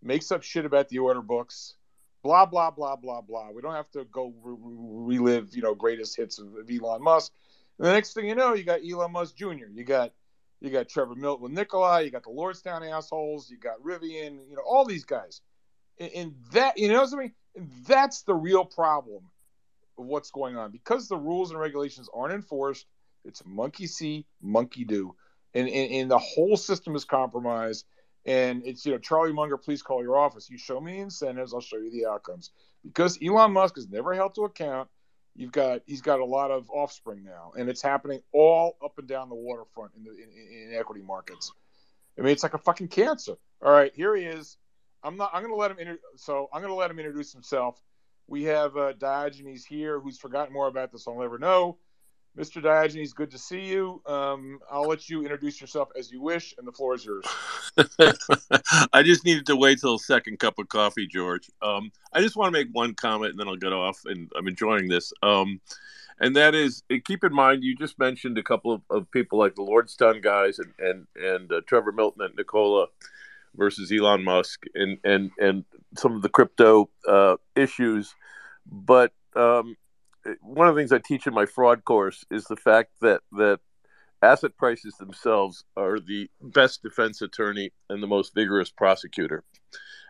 makes up shit about the order books, blah blah blah blah blah. We don't have to go re- relive you know greatest hits of, of Elon Musk. And the next thing you know, you got Elon Musk Jr. You got you got Trevor Milton with Nikola. You got the Lordstown assholes. You got Rivian. You know all these guys. And, and that you know what I mean. That's the real problem of what's going on because the rules and regulations aren't enforced. It's monkey see, monkey do, and, and, and the whole system is compromised. And it's you know Charlie Munger, please call your office. You show me incentives, I'll show you the outcomes. Because Elon Musk is never held to account you've got he's got a lot of offspring now, and it's happening all up and down the waterfront in the in, in equity markets. I mean, it's like a fucking cancer. All right, here he is. I'm not. I'm going to let him. Inter- so I'm going to let him introduce himself. We have uh, Diogenes here, who's forgotten more about this. I'll never know. Mr. Diogenes, good to see you. Um, I'll let you introduce yourself as you wish, and the floor is yours. (laughs) I just needed to wait till a second cup of coffee, George. Um, I just want to make one comment, and then I'll get off. And I'm enjoying this. Um, and that is, eh, keep in mind, you just mentioned a couple of, of people like the Lordstown guys and and and uh, Trevor Milton and Nikola versus Elon Musk, and and and some of the crypto uh, issues, but um, one of the things I teach in my fraud course is the fact that that asset prices themselves are the best defense attorney and the most vigorous prosecutor,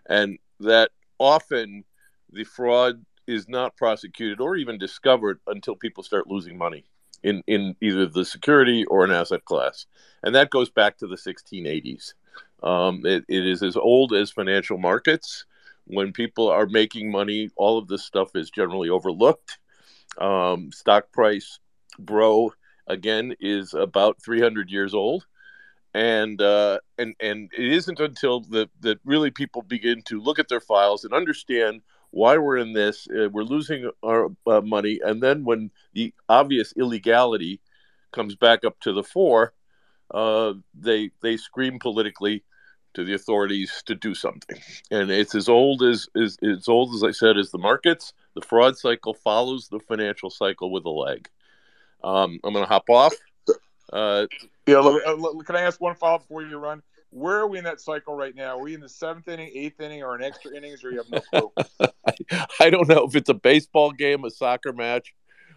and that often the fraud is not prosecuted or even discovered until people start losing money in, in either the security or an asset class. And that goes back to the 1680s. Um, it, it is as old as financial markets. When people are making money, all of this stuff is generally overlooked um, stock price, bro, again is about 300 years old, and uh, and and it isn't until that that really people begin to look at their files and understand why we're in this. Uh, we're losing our uh, money, and then when the obvious illegality comes back up to the fore, uh, they they scream politically to the authorities to do something. And it's as old as, as as old as I said as the markets. The fraud cycle follows the financial cycle with a leg. Um, I'm going to hop off. Uh, yeah, look, uh, can I ask one follow up before you run? Where are we in that cycle right now? Are we in the seventh inning, eighth inning, or an extra innings, or you have no clue? (laughs) I don't know if it's a baseball game, a soccer match,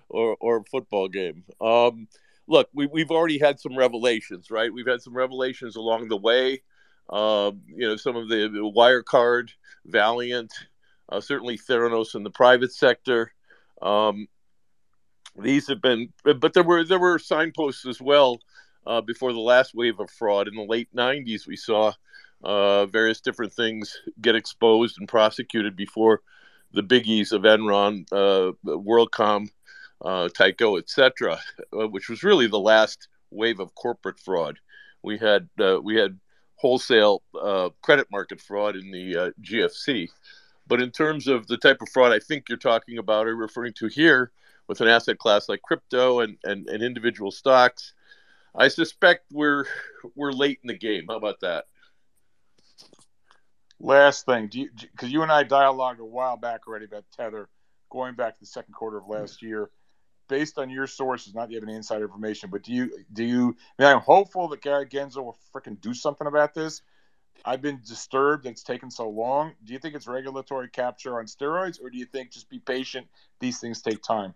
or or a football game. Um, look, we, we've already had some revelations, right? We've had some revelations along the way. Uh, you know, some of the, Wirecard, Valeant, uh, certainly Theranos in the private sector. Um, these have been, but there were there were signposts as well uh, before the last wave of fraud in the late '90s. We saw uh, various different things get exposed and prosecuted before the biggies of Enron, uh, WorldCom, uh, Tyco, etc., uh, which was really the last wave of corporate fraud. We had we had wholesale credit market fraud in the GFC. But in terms of the type of fraud I think you're talking about or referring to here with an asset class like crypto and, and, and individual stocks, I suspect we're we're late in the game. How about that? Last thing, do you because you and I dialogued a while back already about Tether, going back to the second quarter of last mm-hmm. year based on your sources, not you have any inside information, but do you do you? I mean, I'm hopeful that Gary Gensler will freaking do something about this. I've been disturbed it's taken so long. Do you think it's regulatory capture on steroids, or do you think just be patient? These things take time.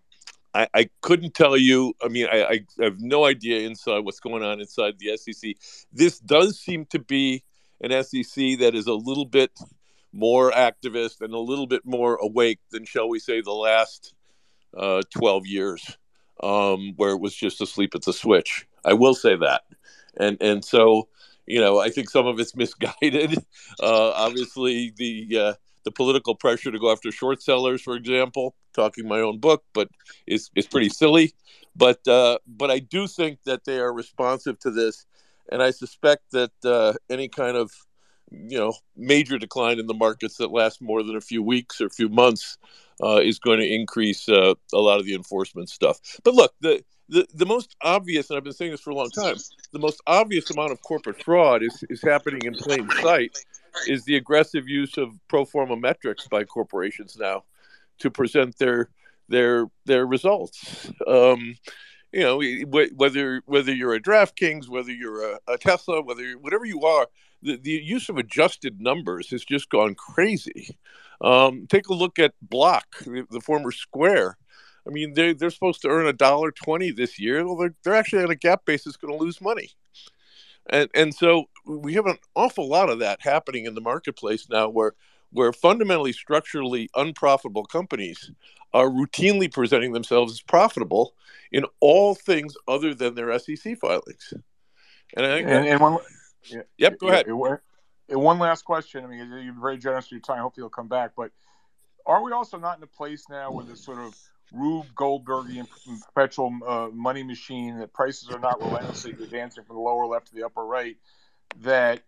I, I couldn't tell you. I mean, I, I have no idea inside what's going on inside the SEC. This does seem to be an SEC that is a little bit more activist and a little bit more awake than, shall we say, the last uh, 12 years. um, where it was just asleep at the switch. I will say that, and and so you know I think some of it's misguided. (laughs) Uh, obviously, the uh, the political pressure to go after short sellers, for example, talking my own book, but is is pretty silly. But uh, but I do think that they are responsive to this, and I suspect that uh, any kind of you know major decline in the markets that lasts more than a few weeks or a few months uh, is going to increase uh, a lot of the enforcement stuff. But look, the, the the most obvious, and I've been saying this for a long time, the most obvious amount of corporate fraud is is happening in plain sight. Is the aggressive use of pro forma metrics by corporations now to present their their their results? Um, you know, whether whether you're a DraftKings, whether you're a, a Tesla, whether whatever you are, the, the use of adjusted numbers has just gone crazy. Um, take a look at Block, the, the, former Square. I mean, they they're supposed to earn a dollar twenty this year. Well, they're they're actually on a GAAP basis going to lose money, and and so we have an awful lot of that happening in the marketplace now, where where fundamentally structurally unprofitable companies are routinely presenting themselves as profitable in all things other than their SEC filings. And, I think and, and one, yeah, yep, go ahead. And one last question. I mean, you're very generous with your time. Hopefully, you'll come back. But are we also not in a place now where this sort of Rube Goldbergian perpetual uh, money machine that prices are not relentlessly advancing from the lower left to the upper right? That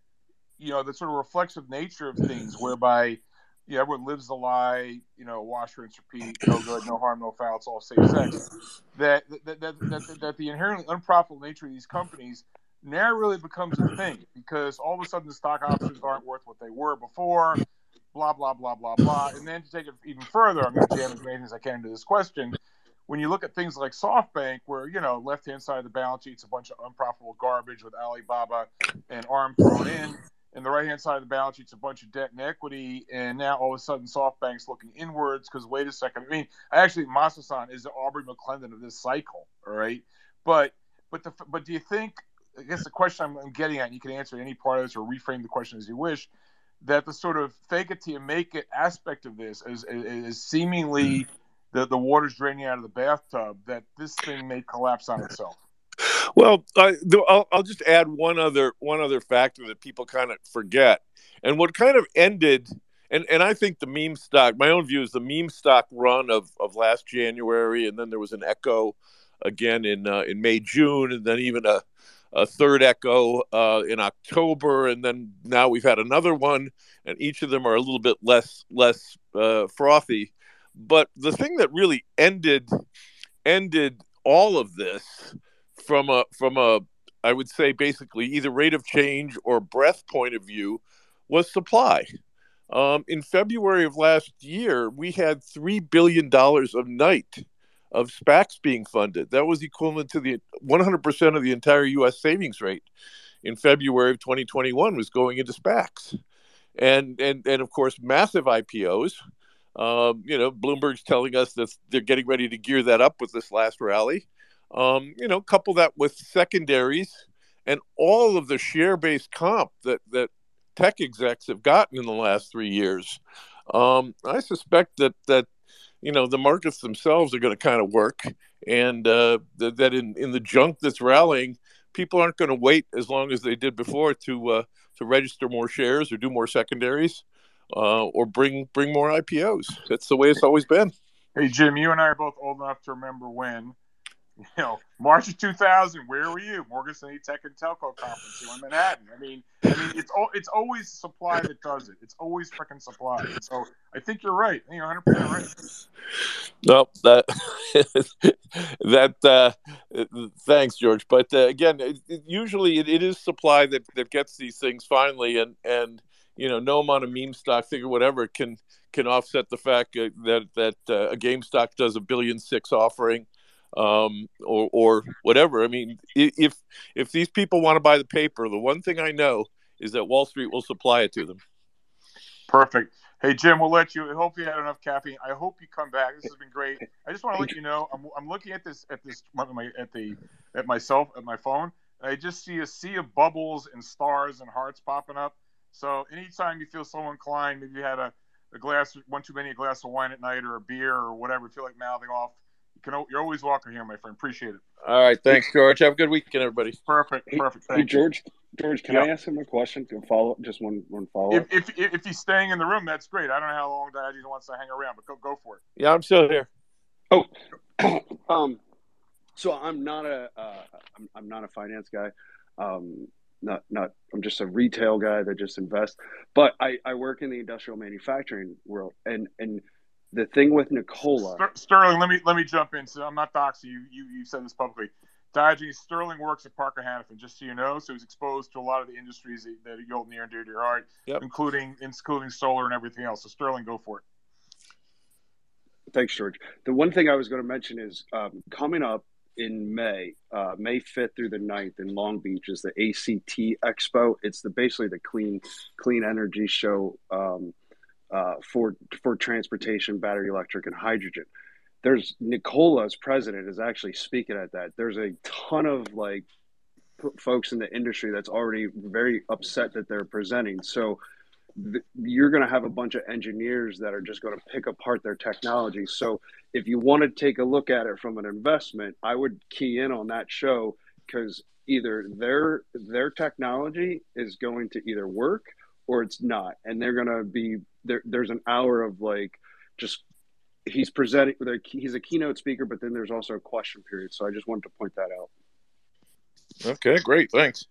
you know the sort of reflexive nature of things, whereby yeah, everyone lives the lie, you know, wash, rinse, repeat, no good, no harm, no foul, it's all safe sex. That that, that, that, that the inherently unprofitable nature of these companies now really becomes a thing because all of a sudden the stock options aren't worth what they were before, blah, blah, blah, blah, blah. And then to take it even further, I'm going to jam as many as I can into this question. When you look at things like SoftBank, where, you know, left hand side of the balance sheet's a bunch of unprofitable garbage with Alibaba and ARM thrown in, and the right hand side of the balance sheet's a bunch of debt and equity, and now all of a sudden SoftBank's looking inwards because wait a second. I mean, actually, Masasan is the Aubrey McClendon of this cycle, all right? But but the but do you think I guess the question I'm, I'm getting at, and you can answer any part of this or reframe the question as you wish, that the sort of fake it till you make it aspect of this is, is, is seemingly the, the water's draining out of the bathtub, that this thing may collapse on itself. Well, I, will I'll just add one other one other factor that people kind of forget, and what kind of ended, and, and I think the meme stock. My own view is the meme stock run of, of last January, and then there was an echo again in uh, in May June, and then even a a third echo uh, in October, and then now we've had another one, and each of them are a little bit less less uh, frothy. But the thing that really ended ended all of this from a from a I would say basically either rate of change or breadth point of view was supply. Um, in February of last year, we had three billion dollars of night of SPACs being funded. That was equivalent to the 100% of the entire U.S. savings rate in February of 2021 was going into SPACs, and and and of course massive IPOs. Um, you know, Bloomberg's telling us that they're getting ready to gear that up with this last rally. Um, you know, couple that with secondaries and all of the share-based comp that that tech execs have gotten in the last three years. Um, I suspect that that you know the markets themselves are going to kind of work, and uh, th- that in in the junk that's rallying, people aren't going to wait as long as they did before to uh, to register more shares or do more secondaries. Uh, or bring bring more IPOs. That's the way it's always been. Hey Jim, you and I are both old enough to remember when you know, March of 2000, where were you? Morgan Stanley Tech and Telco Conference in Manhattan. I mean, I mean, it's it's always supply that does it. It's always freaking supply. So I think you're right. You're 100 percent right. No, that (laughs) that uh, thanks, George. But uh, again, it, it, usually it, it is supply that that gets these things finally, and and you know, no amount of meme stock thing or whatever can can offset the fact uh, that that uh, a GameStop does a billion six offering um, or, or whatever. I mean, if if these people want to buy the paper, the one thing I know is that Wall Street will supply it to them. Perfect. Hey Jim, we'll let you. I hope you had enough caffeine. I hope you come back. This has been great. I just want to let you know I'm, I'm looking at this at this at the at myself at my phone. I just see a sea of bubbles and stars and hearts popping up. So anytime you feel so inclined, maybe you had a, a glass one too many a glass of wine at night or a beer or whatever, feel like mouthing off can, you're always welcome here, my friend. Appreciate it. All right, thanks, George. Have a good weekend, everybody. Perfect, perfect. Hey, George, George, can I ask him a question? Can follow just one one follow up? If, if, if he's staying in the room, that's great. I don't know how long Diogenes wants to hang around, but go go for it. Yeah, I'm still here. Oh, (coughs) um, so I'm not a uh, I'm, I'm not a finance guy. Um, not not I'm just a retail guy that just invests. But I I work in the industrial manufacturing world, and and the thing with Nikola Sterling, let me let me jump in. So I'm not doxing you. You you said this publicly. Diogenes Sterling works at Parker Hannifin, just so you know. So he's exposed to a lot of the industries that, that you hold near and dear to your heart, yep. including including solar and everything else. So Sterling, go for it. Thanks, George. The one thing I was going to mention is um, coming up in May, uh, May 5th through the 9th in Long Beach is the ACT Expo. It's the basically the clean clean energy show um, uh, for for transportation, battery electric, and hydrogen. There's Nikola's president is actually speaking at that. There's a ton of like folks in the industry that's already very upset that they're presenting. So you're going to have a bunch of engineers that are just going to pick apart their technology. So if you want to take a look at it from an investment, I would key in on that show because either their their technology is going to either work or it's not, and they're going to be there. There's an hour of like just he's presenting. He's a keynote speaker, but then there's also a question period. So I just wanted to point that out. Okay, great, thanks.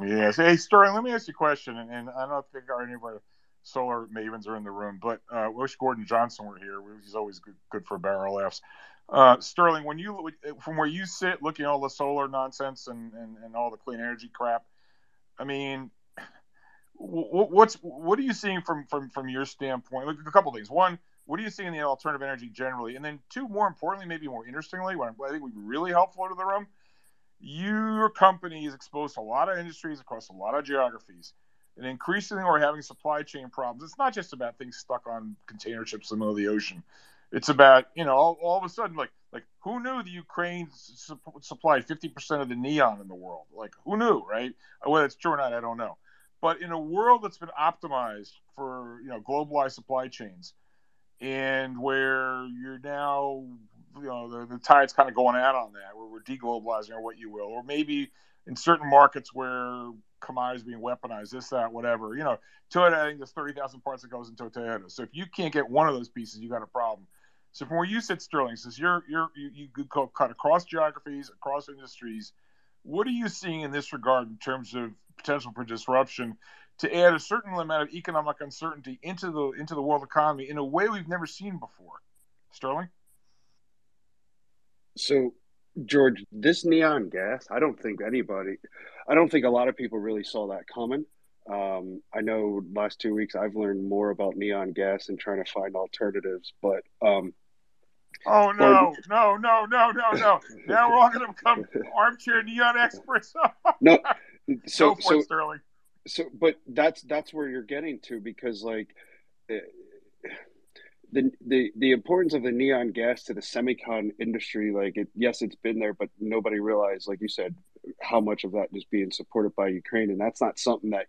Yes. Hey, Sterling, let me ask you a question, and, and I don't think our any of our solar mavens are in the room, but uh, I wish Gordon Johnson were here. He's always good, good for barrel laughs. Uh, Sterling, when you from where you sit, looking at all the solar nonsense and, and, and all the clean energy crap, I mean, what's what are you seeing from from from your standpoint? Like a couple things. One, what are you seeing in the alternative energy generally? And then two, more importantly, maybe more interestingly, what I think would be really helpful to the room your company is exposed to a lot of industries across a lot of geographies. And increasingly, we're having supply chain problems. It's not just about things stuck on container ships in the middle of the ocean. It's about, you know, all, all of a sudden, like, like who knew the Ukraine su- supplied 50% of the neon in the world? Like, who knew, right? Whether it's true or not, I don't know. But in a world that's been optimized for, you know, globalized supply chains, and where you're now you know the, the tide's kind of going out on that where we're deglobalizing or what you will or maybe in certain markets where commodities being weaponized this that whatever you know toyota i think there's 30000 parts that goes into a toyota. So if you can't get one of those pieces you got a problem. So from where you sit sterling says you're you're you, you could cut across geographies across industries what are you seeing in this regard in terms of potential for disruption to add a certain amount of economic uncertainty into the into the world economy in a way we've never seen before sterling so, George, this neon gas, I don't think anybody, I don't think a lot of people really saw that coming. Um, I know last two weeks I've learned more about neon gas and trying to find alternatives, but um, Oh no, no, no, no, no, no! Now we're all going to become (laughs) armchair neon experts. no, so so Sterling. So, but that's that's where you're getting to because like eh, the, the the importance of the neon gas to the semicon industry like it yes it's been there but nobody realized like you said how much of that is being supported by ukraine and that's not something that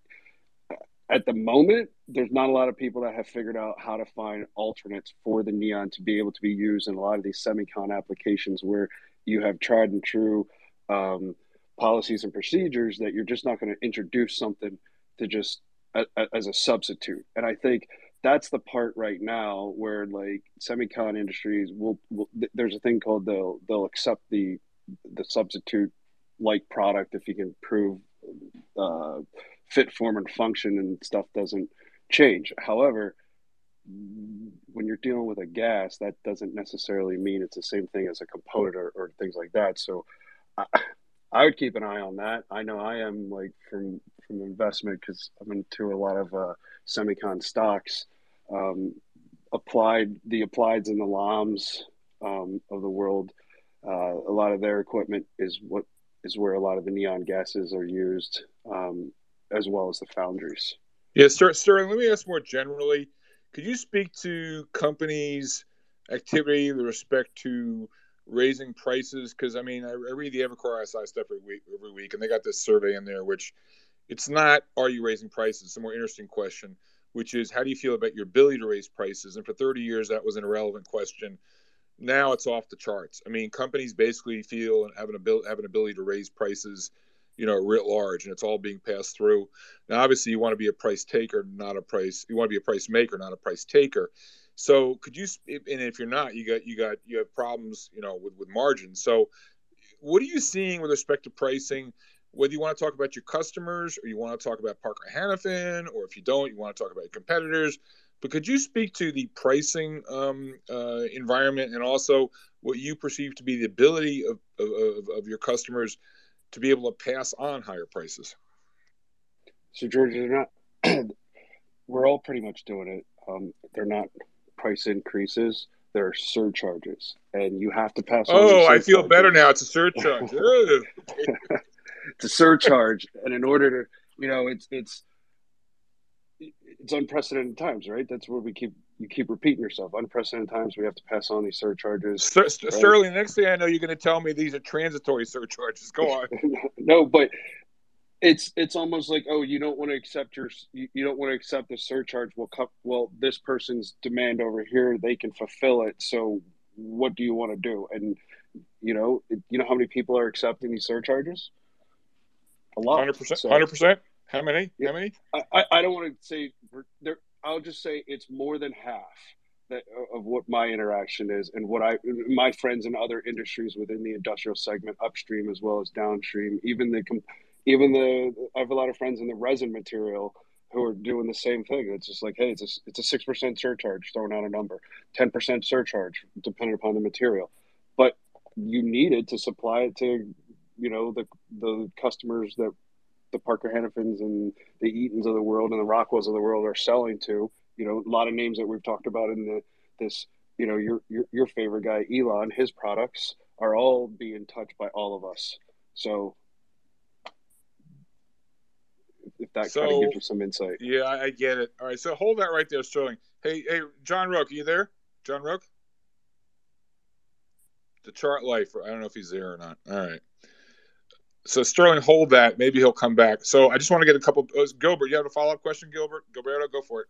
at the moment there's not a lot of people that have figured out how to find alternates for the neon to be able to be used in a lot of these semicon applications where you have tried and true um, policies and procedures that you're just not going to introduce something to just a, a, as a substitute. And i think that's the part right now where like semicon industries will, will there's a thing called they'll they'll accept the the substitute like product if you can prove uh, fit form and function and stuff doesn't change. However when you're dealing with a gas that doesn't necessarily mean it's the same thing as a component or, or things like that. So I would keep an eye on that i know i am like from from investment because i'm into a lot of uh, semicon stocks um, applied the applieds and the LAMs um, of the world. Uh, a lot of their equipment is what is where a lot of the neon gases are used, um, as well as the foundries. Yeah, Sterling. Let me ask more generally. Could you speak to companies' activity with respect to raising prices? Because I mean, I, I, read the Evercore ISI stuff every week, every week, and they got this survey in there, which it's not are you raising prices? It's a more interesting question which is how do you feel about your ability to raise prices? And for 30 years, that was an irrelevant question. now it's off the charts. I mean, companies basically feel and have an ability have an ability to raise prices, you know, writ large, and it's all being passed through. Now, obviously, you want to be a price taker, not a price. You want to be a price maker, not a price taker. So, could you? And if you're not, you got you got you have problems, you know, with with margins. So, what are you seeing with respect to pricing? Whether you want to talk about your customers or you want to talk about Parker Hannifin, or if you don't, you want to talk about your competitors but could you speak to the pricing um, uh, environment and also what you perceive to be the ability of, of, of, your customers to be able to pass on higher prices? So, George, they're not. (clears throat) we're all pretty much doing it. Um, they're not price increases; there are surcharges, and you have to pass. Oh, I feel better now. It's a surcharge. (laughs) it's a surcharge, and in order to, you know, it's it's it's unprecedented times, right? That's where we keep you keep repeating yourself. Unprecedented times, we have to pass on these surcharges. Ster- right? Sterling, next thing I know, you're going to tell me these are transitory surcharges. Go on. (laughs) no, but it's it's almost like oh, you don't want to accept your you, you don't want to accept the surcharge. Well, co- well, this person's demand over here, they can fulfill it. So, what do you want to do? And you know, you know how many people are accepting these surcharges? A lot. Hundred percent. Hundred percent. How many? How many? I, I don't want to say there. I'll just say it's more than half that of what my interaction is and what I my friends in other industries within the industrial segment, upstream as well as downstream. Even the even the I have a lot of friends in the resin material who are doing the same thing. It's just like, hey, it's a it's a six percent surcharge, throwing out a number, ten percent surcharge, depending upon the material. But you need it to supply it to, you know, the the customers that the Parker Hannifins and the Eatons of the world and the Rockwells of the world are selling to. You know, a lot of names that we've talked about in the this. You know, your your your favorite guy, Elon. His products are all being touched by all of us. So, if that so, kind of gives you some insight. Yeah, I get it. All right, so hold that right there, Sterling. Hey, hey, John Rook, are you there? John Rook? The chart life. I don't know if he's there or not. All right. So Sterling, hold that. Maybe he'll come back. So I just want to get a couple. Uh, Gilbert, you have a follow up question, Gilbert? Gilberto, go for it.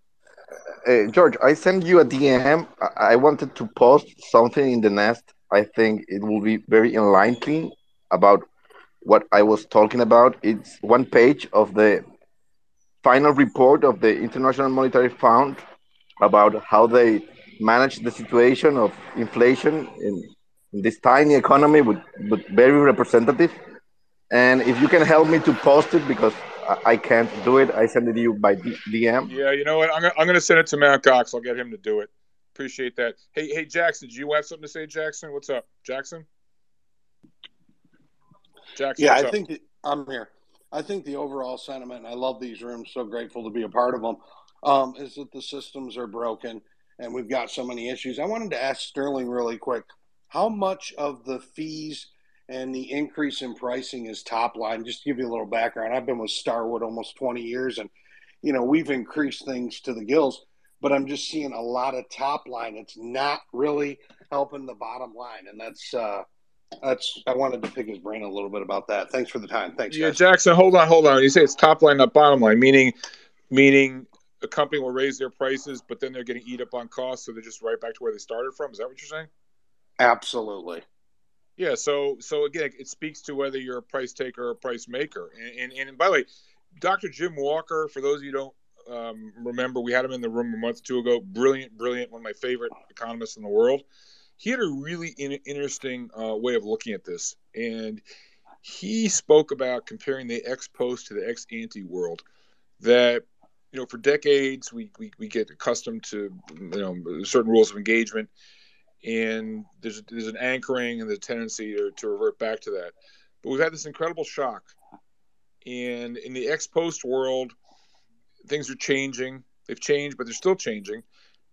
Uh, George, I sent you a DM. I wanted to post something in the nest. I think it will be very enlightening about what I was talking about. It's one page of the final report of the International Monetary Fund about how they manage the situation of inflation in, in this tiny economy, but, but very representative. And if you can help me to post it because I can't do it, I send it to you by DM. Yeah, you know what? I'm gonna, I'm gonna send it to Matt Cox. I'll get him to do it. Appreciate that. Hey, hey, Jackson, do you have something to say, Jackson? What's up, Jackson? Jackson. Yeah, I up? think I'm here. I think the overall sentiment, I love these rooms. So grateful to be a part of them. Um, is that the systems are broken and we've got so many issues. I wanted to ask Sterling really quick, how much of the fees and the increase in pricing is top line. Just to give you a little background, I've been with Starwood almost 20 years, and you know we've increased things to the gills, but I'm just seeing a lot of top line. It's not really helping the bottom line, and that's uh, that's I wanted to pick his brain a little bit about that. Thanks for the time. Thanks, yeah, guys. Jackson. Hold on, hold on. You say it's top line, not bottom line, meaning meaning a company will raise their prices, but then they're getting eat up on costs, so they're just right back to where they started from. Is that what you're saying? Absolutely. Yeah, so so again, it speaks to whether you're a price taker or a price maker. And and, and by the way, Dr. Jim Walker, for those of you who don't um, remember, we had him in the room a month or two ago. Brilliant, brilliant, one of my favorite economists in the world. He had a really in, interesting uh, way of looking at this, and he spoke about comparing the ex post to the ex ante world. That you know, for decades we, we, we get accustomed to you know certain rules of engagement and there's there's an anchoring and the tendency to, to revert back to that. But we've had this incredible shock, and in the ex post world, things are changing. They've changed, but they're still changing,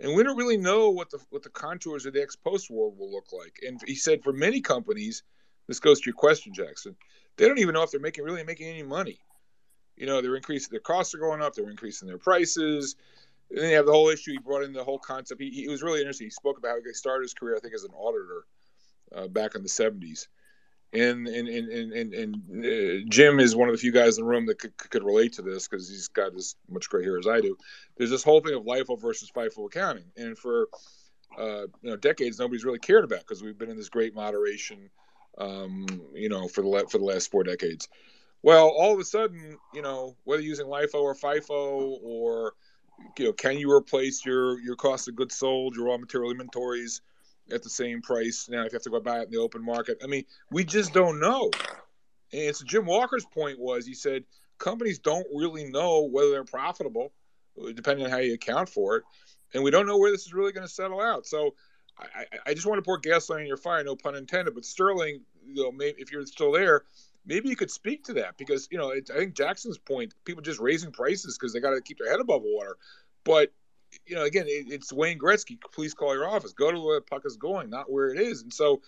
and we don't really know what the what the contours of the ex post world will look like. And he said for many companies, this goes to your question, Jackson. They don't even know if they're making really making any money. You know, they're increasing their costs are going up. They're increasing their prices and then you have the whole issue. He brought in the whole concept. He, he was really interesting. He spoke about how he started his career, I think, as an auditor uh, back in the '70s. And and and and, and uh, Jim is one of the few guys in the room that could, could relate to this because he's got as much gray hair as I do. There's this whole thing of LIFO versus FIFO accounting, and for uh, you know decades nobody's really cared about because we've been in this great moderation, um, you know, for the for the last four decades. Well, all of a sudden, you know, whether using LIFO or FIFO or you know, can you replace your your cost of goods sold, your raw material inventories at the same price now if you have to go buy it in the open market? I mean, we just don't know. And so Jim Walker's point was he said companies don't really know whether they're profitable, depending on how you account for it, and we don't know where this is really going to settle out. So I, I, just want to pour gasoline on your fire, no pun intended. But Sterling, you know, maybe, if you're still there, maybe you could speak to that because you know it, I think Jackson's point, people just raising prices because they got to keep their head above water. But you know, again, it, it's Wayne Gretzky. Please call your office. Go to where the puck is going, not where it is. And so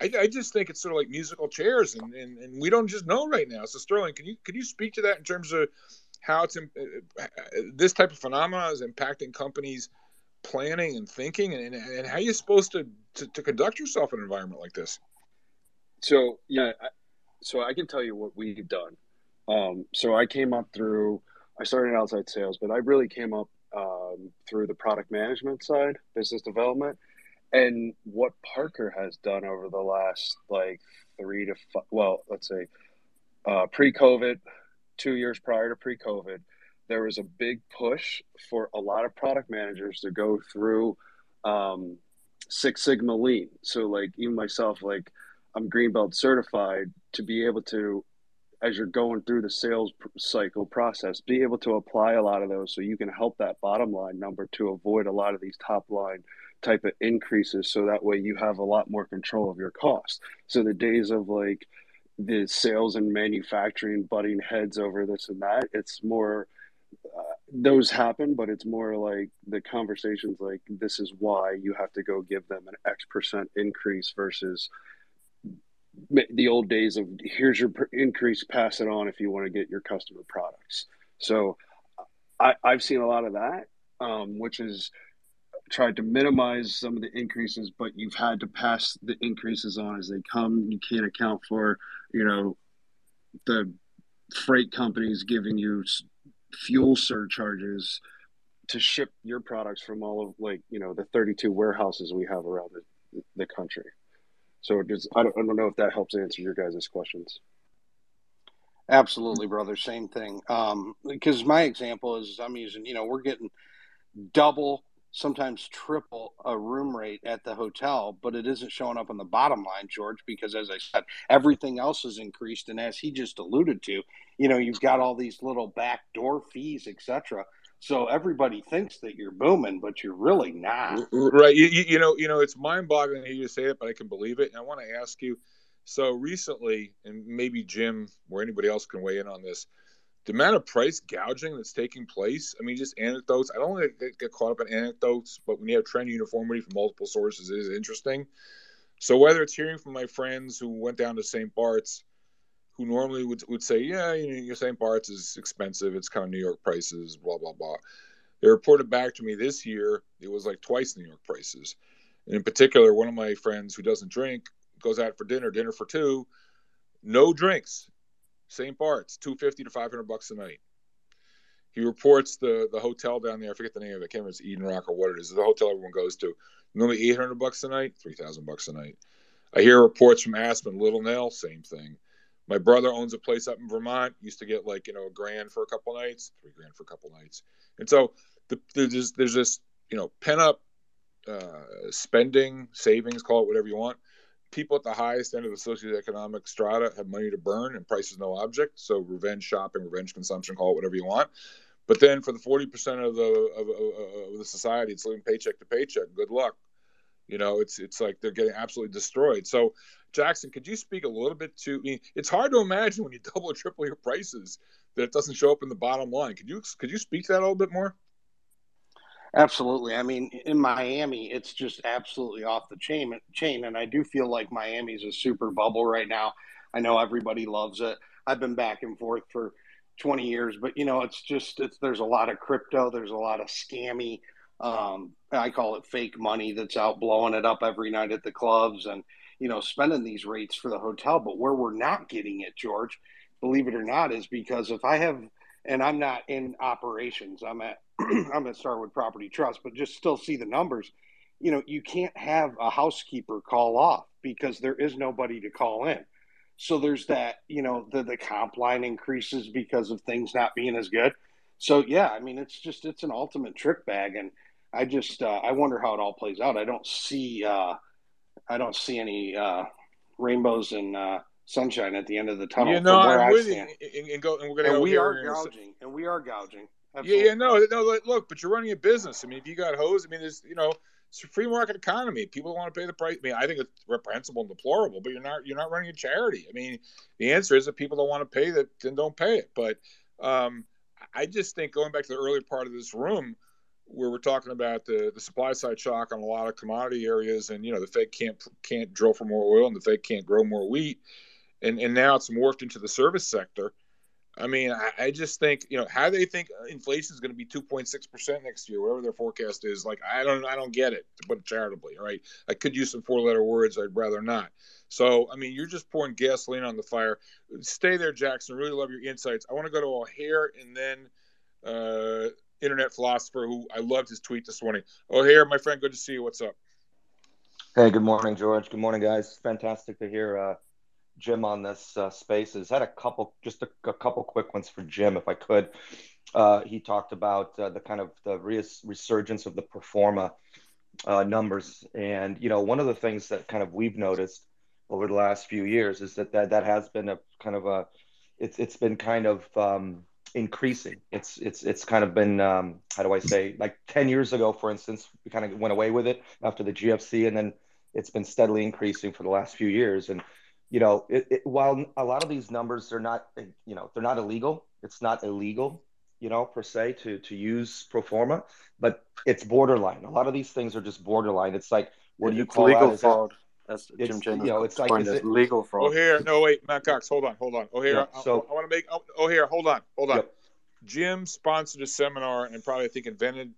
I, I, just think it's sort of like musical chairs, and, and, and we don't just know right now. So Sterling, can you can you speak to that in terms of how it's uh, uh, this type of phenomena is impacting companies' planning and thinking, and, and how you're supposed to, to, to conduct yourself in an environment like this? So yeah, so I can tell you what we've done. Um, so I came up through. I started outside sales, but I really came up um, through the product management side, business development and what Parker has done over the last like three to five, well, let's say uh, pre-COVID, two years prior to pre-COVID, there was a big push for a lot of product managers to go through um, Six Sigma Lean. So, like even myself, like I'm Greenbelt certified to be able to, as you're going through the sales cycle process, be able to apply a lot of those so you can help that bottom line number to avoid a lot of these top line type of increases so that way you have a lot more control of your costs. So the days of like the sales and manufacturing butting heads over this and that it's more uh, those happen but it's more like the conversations like this is why you have to go give them an x percent increase versus the old days of here's your increase pass it on if you want to get your customer products so I, i've seen a lot of that um, which is tried to minimize some of the increases, but you've had to pass the increases on as they come. You can't account for, you know, the freight companies giving you fuel surcharges to ship your products from all of like you know the 32 warehouses we have around the, the country. So does I don't, I don't know if that helps answer your guys' questions. Absolutely, brother. Same thing. Um, because my example is I'm using, you know, we're getting double sometimes triple a room rate at the hotel, but it isn't showing up on the bottom line, George, because as I said, everything else has increased. And as he just alluded to, you know, you've got all these little backdoor fees, etc. So everybody thinks that you're booming, but you're really not. Right. You, you know, you know, it's mind boggling to hear you say it, but I can believe it. And I want to ask you, so recently, and maybe Jim or anybody else can weigh in on this, the amount of price gouging that's taking place. I mean, just anecdotes. I don't want to get caught up in anecdotes, but when you have trend uniformity from multiple sources, it is interesting. So whether it's hearing from my friends who went down to St. Bart's, who normally would, would say, yeah, you know, your. Bart's is expensive. It's kind of New York prices, blah, blah, blah. They reported back to me this year, it was like twice New York prices. And in particular, one of my friends who doesn't drink goes out for dinner, dinner for two, no drinks. St. Bart's, two fifty to five hundred bucks a night. He reports the the hotel down there. I forget the name of it. I can't remember it's Eden Rock or what it is. The hotel everyone goes to. Normally eight hundred bucks a night, three thousand bucks a night. I hear reports from Aspen, Little Nell, same thing. My brother owns a place up in Vermont. Used to get like you know a grand for a couple nights, three grand for a couple nights. And so the, there's there's this you know pent up uh, spending, savings, call it whatever you want, people at the highest end of the socioeconomic strata have money to burn and price is no object. So revenge shopping, revenge consumption, call it whatever you want. But then for the 40% of the of, of, of the society, it's living paycheck to paycheck. Good luck. You know, it's it's like they're getting absolutely destroyed. So, Jackson, could you speak a little bit to? I mean, it's hard to imagine when you (laughs) double or triple your prices that it doesn't show up in the bottom line. Could you could you speak to that a little bit more? Absolutely. I mean, in Miami, it's just absolutely off the chain. Chain, and I do feel like Miami's a super bubble right now. I know everybody loves it. I've been back and forth for 20 years, but you know, it's just it's there's a lot of crypto. There's a lot of scammy. Um, I call it fake money that's out blowing it up every night at the clubs and you know spending these rates for the hotel. But where we're not getting it, George, believe it or not, is because if I have and I'm not in operations. I'm at (clears throat) I'm at Starwood Property Trust, but just still see the numbers. you know, you can't have a housekeeper call off because there is nobody to call in. So there's that, you know, the the comp line increases because of things not being as good. So yeah, I mean, it's just it's an ultimate trick bag, and I just uh, I wonder how it all plays out. I don't see uh, I don't see any uh, rainbows and uh, sunshine at the end of the tunnel. You know, I'm I with you. And, and go, and we're going to And we are in gouging, and we are gouging. Yeah, yeah, no, no. look- but you're running a business. I mean, if you got hose, I mean, there's, you know, it's a free market economy. People want to pay the price. I mean, I think it's reprehensible and deplorable, but you're not, you're not running a charity. I mean, the answer is that people don't want to pay that, then don't pay it. But um, I just think going back to the earlier part of this room, where we're talking about the, the supply side shock on a lot of commodity areas, and you know, the Fed can't can't drill for more oil, and the Fed can't grow more wheat, and and now it's morphed into the service sector. I mean, I, I just think you know how they think inflation is going to be two point six percent next year, whatever their forecast is. Like, I don't, I don't get it. To put it charitably, right I could use some four-letter words. I'd rather not. So, I mean, you're just pouring gasoline on the fire. Stay there, Jackson. Really love your insights. I want to go to O'Hare and then uh, internet philosopher who I loved his tweet this morning. Oh, here, my friend, good to see you. What's up? Hey, good morning, George. Good morning, guys. Fantastic to hear uh, Jim on this uh, Spaces. Had a couple, just a, a couple quick ones for Jim, if I could. Uh, he talked about uh, the kind of the res- resurgence of the pro forma uh, numbers, and you know, one of the things that kind of we've noticed over the last few years is that that, that has been a kind of a, it's it's been kind of um, increasing. It's it's it's kind of been um, how do I say like 10 years ago, for instance, we kind of went away with it after the GFC, and then it's been steadily increasing for the last few years. And you know, it, it, while a lot of these numbers are not, you know, they're not illegal. It's not illegal, you know, per se to to use pro forma, but it's borderline. A lot of these things are just borderline. It's like what do you It's call legal fraud. That's it's, Jim Chanos. you know, it's like coined it it, legal fraud. O'Hare, no, wait, Matt Cox, hold on, hold on. O'Hare, Yeah, I- so- I, want to make oh, O'Hare, hold on, hold on. Yep. Jim sponsored a seminar and probably I think invented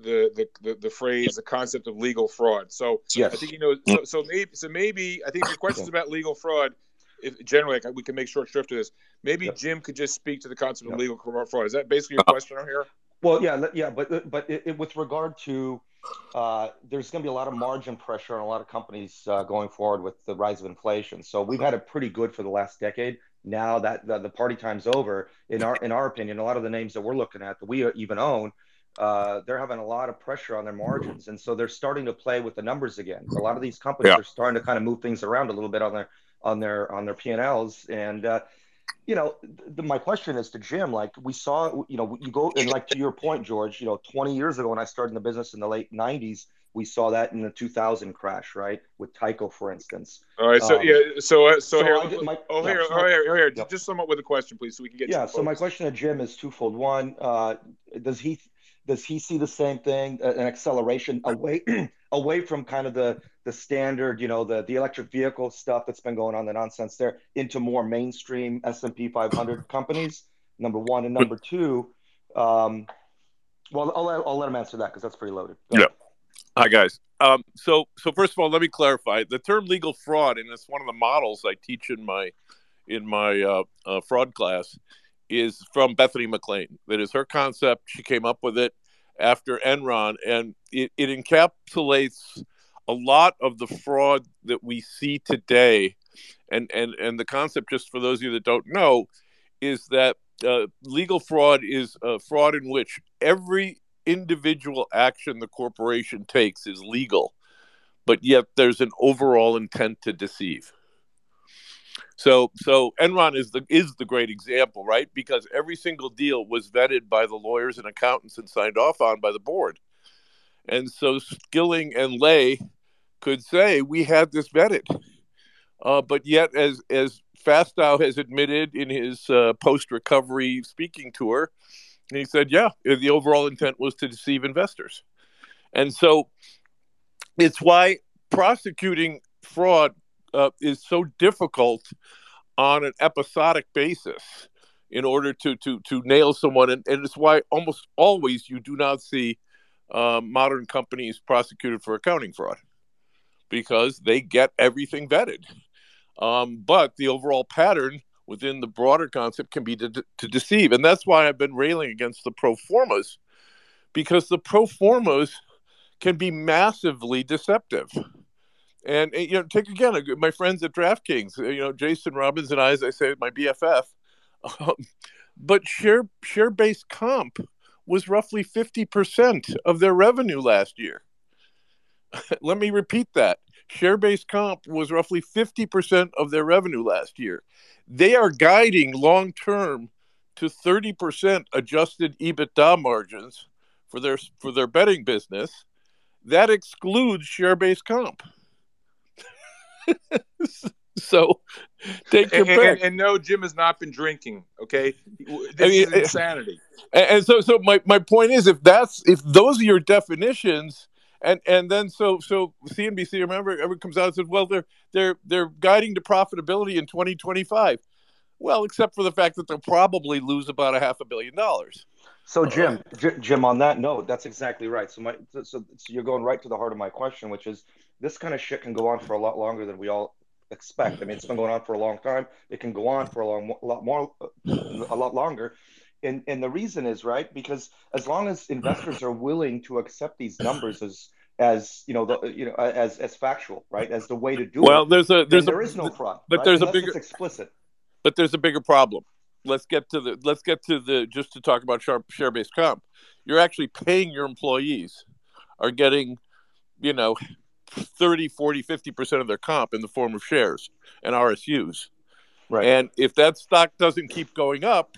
the the, the, the phrase, the concept of legal fraud. So Yes. I think you know. So, so maybe so maybe I think the questions about legal fraud. If generally we can make short shrift of this, maybe Yep. Jim could just speak to the concept Yep. of legal fraud. Is that basically your uh, question here? Well, yeah, yeah, but but it, it, with regard to, uh, there's going to be a lot of margin pressure on a lot of companies uh, going forward with the rise of inflation. So we've had it pretty good for the last decade. Now that the, the party time's over, in our in our opinion, a lot of the names that we're looking at that we even own, uh, they're having a lot of pressure on their margins, and so they're starting to play with the numbers again. A lot of these companies Yeah. are starting to kind of move things around a little bit on their on their on their P and Ls, and uh, you know, the, my question is to Jim. Like we saw, you know, you go and like to your point, George. You know, 20 years ago when I started in the business in the late 90s, we saw that in the 2000 crash, right, with Tyco, for instance. All right. So Um, yeah. So uh, so, so here, did my- O'Hare, yeah, so- O'Hare, O'Hare, Yep. just sum up with a question, please, so we can get. Yeah. So my question to Jim is twofold. One, uh, does he does he see the same thing, an acceleration away (clears throat) away from kind of the the standard, you know, the the electric vehicle stuff that's been going on, the nonsense there, into more mainstream S and P 500 companies? Number one, and number two, um, well, I'll, let- I'll let him answer that because that's pretty loaded. Go Yeah. ahead. Hi guys. Um, so so first of all, let me clarify the term legal fraud, and it's one of the models I teach in my in my uh, uh, fraud class, is from Bethany McLean. That is her concept. She came up with it after Enron, and it, it encapsulates a lot of the fraud that we see today. And and and the concept, just for those of you that don't know, is that uh, legal fraud is a fraud in which every individual action the corporation takes is legal, but yet there's an overall intent to deceive. So, so Enron is the is the great example, right? Because every single deal was vetted by the lawyers and accountants and signed off on by the board, and so Skilling and Lay could say we had this vetted, uh, but yet, as as Fastow has admitted in his uh, post recovery speaking tour, he said, yeah, the overall intent was to deceive investors. And so it's why prosecuting fraud uh, is so difficult on an episodic basis in order to, to, to nail someone. And, and it's why almost always you do not see uh, modern companies prosecuted for accounting fraud because they get everything vetted. Um, but the overall pattern within the broader concept can be to, to deceive. And that's why I've been railing against the pro formas, because the pro formas can be massively deceptive. And you know, take again my friends at DraftKings. You know, Jason Robins and I, as I say, my BFF. (laughs) Um, but share share based comp was roughly fifty percent of their revenue last year. (laughs) Let me repeat that. Share based comp was roughly fifty percent of their revenue last year. They are guiding long term to thirty percent adjusted EBITDA margins for their for their betting business. That excludes share based comp. (laughs) so take your and, pick. and, and, no, Jim has not been drinking. Okay, this I mean, is insanity. (laughs) And, and so, so my, my point is, if that's if those are your definitions, and and then so so CNBC remember ever comes out and says, well, they're they're they're guiding to profitability in 2025. Well, except for the fact that they'll probably lose about a half a billion dollars. So Jim, J- Jim, on that note, that's exactly right. So my so, so you're going right to the heart of my question, which is this kind of shit can go on for a lot longer than we all expect. I mean, it's been going on for a long time. It can go on for a long, a lot more, a lot longer. And and the reason is right because as long as investors are willing to accept these numbers as as you know the you know as as factual, right, as the way to do well, it. there's a there's there a, is no fraud, but right? there's Unless a bigger explicit. But there's a bigger problem. Let's get to the let's get to the just to talk about share based comp. You're actually paying your employees are getting, you know, 30, 40, 50% of their comp in the form of shares and RSUs. Right. And if that stock doesn't keep going up,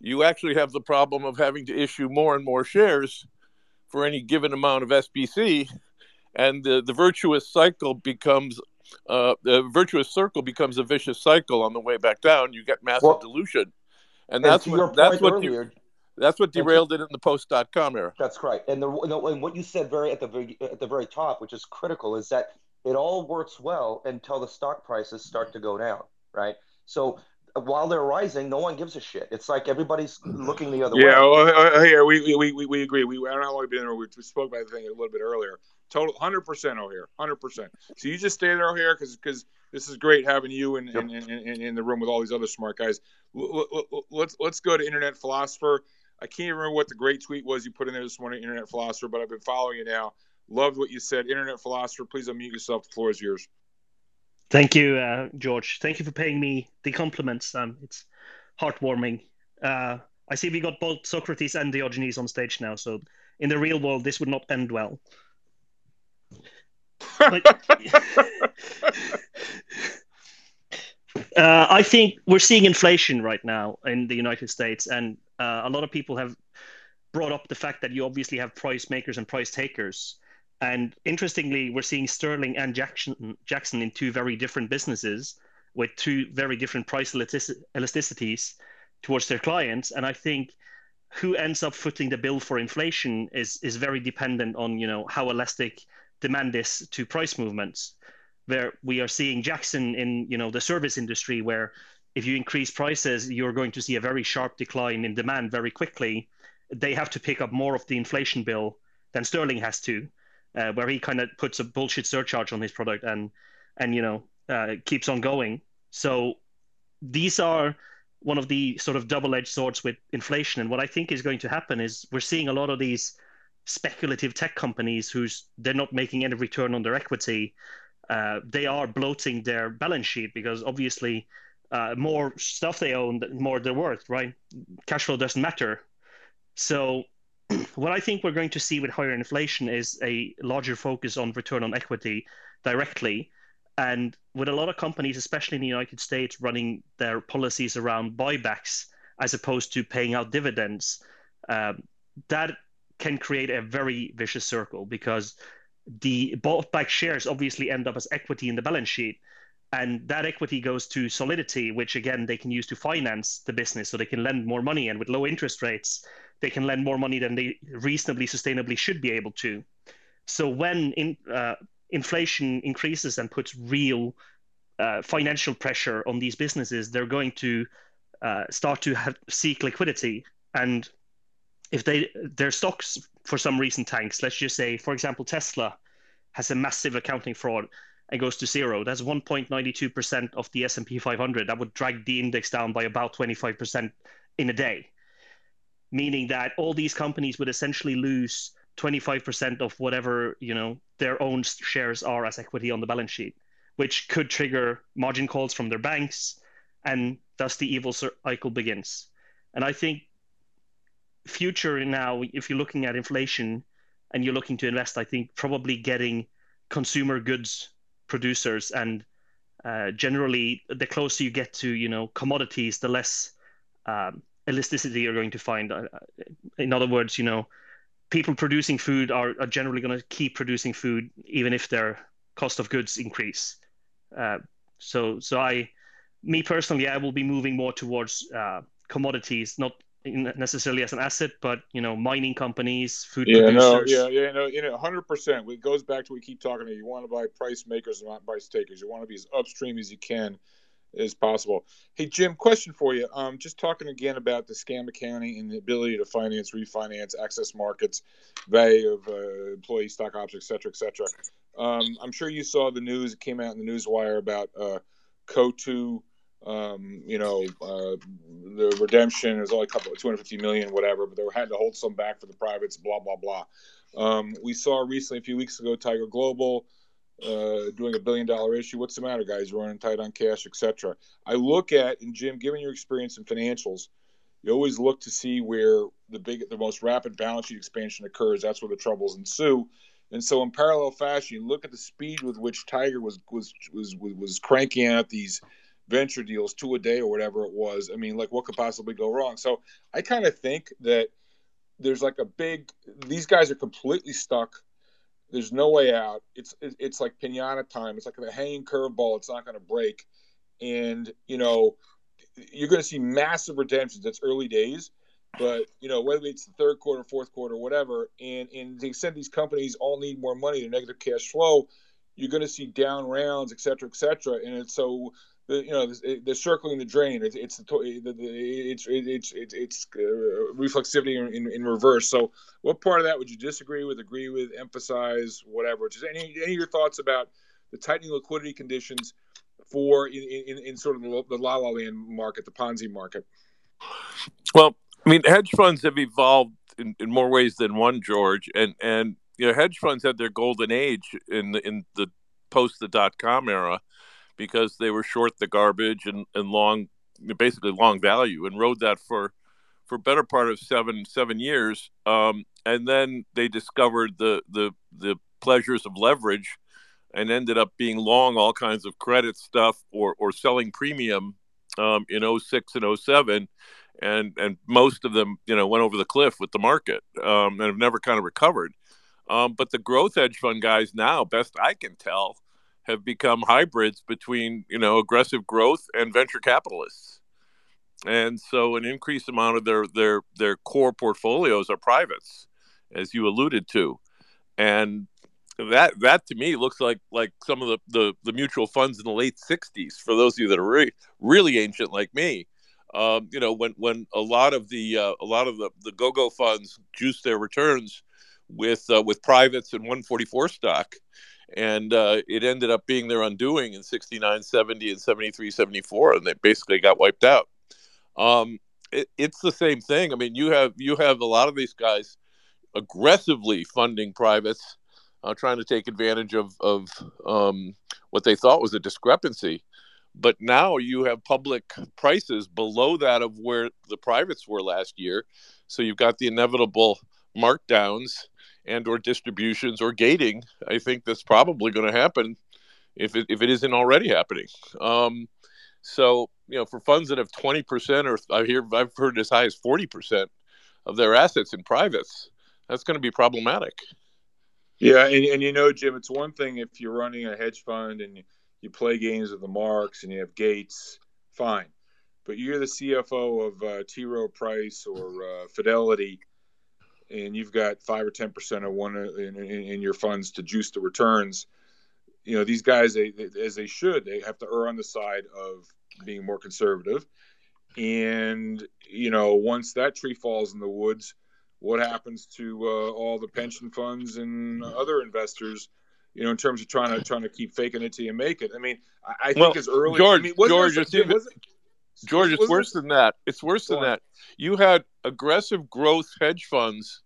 you actually have the problem of having to issue more and more shares for any given amount of SBC. And the, the virtuous cycle becomes uh, the virtuous circle becomes a vicious cycle on the way back down. You get massive Well, dilution. And and that's what that's what earlier, that's what and to- derailed it in the post.com era. That's right. And the no, and what you said very at the very at the very top, which is critical, is that it all works well until the stock prices start to go down, right? So while they're rising, no one gives a shit. It's like everybody's looking the other Yeah, way. well, uh, here we, we we we agree. We I don't know how long we've been there. We spoke about the thing a little bit earlier. Total hundred percent O'Hare, hundred percent. So you just stay there O'Hare because because this is great having you in, in, in, in, in the room with all these other smart guys. L- l- l- Let's let's go to Internet Philosopher. I can't remember what the great tweet was you put in there this morning, Internet Philosopher, but I've been following you now. Loved what you said, Internet Philosopher. Please unmute yourself. The floor is yours. Thank you, uh, George. Thank you for paying me the compliments. It's heartwarming. Uh, I see we got both Socrates and Diogenes on stage now, so in the real world, this would not end well. But, (laughs) uh, I think we're seeing inflation right now in the United States, and uh, a lot of people have brought up the fact that you obviously have price makers and price takers. And interestingly, we're seeing Sterling and Jackson, Jackson in two very different businesses with two very different price elasticities towards their clients. And I think who ends up footing the bill for inflation is is very dependent on you know how elastic demand is to price movements. Where we are seeing Jackson in you know the service industry, where if you increase prices, you're going to see a very sharp decline in demand very quickly. They have to pick up more of the inflation bill than Sterling has to, uh, where he kind of puts a bullshit surcharge on his product and and you know uh, keeps on going. So these are one of the sort of double-edged swords with inflation. And what I think is going to happen is we're seeing a lot of these speculative tech companies who's they're not making any return on their equity. Uh, they are bloating their balance sheet because obviously uh, more stuff they own, the more they're worth, right? Cash flow doesn't matter. So (clears throat) what I think we're going to see with higher inflation is a larger focus on return on equity directly. And with a lot of companies, especially in the United States, running their policies around buybacks as opposed to paying out dividends, um, that can create a very vicious circle because the bought back shares obviously end up as equity in the balance sheet. And that equity goes to solidity, which again they can use to finance the business. So they can lend more money. And with low interest rates, they can lend more money than they reasonably, sustainably should be able to. So when in, uh, inflation increases and puts real uh, financial pressure on these businesses, they're going to uh, start to have, seek liquidity. And if they their stocks for some reason tanks, let's just say, for example, Tesla has a massive accounting fraud and goes to zero. That's 1.92% of the S&P 500. That would drag the index down by about 25% in a day, meaning that all these companies would essentially lose 25% of whatever you know their own shares are as equity on the balance sheet which could trigger margin calls from their banks and thus the evil cycle begins and i think future now if you're looking at inflation and you're looking to invest i think probably getting consumer goods producers and uh, generally the closer you get to you know commodities the less um, elasticity you're going to find uh, in other words you know people producing food are, are generally going to keep producing food even if their cost of goods increase. Uh, so, so I, me personally, I will be moving more towards uh, commodities, not necessarily as an asset, but you know, mining companies, food yeah, producers. No, yeah, yeah, no, you know, hundred percent. It goes back to what we keep talking about. You want to buy price makers, not price takers. You want to be as upstream as you can as possible. Hey, Jim, question for you. Um, just talking again about the scam accounting and the ability to finance, refinance, access markets, value of uh, employee stock options, et cetera, et cetera. Um, I'm sure you saw the news. It came out in the news wire about uh, Coatue. Um, you know, uh, the redemption is only a couple, 250 million, whatever, but they had to hold some back for the privates. Blah blah blah. Um, we saw recently, a few weeks ago, Tiger Global uh, doing a billion dollar issue. What's the matter, guys? Running tight on cash, etc. I look at and Jim, given your experience in financials, you always look to see where the big, the most rapid balance sheet expansion occurs. That's where the troubles ensue. And so, in parallel fashion, you look at the speed with which Tiger was was was was, was cranking out these venture deals two a day or whatever it was. I mean, like what could possibly go wrong? So I kind of think that there's like a big. These guys are completely stuck there's no way out. It's it's like pinata time. It's like a hanging curveball. It's not going to break, and you know you're going to see massive redemptions. That's early days, but you know whether it's the third quarter, fourth quarter, whatever, and and the extent these companies all need more money, to negative cash flow, you're going to see down rounds, et cetera, et cetera, and it's so the you know they're circling the drain. It's it's the, it's it's it's it's uh, reflexivity in, in, reverse. So, what part of that would you disagree with, agree with, emphasize, whatever? Just any any of your thoughts about the tightening liquidity conditions for in, in, in sort of the, the la la land market, the Ponzi market. Well, I mean, hedge funds have evolved in, in more ways than one, George, and and you know, hedge funds had their golden age in the in the post the dot com era because they were short the garbage and, and long, basically long value, and rode that for for better part of seven seven years. Um, and then they discovered the the the pleasures of leverage, and ended up being long all kinds of credit stuff or or selling premium um, in 06 and 07 and and most of them you know went over the cliff with the market um, and have never kind of recovered um, but the growth hedge fund guys now best i can tell have become hybrids between you know aggressive growth and venture capitalists. And so an increased amount of their their their core portfolios are privates as you alluded to. And that that to me looks like like some of the the, the mutual funds in the late 60s for those of you that are really really ancient like me. Um, you know when when a lot of the uh, a lot of the the go-go funds juice their returns with uh, with privates and 144 stock and uh, it ended up being their undoing in 69 70 and 73 74 and they basically got wiped out. Um, it, it's the same thing. I mean you have you have a lot of these guys aggressively funding privates uh, trying to take advantage of of um, what they thought was a discrepancy. But now you have public prices below that of where the privates were last year. So you've got the inevitable markdowns and or distributions or gating i think that's probably going to happen if it, if it isn't already happening. Um, so you know for funds that have 20% or i hear i've heard as high as 40% of their assets in privates that's going to be problematic. Yeah and, and you know jim it's one thing if you're running a hedge fund and you play games with the marks and you have gates fine. But you're the cfo of uh, t. Rowe price or uh, fidelity and you've got five or ten percent of one in, in, in, your funds to juice the returns, you know these guys, they, they, as they should, they have to err on the side of being more conservative. And you know, once that tree falls in the woods, what happens to uh, all the pension funds and other investors? You know, in terms of trying to trying to keep faking it till you make it. I mean, I, I think well, as early. George, I mean, George, George, it's worse than that. It's worse than that. You had aggressive growth hedge funds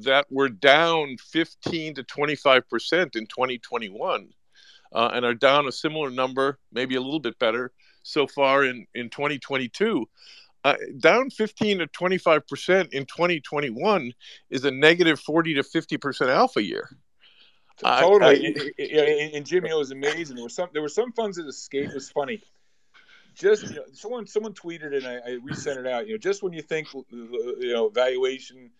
that were down 15 to 25 percent in 2021, uh, and are down a similar number, maybe a little bit better, so far in in 2022. Uh, down 15 to 25 percent in 2021 is a negative 40 to 50 percent alpha year. Totally, I, I, and, and Jimmy, it was amazing. There were some there were some funds that escaped. It was funny just you know, someone someone tweeted and I, I resent it out. You know, just when you think you know valuation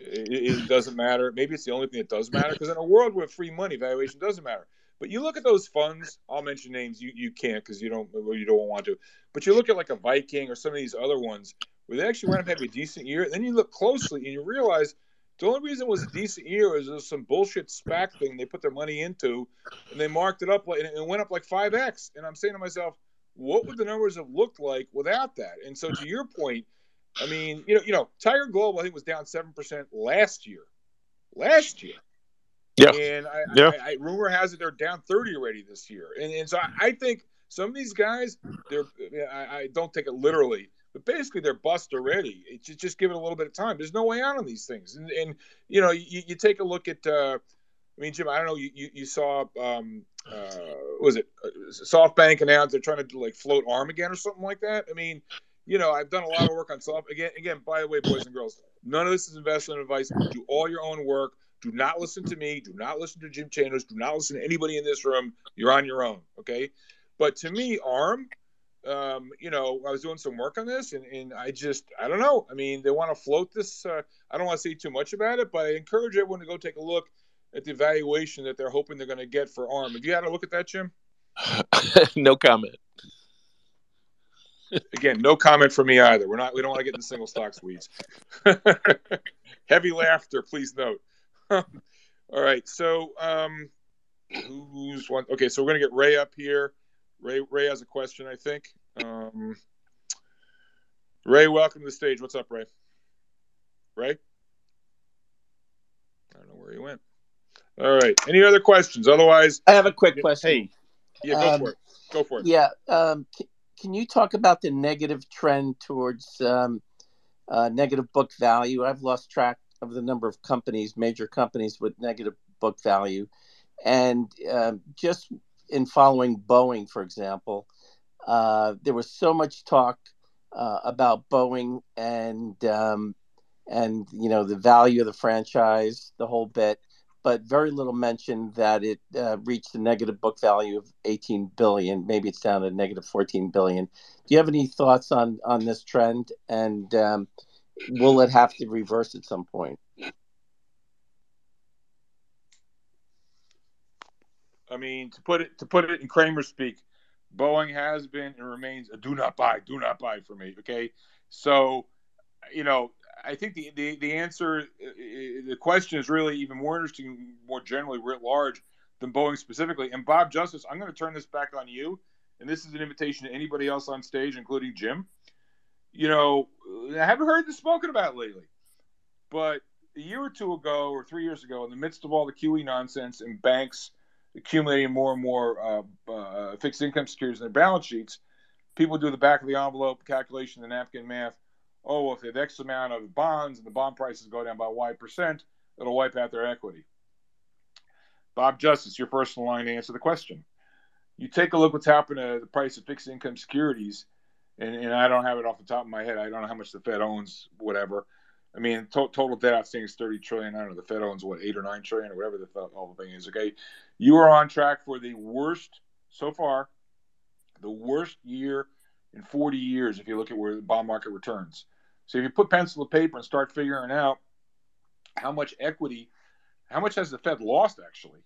it, it doesn't matter, maybe it's the only thing that does matter because in a world with free money, valuation doesn't matter. But you look at those funds. I'll mention names. You you can't because you don't you don't want to. But you look at like a Viking or some of these other ones where they actually wind up having a decent year. Then you look closely and you realize the only reason it was a decent year is there's some bullshit SPAC thing they put their money into, and they marked it up and it went up like five x. And I'm saying to myself, what would the numbers have looked like without that? And so, to your point, I mean, you know, you know, Tiger Global I think was down seven percent last year. Last year. Yeah. And I, yeah. I, I, rumor has it they're down thirty already this year. And and so I, I think some of these guys, they're I, I, don't take it literally, but basically they're bust already. It's just, just give it a little bit of time. There's no way out on these things. And and you know, you, you take a look at. Uh, I mean, Jim, I don't know. You you, you saw um, uh, was it uh, SoftBank announced they're trying to like float ARM again or something like that. I mean, you know, I've done a lot of work on soft again. Again, by the way, boys and girls, none of this is investment advice. Do all your own work. Do not listen to me. Do not listen to Jim Chanos. Do not listen to anybody in this room. You're on your own, okay? But to me, ARM, um, you know, I was doing some work on this, and, and I just, I don't know. I mean, they want to float this. Uh, I don't want to say too much about it, but I encourage everyone to go take a look at the valuation that they're hoping they're going to get for ARM. Have you had a look at that, Jim? (laughs) no comment. (laughs) Again, no comment from me either. We're not. We don't want to get in single stocks weeds. (laughs) Heavy laughter, please note. All right. So, um, who's one? Okay, so we're gonna get Ray up here. Ray, Ray has a question, I think. Um, Ray, welcome to the stage. What's up, Ray? Ray? I don't know where he went. All right. Any other questions? Otherwise, I have a quick question. Hey, yeah, go Um, for it. Go for it. Yeah. Um, c- can you talk about the negative trend towards um, uh, negative book value? I've lost track of the number of companies, major companies with negative book value. And um, just in following Boeing, for example, uh, there was so much talk uh, about Boeing and um, and you know the value of the franchise, the whole bit, but very little mention that it uh, reached a negative book value of 18 billion. Maybe it's down to negative 14 billion. Do you have any thoughts on on this trend? And um, will it have to reverse at some point? I mean, to put it to put it in Cramer speak, Boeing has been and remains a do not buy, do not buy for me. Okay, so you know, I think the the, the answer, uh, the question is really even more interesting, more generally writ large than Boeing specifically. And Bob Justice, I'm going to turn this back on you, and this is an invitation to anybody else on stage, including Jim. You know, I haven't heard this spoken about lately, but a year or two ago, or three years ago, in the midst of all the QE nonsense and banks accumulating more and more uh, uh, fixed income securities in their balance sheets, people do the back of the envelope calculation, the napkin math. Oh, well, if they have X amount of bonds and the bond prices go down by Y percent, it'll wipe out their equity. Bob Justice, your personal line to answer the question. You take a look what's happened to the price of fixed income securities, and, and I don't have it off the top of my head. I don't know how much the Fed owns, whatever. I mean, to- total debt outstanding is 30 trillion. I don't know. The Fed owns what, eight or nine trillion or whatever the th- whole thing is. Okay. You are on track for the worst so far, the worst year in 40 years if you look at where the bond market returns. So if you put pencil to paper and start figuring out how much equity, how much has the Fed lost actually?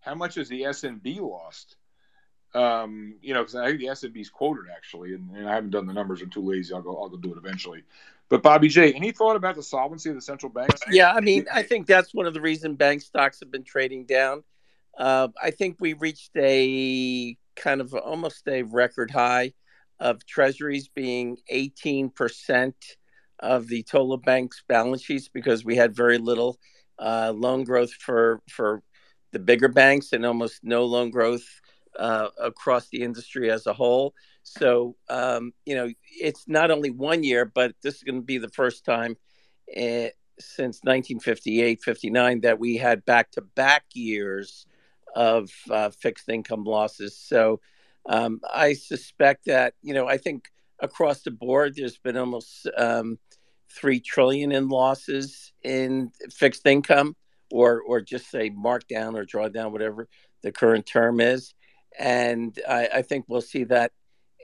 How much has the SNB lost? Um, you know, because I think the SNB's quoted actually, and, and I haven't done the numbers. I'm too lazy. I'll go. I'll go do it eventually. But Bobby J, any thought about the solvency of the central banks? Yeah, I mean, I think that's one of the reasons bank stocks have been trading down. Uh, I think we reached a kind of almost a record high of treasuries being 18% of the total bank's balance sheets because we had very little uh, loan growth for for the bigger banks and almost no loan growth uh, across the industry as a whole. So um, you know, it's not only one year, but this is going to be the first time uh, since 1958, 59 that we had back to back years of uh, fixed income losses. So um, I suspect that, you know, I think across the board, there's been almost um, three trillion in losses in fixed income, or or just say markdown or drawdown, whatever the current term is. And I, I think we'll see that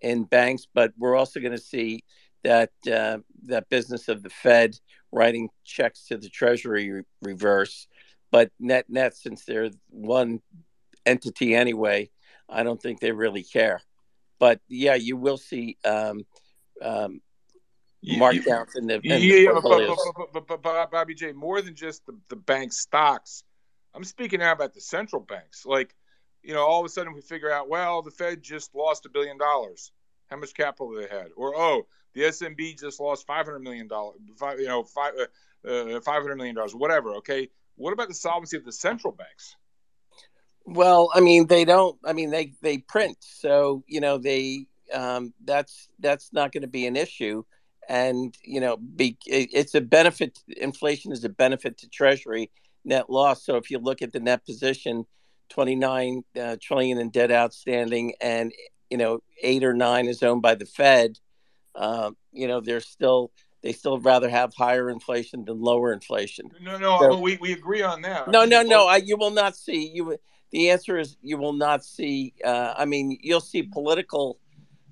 in banks, but we're also going to see that uh, that business of the Fed writing checks to the Treasury re- reverse. But net net, since they're one entity anyway, I don't think they really care. But yeah, you will see um, um, markdowns in the, in yeah, the but, but, but, but, but, Bobby J, more than just the, the bank stocks. I'm speaking now about the central banks. Like, you know, all of a sudden we figure out, well, the Fed just lost a billion dollars. How much capital they had? Or oh, the SNB just lost 500 million dollars. You know, five uh, uh, 500 million dollars. Whatever. Okay. What about the solvency of the central banks? Well, I mean, they don't. I mean, they they print, so you know they um, that's that's not going to be an issue. And you know be, it's a benefit inflation is a benefit to treasury net loss. So if you look at the net position 29 uh, trillion in debt outstanding and you know 8 or 9 is owned by the fed uh, you know they're still they still rather have higher inflation than lower inflation. No no so, we, we agree on that. No no no I, you will not see. You the answer is you will not see uh, i mean you'll see political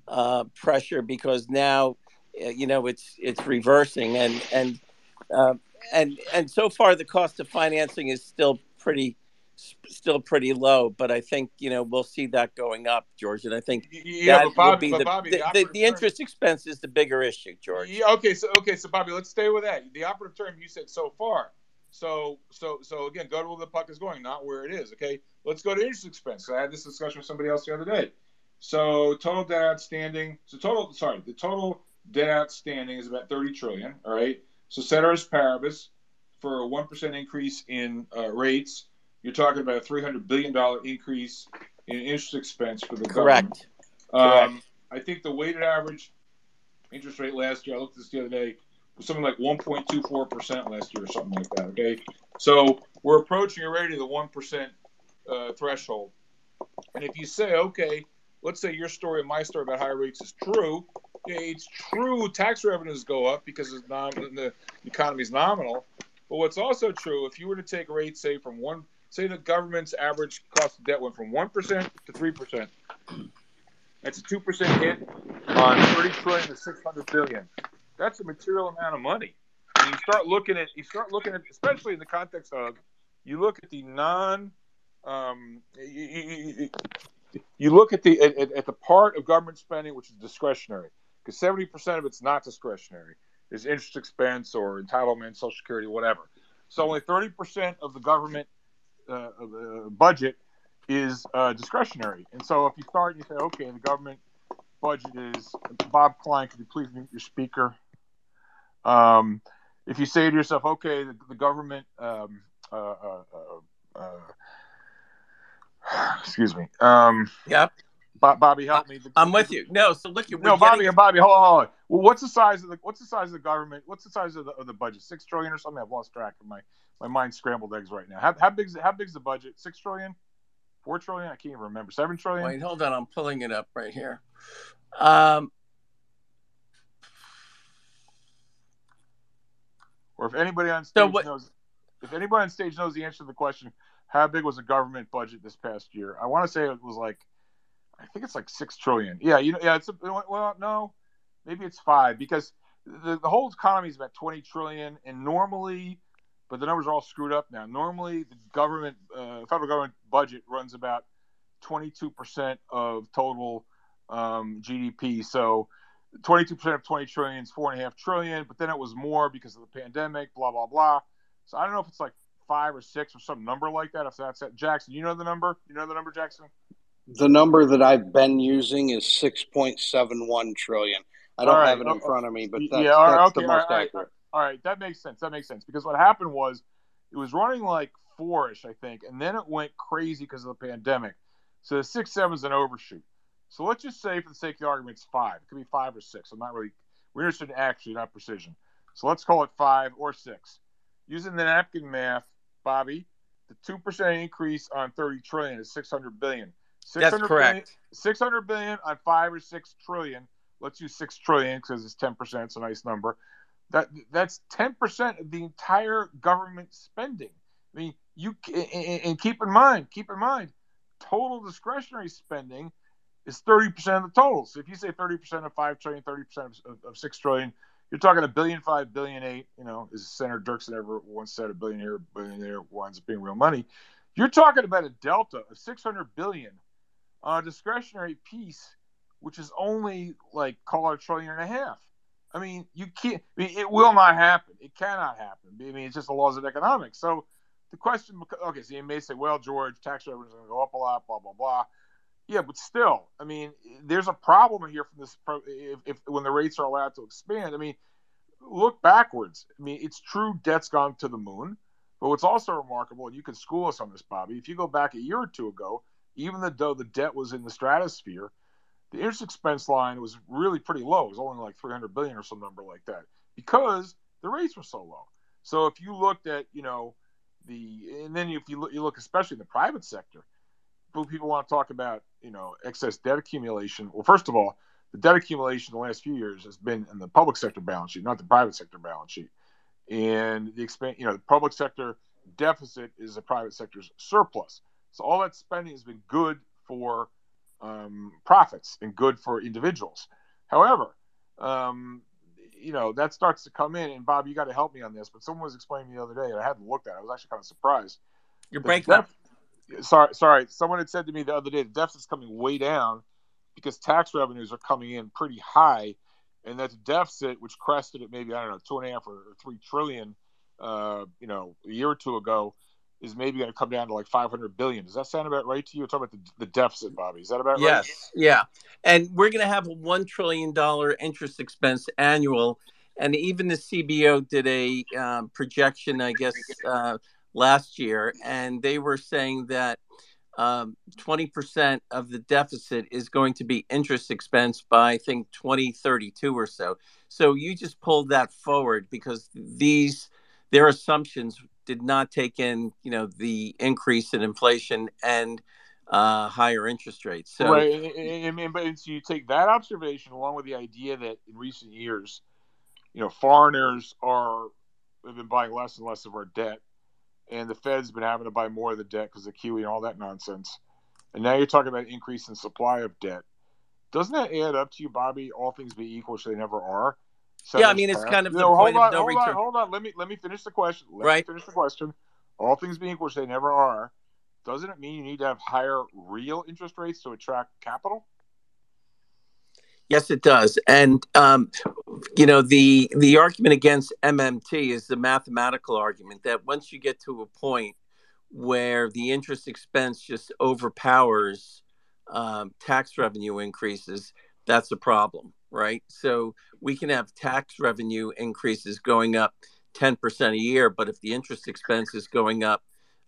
uh, pressure because now uh, you know it's it's reversing and and uh, and and so far the cost of financing is still pretty still pretty low but i think you know we'll see that going up george and i think yeah, that Bobby, will be the, Bobby, the, the, the, the interest expense is the bigger issue george. Yeah, okay so okay so bobby let's stay with that. The operative term you said so far. So so so again go to where the puck is going not where it is okay let's go to interest expense i had this discussion with somebody else the other day so total debt outstanding so total sorry the total debt outstanding is about 30 trillion. All right. So ceteris paribus, for a one percent increase in uh, rates, you're talking about a 300 billion dollar increase in interest expense for the Correct. government. Um, Correct. I think the weighted average interest rate last year, I looked at this the other day, was something like 1.24 percent last year or something like that. Okay. So we're approaching already the one percent uh, threshold. And if you say, okay, let's say your story and my story about higher rates is true, it's true tax revenues go up because it's non, the economy is nominal. But what's also true, if you were to take rates, say from one, say the government's average cost of debt went from one percent to three percent, that's a two percent hit on thirty trillion to six hundred billion. That's a material amount of money. And you start looking at, you start looking at, especially in the context of, you look at the non, um, you, you, you, look at the at, at the part of government spending which is discretionary because 70% of it's not discretionary. It's interest expense or entitlement, Social Security, whatever. So only 30% of the government uh, uh, budget is uh, discretionary. And so if you start and you say, okay, the government budget is, Bob Klein, could you please mute your speaker? Um, if you say to yourself, okay, the, the government, um, uh, uh, uh, excuse me. Um, yep. Bobby, help me. I'm with you. No, so look, at no, Bobby, getting... Bobby, hold on, hold on. Well, what's the size of the what's the size of the government? What's the size of the, of the budget? Six trillion or something? I've lost track of my my mind scrambled eggs right now. How how big's how big's the budget? Six trillion? Four trillion? I can't even remember. Seven trillion? Wait, hold on. I'm pulling it up right here. Um, or if anybody on stage so what... knows, if anybody on stage knows the answer to the question, how big was the government budget this past year? I want to say it was like I think it's like six trillion. Yeah, you know, yeah, it's a, well, no, maybe it's five because the, the whole economy is about twenty trillion, and normally, but the numbers are all screwed up now. Normally, the government, uh, federal government budget runs about twenty two percent of total um, GDP. So. 22% of 20 trillion is four and a half trillion, but then it was more because of the pandemic, blah, blah, blah. So I don't know if it's like five or six or some number like that. If that's it, Jackson, you know the number? You know the number, Jackson? The number that I've been using is 6.71 trillion. I don't right. have it in uh, front of me, but that's, yeah, that's okay. the most all right, accurate. All right, that makes sense. That makes sense because what happened was it was running like four-ish, I think, and then it went crazy because of the pandemic. So the six seven is an overshoot. So let's just say, for the sake of the argument, it's five. It could be five or six. I'm not really. We're interested in actually, not precision. So let's call it five or six. using the napkin math, Bobby, the two percent increase on thirty trillion is six hundred billion. 600 That's correct. Billion, six hundred billion on five or six trillion. Let's use six trillion because it's ten percent. It's a nice number. That that's ten percent of the entire government spending. I mean, you and keep in mind, keep in mind, total discretionary spending is 30% of the total. So if you say 30% of 5 trillion, 30% of, of 6 trillion, you're talking a billion, five billion, eight, you know, as Senator Dirksen ever once said, a billionaire, billionaire winds up being real money. You're talking about a delta of 600 billion on a discretionary piece, which is only like call it a trillion and a half. I mean, you can't, I mean, it will not happen. It cannot happen. I mean, it's just the laws of economics. So the question, okay, so you may say, well, George, tax revenue is going to go up a lot, blah, blah, blah. Yeah, but still, I mean, there's a problem here from this. If, if when the rates are allowed to expand, I mean, look backwards. I mean, it's true debt's gone to the moon, but what's also remarkable, and you can school us on this, Bobby. If you go back a year or two ago, even though the debt was in the stratosphere, the interest expense line was really pretty low. It was only like 300 billion or some number like that because the rates were so low. So if you looked at, you know, the and then if you look, you look especially in the private sector, people want to talk about you know excess debt accumulation. Well, first of all, the debt accumulation in the last few years has been in the public sector balance sheet, not the private sector balance sheet. And the expand, you know, the public sector deficit is the private sector's surplus. So all that spending has been good for um, profits and good for individuals. However, um, you know that starts to come in, and Bob, you got to help me on this. But someone was explaining the other day, and I hadn't looked at. it. I was actually kind of surprised. You're breaking up sorry, sorry. Someone had said to me the other day the deficit's coming way down because tax revenues are coming in pretty high, and that deficit, which crested at maybe I don't know two and a half or, three trillion, uh, you know, a year or two ago, is maybe going to come down to like 500 billion. Does that sound about right to you? We're talking about the, the deficit, Bobby. Is that about yes. right? Yes. Yeah. And we're going to have a $1 trillion interest expense annual. And even the CBO did a um, projection, I guess, uh, last year, and they were saying that um, 20% of the deficit is going to be interest expense by I think 2032 or so. So you just pulled that forward because these their assumptions did not take in you know the increase in inflation and uh, higher interest rates. So right, and, and, but so you take that observation along with the idea that in recent years, you know, foreigners are have been buying less and less of our debt and the Fed's been having to buy more of the debt because of QE and all that nonsense. And now you're talking about increase in supply of debt. Doesn't that add up to you, Bobby? All things being equal, which they never are. yeah, I mean it's kind of you the know, point hold on, of no hold return. on, hold on. Let me let me finish the question. Let right. me finish the question. All things being equal, which they never are. Doesn't it mean you need to have higher real interest rates to attract capital? Yes, it does. And um, you know the the argument against MMT is the mathematical argument that once you get to a point where the interest expense just overpowers um, tax revenue increases, that's a problem, right? So we can have tax revenue increases going up 10% a year, but if the interest expense is going up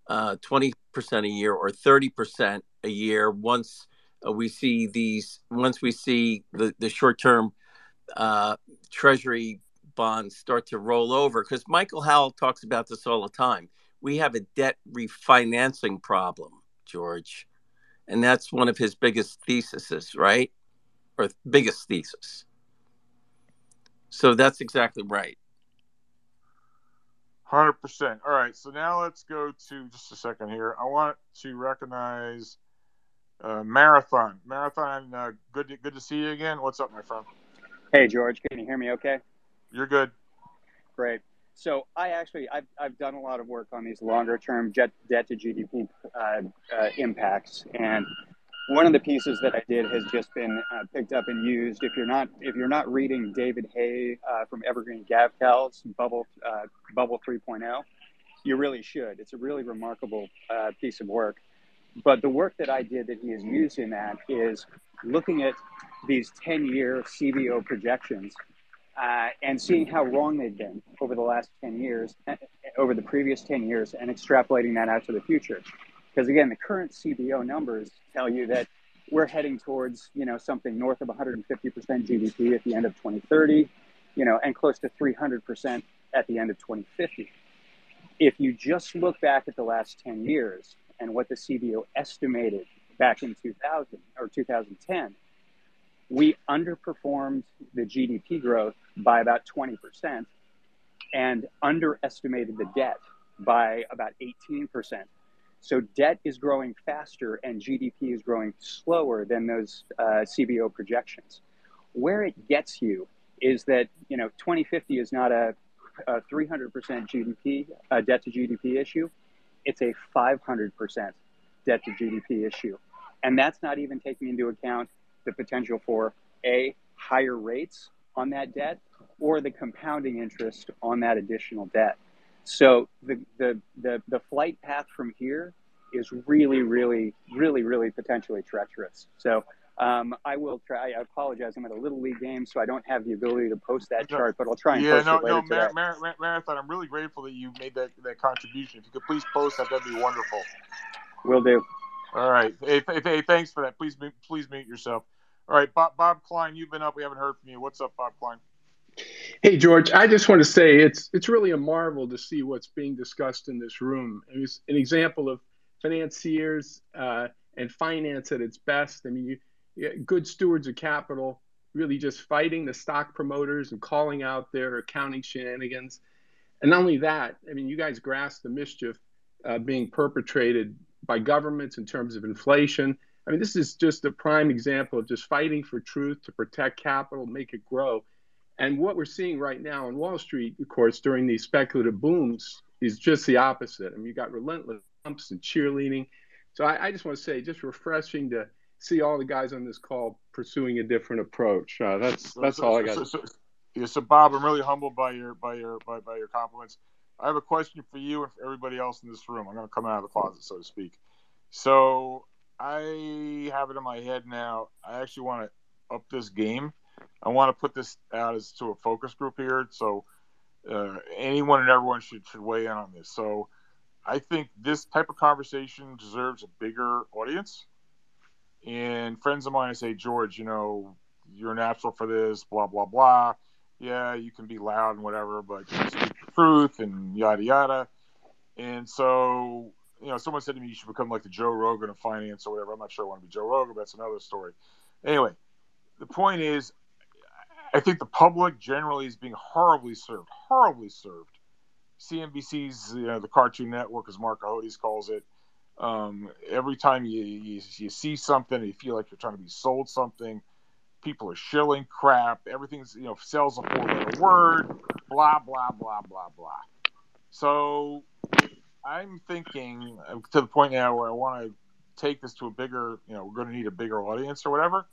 uh, 20% a year or 30% a year, once uh, we see these once we see the, the short-term uh, treasury bonds start to roll over because michael howell talks about this all the time. We have a debt refinancing problem george and that's one of his biggest theses right? Or biggest thesis so that's exactly right. 100% all right so now let's go to just a second here. I want to recognize uh, Marathon. Marathon, uh, good to, good to see you again. What's up, my friend? Hey, George. Can you hear me okay? You're good. Great. So I actually I've, I've done a lot of work on these longer term debt debt to GDP uh, uh, impacts, and one of the pieces that I did has just been uh, picked up and used. If you're not if you're not reading David Hay uh, from Evergreen Gavekal's Bubble uh, Bubble 3.0, you really should. It's a really remarkable uh, piece of work. But the work that I did that he is used in that is looking at these 10 year CBO projections uh, and seeing how wrong they've been over the last 10 years, uh, over the previous 10 years, and extrapolating that out to the future. Because again, the current CBO numbers tell you that we're heading towards, you know, something north of 150% GDP at the end of 2030, you know, and close to 300% at the end of 2050. if you just look back at the last 10 years and what the CBO estimated back in 2000 or 2010, we underperformed the GDP growth by about 20% and underestimated the debt by about 18%. So debt is growing faster and GDP is growing slower than those uh, CBO projections. Where it gets you is that you know 2050 is not a, a 300% GDP uh, debt to GDP issue; it's a 500% debt to GDP issue, and that's not even taking into account the potential for a higher rates on that debt or the compounding interest on that additional debt. So the, the, the, the flight path from here is really, really, really, really potentially treacherous. So um, I will try. I apologize. I'm at a little league game, so I don't have the ability to post that chart, but I'll try and yeah, post no, it later no, today. Mar- Mar- Marathon. I'm really grateful that you made that, that contribution. If you could please post that, that'd be wonderful. Will do. All right. Hey, hey, hey, thanks for that. Please, please mute yourself. All right, Bob, Bob Klein, you've been up. We haven't heard from you. What's up, Bob Klein? Hey George, I just want to say it's it's really a marvel to see what's being discussed in this room. It's an example of financiers uh, and finance at its best. I mean, you, you, good stewards of capital, really just fighting the stock promoters and calling out their accounting shenanigans. And not only that, I mean, you guys grasp the mischief uh, being perpetrated by governments in terms of inflation. I mean, this is just a prime example of just fighting for truth to protect capital, make it grow. And what we're seeing right now on Wall Street, of course, during these speculative booms, is just the opposite. I mean, you got relentless pumps and cheerleading. So I, I, just want to say, just refreshing to see all the guys on this call pursuing a different approach. Uh, that's that's so, all I got. So, so, yeah, so Bob, I'm really humbled by your by your by, by your compliments. I have a question for you and for everybody else in this room. I'm going to come out of the closet, so to speak. So I have it in my head now. I actually want to up this game. I want to put this out as to a focus group here. So uh, anyone and everyone should should weigh in on this. So I think this type of conversation deserves a bigger audience. And friends of mine say, George, you know, you're natural for this, blah blah blah. Yeah, you can be loud and whatever, but you speak the truth and yada yada. And so, you know, someone said to me, you should become like the Joe Rogan of finance or whatever. I'm not sure I want to be Joe Rogan, but that's another story. Anyway, the point is, I think the public generally is being horribly served, horribly served. CNBC's, you know, the Cartoon Network, as Mark Ahodes calls it. Um, every time you, you, you see something, you feel like you're trying to be sold something. People are shilling crap. Everything's, you know, sells a four letter word, blah, blah, blah, blah, blah. So I'm thinking uh, to the point now where I want to take this to a bigger, you know, we're going to need a bigger audience or whatever.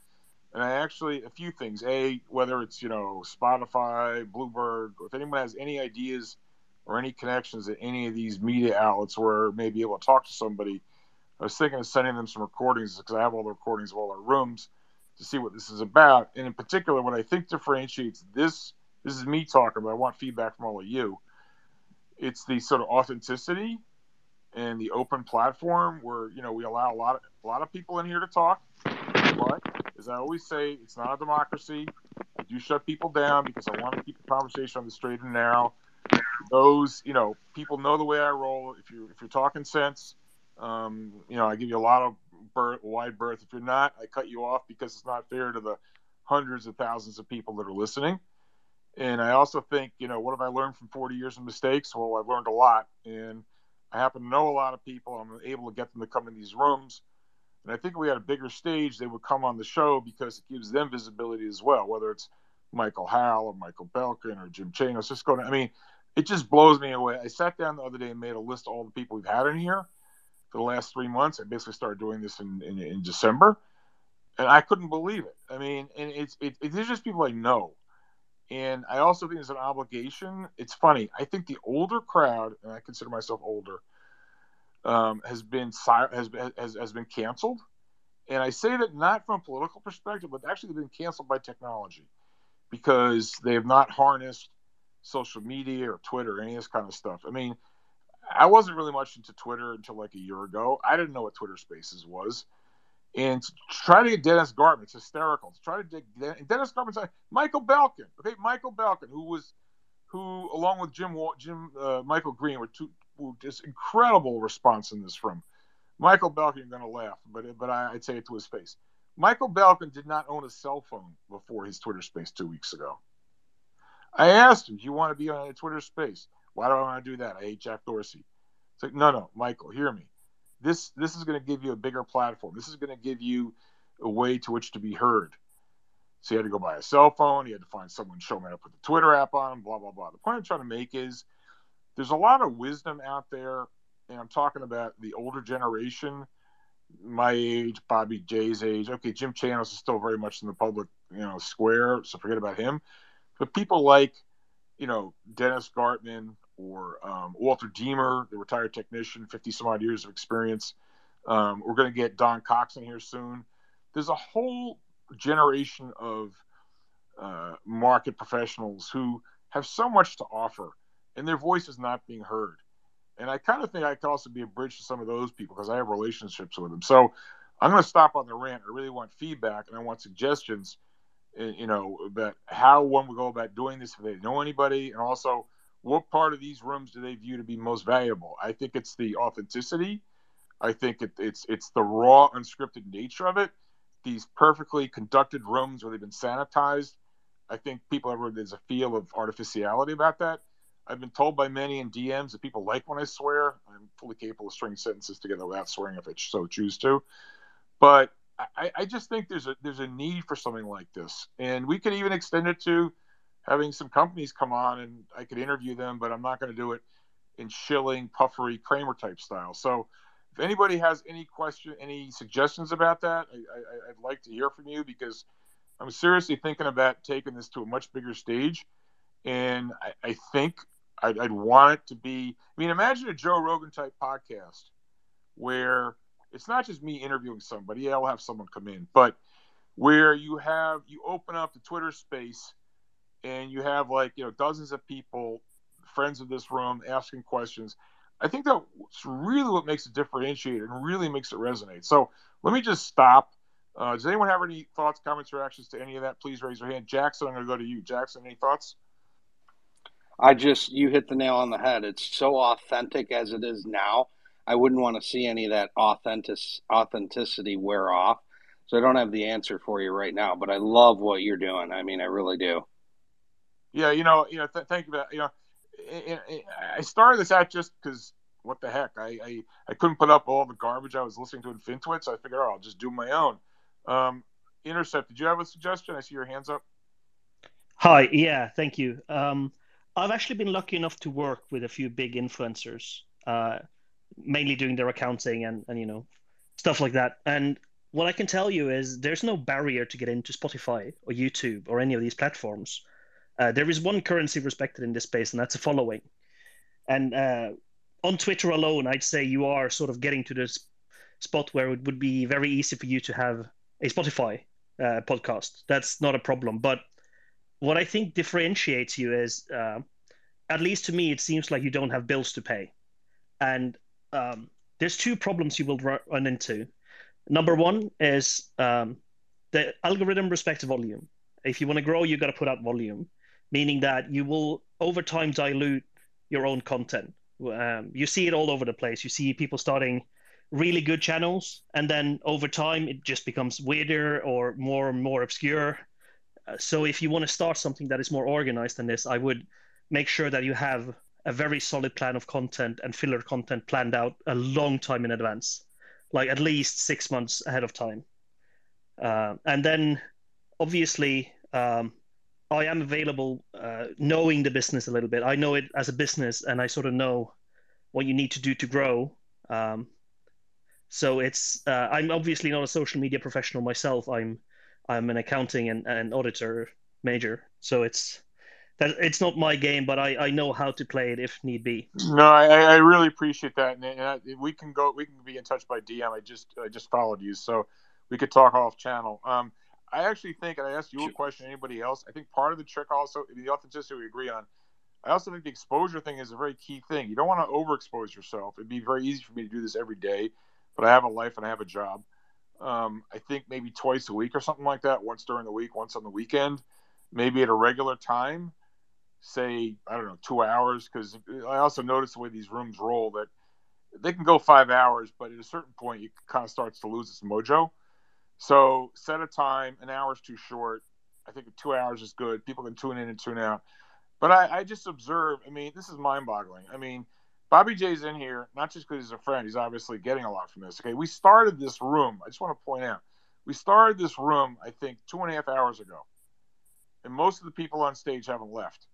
And I actually, a few things. A, whether it's, you know, Spotify, Bloomberg, if anyone has any ideas or any connections at any of these media outlets where maybe able to talk to somebody, I was thinking of sending them some recordings because I have all the recordings of all our rooms to see what this is about. And in particular, what I think differentiates this, this is me talking, but I want feedback from all of you. It's the sort of authenticity and the open platform where you know we allow a lot of a lot of people in here to talk. But as I always say, it's not a democracy. I do shut people down because I want to keep the conversation on the straight and narrow. Those, you know, people know the way I roll. If you if you're talking sense, um, you know, I give you a lot of wide berth. If you're not, I cut you off because it's not fair to the hundreds of thousands of people that are listening. And I also think, you know, what have I learned from 40 years of mistakes? Well, I've learned a lot, and I happen to know a lot of people. I'm able to get them to come in these rooms. And I think we had a bigger stage, they would come on the show because it gives them visibility as well, whether it's Michael Howell or Michael Belkin or Jim Chanos. Just going, I mean, it just blows me away. I sat down the other day and made a list of all the people we've had in here for the last three months. I basically started doing this in, in, in December, and I couldn't believe it. I mean, and it's it, it's just people I know. And I also think it's an obligation. It's funny. I think the older crowd, and I consider myself older, um, has been has, has has been canceled. And I say that not from a political perspective, but actually been canceled by technology because they have not harnessed social media or Twitter or any of this kind of stuff. I mean, I wasn't really much into Twitter until like a year ago. I didn't know what Twitter Spaces was. And to try to get Dennis Gartman, it's hysterical. To try to get Dennis Gartman's like Michael Belkin. Okay, Michael Belkin, who was, who along with Jim Jim uh, Michael Green were two just incredible response in this room. Michael Belkin, you're going to laugh, but but I, would say it to his face. Michael Belkin did not own a cell phone before his Twitter space two weeks ago. I asked him, "Do you want to be on a Twitter space? Why do I want to do that? I hate Jack Dorsey." It's like, no, no, Michael, hear me. This this is going to give you a bigger platform. This is going to give you a way to which to be heard. So he had to go buy a cell phone. He had to find someone showing up with the Twitter app on. Blah blah blah. The point I'm trying to make is there's a lot of wisdom out there, and I'm talking about the older generation, my age, Bobby Jay's age. Okay, Jim Chanos is still very much in the public, you know, square, so forget about him. But people like, you know, Dennis Gartman or um, Walter Deemer, the retired technician, 50 some odd years of experience. Um, we're going to get Don Cox in here soon. There's a whole generation of uh, market professionals who have so much to offer and their voice is not being heard. And I kind of think I could also be a bridge to some of those people because I have relationships with them. So I'm going to stop on the rant. I really want feedback and I want suggestions, you know, about how one would go about doing this if they know anybody, and also what part of these rooms do they view to be most valuable. I think it's the authenticity. I think it, it's it's the raw, unscripted nature of it. These perfectly conducted rooms where they've been sanitized. I think people have there's a feel of artificiality about that. I've been told by many in DMs that people like when I swear. I'm fully capable of stringing sentences together without swearing if I so choose to. But I, I, just think there's a there's a need for something like this, and we could even extend it to having some companies come on and I could interview them, but I'm not going to do it in shilling, puffery, Cramer type style. So, if anybody has any question, any suggestions about that, I, I'd like to hear from you because I'm seriously thinking about taking this to a much bigger stage. And I, I think I'd, I'd want it to be. I mean, imagine a Joe Rogan type podcast where it's not just me interviewing somebody. Yeah, I'll have someone come in, but where you have you open up the Twitter space and you have like you know dozens of people, friends of this room, asking questions. I think that's really what makes it differentiate and really makes it resonate. So let me just stop. Uh, does anyone have any thoughts, comments, or reactions to any of that? Please raise your hand. Jackson, I'm going to go to you. Jackson, any thoughts? I just you hit the nail on the head. It's so authentic as it is now. I wouldn't want to see any of that authentic authenticity wear off. So I don't have the answer for you right now, but I love what you're doing. I mean, I really do. Yeah, you know, you know, th- thank you. You know, it, it, I started this out just because what the heck, I, I I couldn't put up all the garbage I was listening to in FinTwit, so I figured, oh, I'll just do my own. Um, Intercept, did you have a suggestion? I see your hands up. Hi, yeah, thank you. Um, I've actually been lucky enough to work with a few big influencers, uh, mainly doing their accounting and, and you know stuff like that. And what I can tell you is there's no barrier to get into Spotify or YouTube or any of these platforms. Uh, there is one currency respected in this space, and that's a following. And uh, on Twitter alone, I'd say you are sort of getting to this spot where it would be very easy for you to have a Spotify uh, podcast. That's not a problem. But what I think differentiates you is, uh, at least to me, it seems like you don't have bills to pay, and um, there's two problems you will run into. Number one is um, the algorithm respects volume. If you want to grow, you got to put out volume, meaning that you will over time dilute your own content. Um, you see it all over the place. You see people starting really good channels, and then over time it just becomes weirder or more and more obscure. Uh, so if you want to start something that is more organized than this, I would make sure that you have a very solid plan of content and filler content planned out a long time in advance, like at least six months ahead of time. Uh, and then, obviously, um, I am available, uh, knowing the business a little bit. I know it as a business, and I sort of know what you need to do to grow. Um, so it's uh, I'm obviously not a social media professional myself. I'm I'm an accounting and, and auditor major, so it's it's not my game, but I, I know how to play it if need be. No, I, I really appreciate that, and, and we can go we can be in touch by DM. I just I just followed you, so we could talk off channel. Um, I actually think, and I asked you a question, anybody else? I think part of the trick also the authenticity we agree on. I also think the exposure thing is a very key thing. You don't want to overexpose yourself. It'd be very easy for me to do this every day, but I have a life and I have a job um, I think maybe twice a week or something like that. Once during the week, once on the weekend, maybe at a regular time. Say I don't know two hours because I also notice the way these rooms roll that they can go five hours, but at a certain point, it kind of starts to lose its mojo. So set a time. An hour is too short. I think two hours is good. People can tune in and tune out. But I, I just observe. I mean, this is mind-boggling. I mean, Bobby J's in here not just because he's a friend. He's obviously getting a lot from this. Okay, we started this room. I just want to point out we started this room. I think two and a half hours ago, and most of the people on stage haven't left.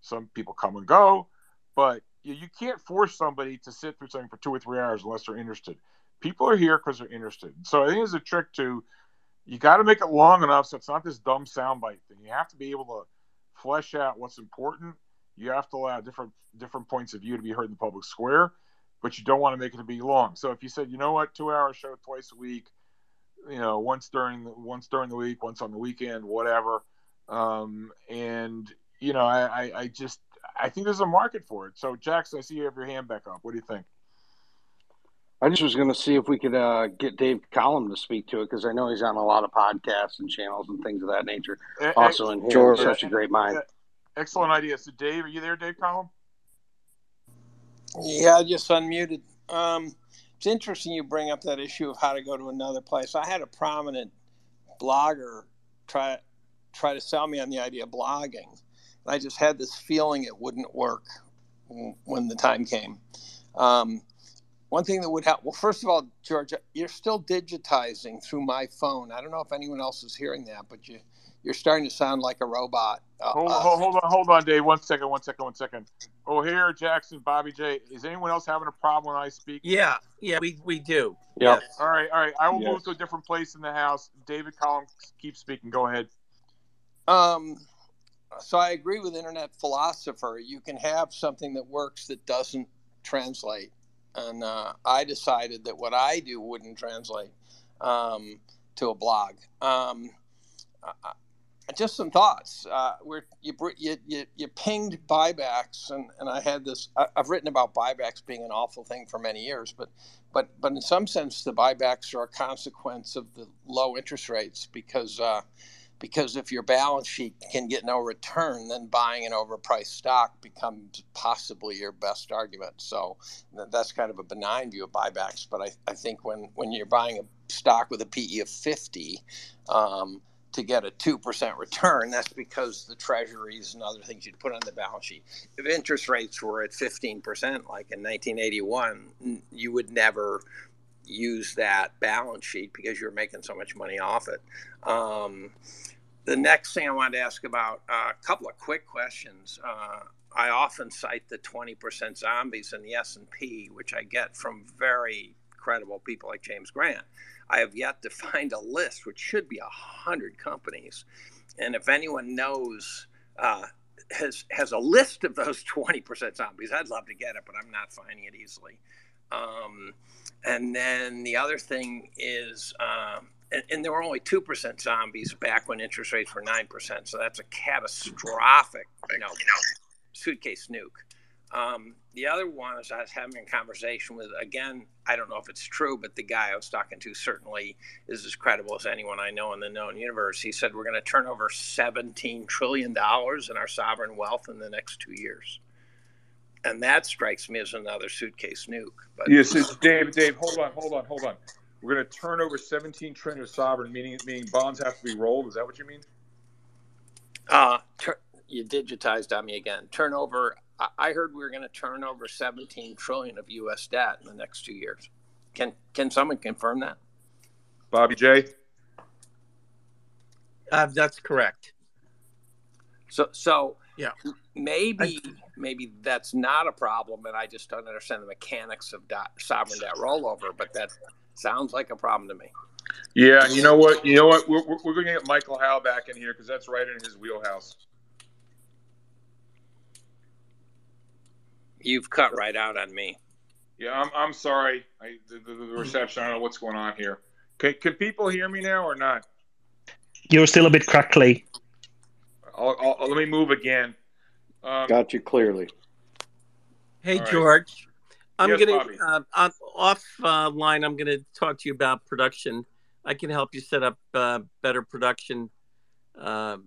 Some people come and go, but you, can't force somebody to sit through something for two or three hours unless they're interested. People are here because they're interested. So I think it's a trick to you got to make it long enough so it's not this dumb soundbite thing. You have to be able to flesh out what's important. You have to allow different different points of view to be heard in the public square, but you don't want to make it to be long. So if you said, you know what, two hour show twice a week, you know, once during the once during the week, once on the weekend, whatever. Um, and you know, I, I, I just I think there's a market for it. So, Jackson, I see you have your hand back up. What do you think? I just was going to see if we could uh, get Dave Collum to speak to it because I know he's on a lot of podcasts and channels and things of that nature. Also, in here, such a great mind. Excellent idea. So, Dave, are you there, Dave Collum? Yeah, I just unmuted. Um, it's interesting you bring up that issue of how to go to another place. I had a prominent blogger try try to sell me on the idea of blogging I just had this feeling it wouldn't work when the time came. Um, one thing that would help, well, first of all, George, you're still digitizing through my phone. I don't know if anyone else is hearing that, but you, you're starting to sound like a robot. Uh, hold, uh, hold, hold, on, hold on, Dave. One second, one second, one second. Oh, here, Jackson, Bobby J. Is anyone else having a problem when I speak? Yeah, yeah, we, we do. Yeah. Yes. All right, all right. I will yes. move to a different place in the house. David Collum, keep speaking. Go ahead. Um, so I agree with internet philosopher. You can have something that works that doesn't translate, and uh, I decided that what I do wouldn't translate um, to a blog. Um, uh, just some thoughts. Uh, where you, you, you you pinged buybacks, and, and I had this. I, have written about buybacks being an awful thing for many years, but but but in some sense, the buybacks are a consequence of the low interest rates because uh, because if your balance sheet can get no return, then buying an overpriced stock becomes possibly your best argument. So that's kind of a benign view of buybacks. But I, I think when, when you're buying a stock with a PE of 50 um, to get a 2% return, that's because the treasuries and other things you'd put on the balance sheet. If interest rates were at 15%, like in 1981, you would never use that balance sheet because you're making so much money off it. Um, the next thing I wanted to ask about uh, a couple of quick questions. Uh, I often cite the 20% zombies in the S&P, which I get from very credible people like James Grant. I have yet to (laughs) find a list, which should be a hundred companies, and if anyone knows uh, has has a list of those (laughs) 20% zombies, I'd love to get it, but I'm not finding it easily. Um, and then the other thing is um, and, and there were only 2% zombies back when interest rates were 9%. So that's a catastrophic, you know, suitcase nuke. Um, the other one is I was having a conversation with, again, I don't know if it's true, but the guy I was talking to certainly is as credible as anyone I know in the known universe. He said we're going to turn over $17 trillion in our sovereign wealth in the next two years. And that strikes me as another suitcase nuke. But yes, Dave, Dave, hold on, hold on, hold on. We're going to turn over 17 trillion of sovereign, meaning meaning bonds have to be rolled. Is that what you mean? Uh, you digitized on me again. Turnover. I heard we were going to turn over 17 trillion of U.S. debt in the next two years. Can can someone confirm that? Bobby J. Uh, that's correct. So so yeah, maybe I, maybe that's not a problem, and I just don't understand the mechanics of debt, sovereign debt rollover. But that Sounds like a problem to me. Yeah, and you know what? You know what? We're, we're going to get Michael Howell back in here because that's right in his wheelhouse. You've cut right out on me. Yeah, I'm, I'm sorry. I, the, the, the reception, I don't know what's going on here. Can, can people hear me now or not? You're still a bit crackly. I'll, I'll, let me move again. Um, Got you clearly. Hey, right. George. I'm yes, gonna uh, offline. I'm gonna talk to you about production. I can help you set up uh, better production uh,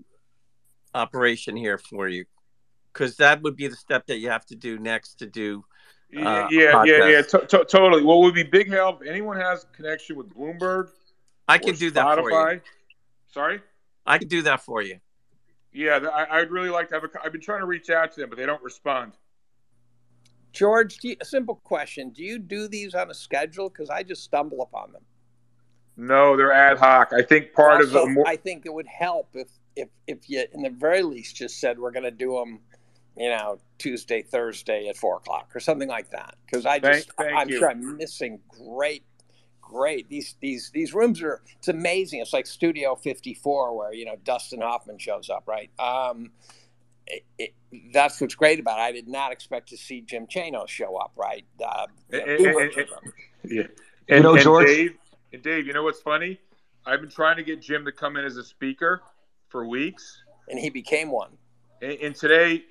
operation here for you. because that would be the step that you have to do next to do. Yeah, Uh, yeah, yeah, yeah, podcast. to- to- totally. What would be big help? Anyone has connection with Bloomberg, I can do that for you. Sorry. I can do that for you. Yeah, I, I'd really like to have a. I've been trying to reach out to them, but they don't respond. George, do you, a simple question: Do you do these on a schedule? Because I just stumble upon them. No, they're ad hoc. I think part of the more. I think it would help if if if you, in the very least, just said we're going to do them, you know, Tuesday, Thursday at four o'clock or something like that. Because I Thank- just, thank I'm you. sure I'm missing great, great. These these these rooms are. It's amazing. It's like Studio 54, where you know Dustin Hoffman shows up, right? Um, it, it, that's what's great about it. I did not expect to see Jim Chanos show up, right? Uh, you know, And- and- shows and- up. Yeah. And, know, and George- Dave, and Dave, you know what's funny? I've been trying to get Jim to come in as a speaker for weeks, and he became one. and, and today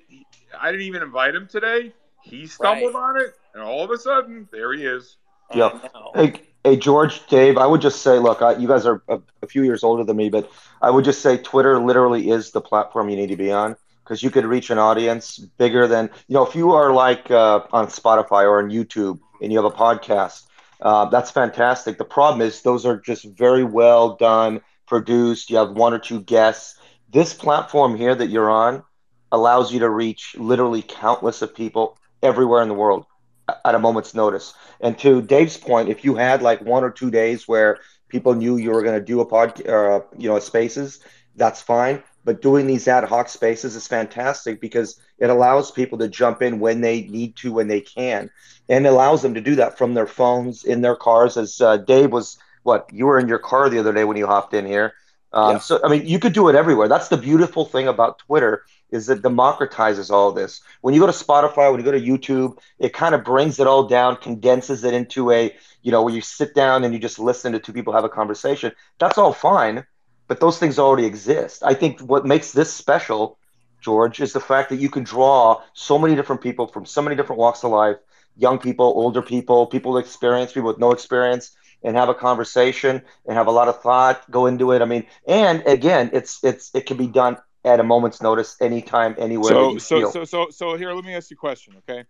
I didn't even invite him today. He stumbled on it, and all of a sudden, there he is. Yeah. Hey, hey, George, Dave, I would just say, look, I, you guys are a, a few years older than me, but I would just say Twitter literally is the platform you need to be on because you could reach an audience bigger than, you know, if you are like uh, on Spotify or on YouTube and you have a podcast, uh, that's fantastic. The problem is those are just very well done, produced. You have one or two guests. This platform here that you're on allows you to reach literally countless of people everywhere in the world at a moment's notice. And to Dave's point, if you had like one or two days where people knew you were going to do a pod, uh, you know, spaces, that's fine. But doing these ad hoc spaces is fantastic because it allows people to jump in when they need to, when they can, and allows them to do that from their phones in their cars. As uh, Dave was, what you were in your car the other day when you hopped in here. Um, So I mean, you could do it everywhere. That's the beautiful thing about Twitter is it democratizes all this. When you go to Spotify, when you go to YouTube, it kind of brings it all down, condenses it into a, you know, where you sit down and you just listen to two people have a conversation. That's all fine, but those things already exist. I think what makes this special, George, is the fact that you can draw so many different people from so many different walks of life, young people, older people, people with experience, people with no experience, and have a conversation and have a lot of thought go into it. I mean, and again, it's it's it can be done at a moment's notice, anytime, anywhere. So, so, feel. so, so, so here, let me ask you a question, okay?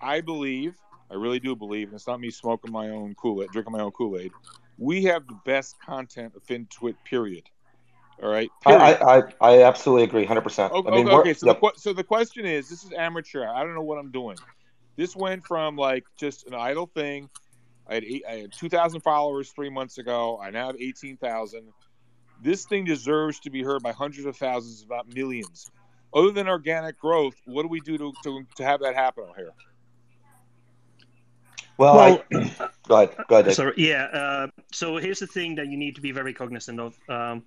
I believe, I really do believe, and it's not me smoking my own Kool Aid, drinking my own Kool Aid. We have the best content of FinTwit, period. All right, I, period. I, I, I absolutely agree, hundred percent. Okay, I mean, okay, so yep. the so the question is, this is amateur. I don't know what I'm doing. This went from like just an idle thing. I had eight, I had two thousand followers three months ago. I now have eighteen thousand. This thing deserves to be heard by hundreds of thousands, if not millions. Other than organic growth, what do we do to to, to have that happen here? Well, I, (clears throat) go ahead, go ahead, Dave. Sorry, yeah. Uh, so here's the thing that you need to be very cognizant of. Um,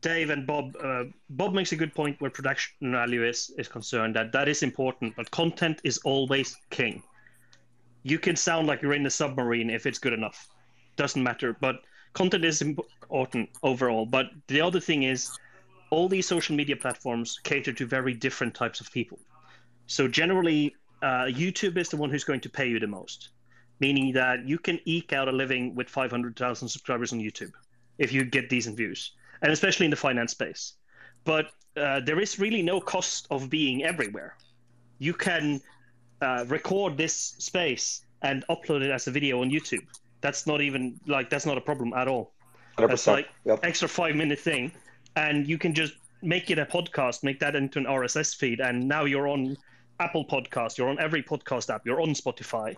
Dave and Bob. Uh, Bob makes a good point where production value is is concerned. That that is important, but content is always king. You can sound like you're in a submarine if it's good enough. Doesn't matter, but content is important overall. But the other thing is, all these social media platforms cater to very different types of people. So generally, uh, YouTube is the one who's going to pay you the most meaning that you can eke out a living with 500,000 subscribers on YouTube if you get decent views, and especially in the finance space. But uh, there is really no cost of being everywhere. You can uh, record this space and upload it as a video on YouTube. That's not even like that's not a problem at all. That's 100%. like Yep. extra five minute thing, and you can just make it a podcast, make that into an RSS feed, and now you're on Apple Podcast, you're on every podcast app, you're on Spotify,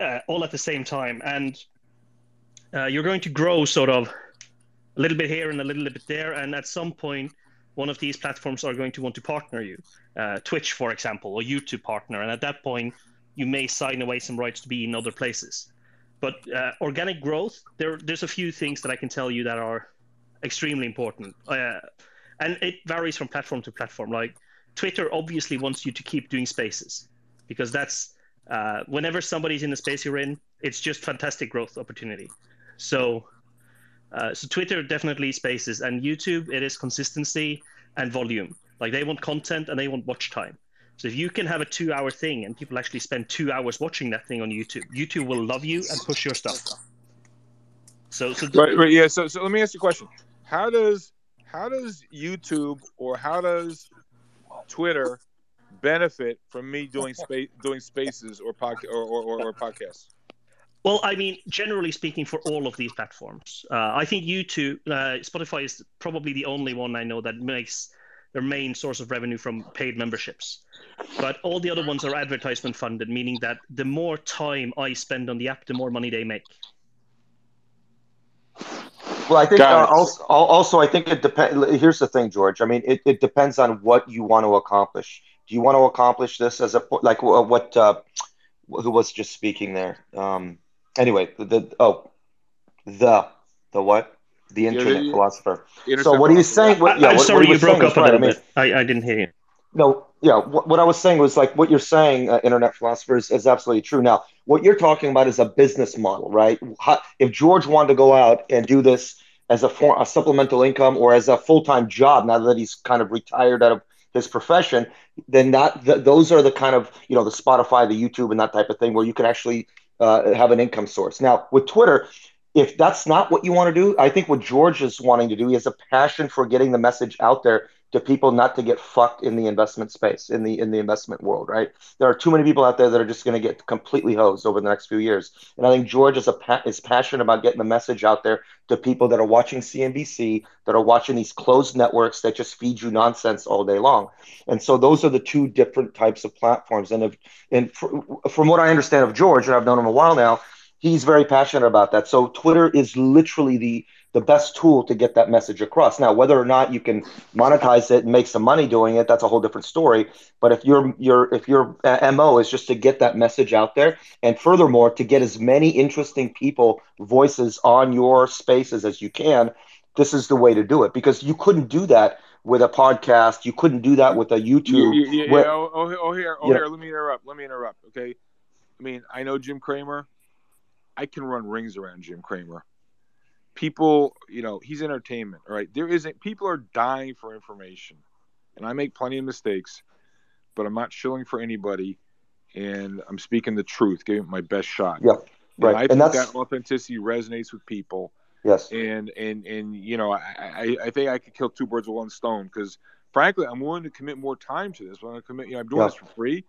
uh, all at the same time, and uh, you're going to grow sort of a little bit here and a little bit there, and at some point, one of these platforms are going to want to partner you, uh, Twitch, for example, or YouTube partner, and at that point, you may sign away some rights to be in other places. But uh, organic growth, there, there's a few things that I can tell you that are extremely important, uh, and it varies from platform to platform. Like Twitter obviously wants you to keep doing spaces because that's uh, whenever somebody's in the space you're in, it's just fantastic growth opportunity. So, uh, so Twitter definitely spaces, and YouTube it is consistency and volume. Like they want content and they want watch time. So if you can have a two-hour thing and people actually spend two hours watching that thing on YouTube, YouTube will love you and push your stuff. So, so Right, right, yeah. So, so let me ask you a question: How does how does YouTube or how does Twitter benefit from me doing space doing spaces or podcast or, or, or, podcasts? Well, I mean, generally speaking, for all of these platforms, uh, I think YouTube, uh, Spotify is probably the only one I know that makes their main source of revenue from paid memberships. But all the other ones are advertisement funded, meaning that the more time I spend on the app, the more money they make. Well, I think uh, also, also, I think it depends. Here's the thing, George. I mean, it, it depends on what you want to accomplish. Do you want to accomplish this as a like what uh, who was just speaking there? Um, anyway, the, the oh the the what the internet yeah, the, philosopher. so what are you saying? What, yeah, I'm what, sorry, what you broke up a little I mean, bit. I, I didn't hear you. No, yeah. What, what I was saying was like what you're saying, uh, internet philosophers, is absolutely true. Now, what you're talking about is a business model, right? How, if George wanted to go out and do this as a, for, a supplemental income or as a full time job, now that he's kind of retired out of his profession, then that th- those are the kind of you know the Spotify, the YouTube, and that type of thing where you can actually uh, have an income source. Now with Twitter, if that's not what you want to do, I think what George is wanting to do, he has a passion for getting the message out there to people not to get fucked in the investment space, in the in the investment world, right? There are too many people out there that are just going to get completely hosed over the next few years. And I think George is a is passionate about getting the message out there to people that are watching CNBC, that are watching these closed networks that just feed you nonsense all day long. And so those are the two different types of platforms. And if and from what I understand of George, and I've known him a while now, he's very passionate about that. So Twitter is literally the the best tool to get that message across. Now, whether or not you can monetize it and make some money doing it, that's a whole different story. But if your your if your uh, mo is just to get that message out there, and furthermore to get as many interesting people voices on your spaces as you can, this is the way to do it because you couldn't do that with a podcast. You couldn't do that with a YouTube. Yeah, yeah, yeah. Where, oh, oh, oh, here, oh, here. Let me interrupt. Let me interrupt. Okay. I mean, I know Jim Cramer. I can run rings around Jim Cramer. People, you know, he's entertainment, right? There isn't people are dying for information. And I make plenty of mistakes, but I'm not shilling for anybody and I'm speaking the truth, giving it my best shot. Yeah. Right. And I and think that's that authenticity resonates with people. yes. And and and you know, I I, I think I could kill two birds with one stone because frankly, I'm willing to commit more time to this. I'm going to commit. You know, I'm doing Yeah. this for free.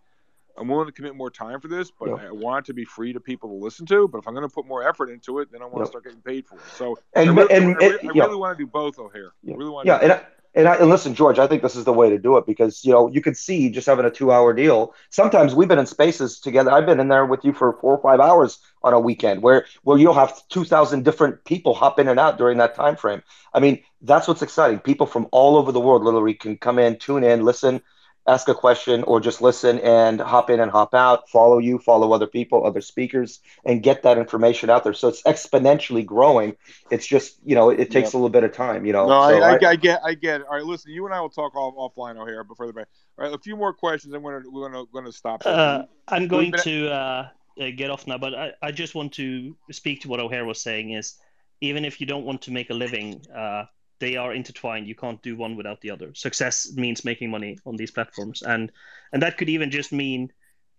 I'm willing to commit more time for this, but Yeah. I want it to be free to people to listen to. But if I'm going to put more effort into it, then I want Yeah. to start getting paid for it. So And- I really, and- I and- I really want to do both, O'Hare. I really want Yeah, to and I, and I, and listen, George, I think this is the way to do it because you know you could see just having a two-hour deal. Sometimes we've been in spaces together. I've been in there with you for four or five hours on a weekend where where you'll have two thousand different people hop in and out during that time frame. I mean, that's what's exciting. People from all over the world literally can come in, tune in, listen, ask a question, or just listen and hop in and hop out. Follow you, follow other people, other speakers, and get that information out there. So it's exponentially growing. It's just you know it, takes Yep. a little bit of time. You know. No, So I, I, I get, I get it. All right, listen, you and I will talk off, offline, O'Hare, before the break. All right, a few more questions, and we're gonna, we're gonna, going to stop. Uh, I'm going to uh, uh, get off now, but I, I just want to speak to what O'Hare was saying is even if you don't want to make a living, uh, they are intertwined. You can't do one without the other. Success means making money on these platforms, and and that could even just mean,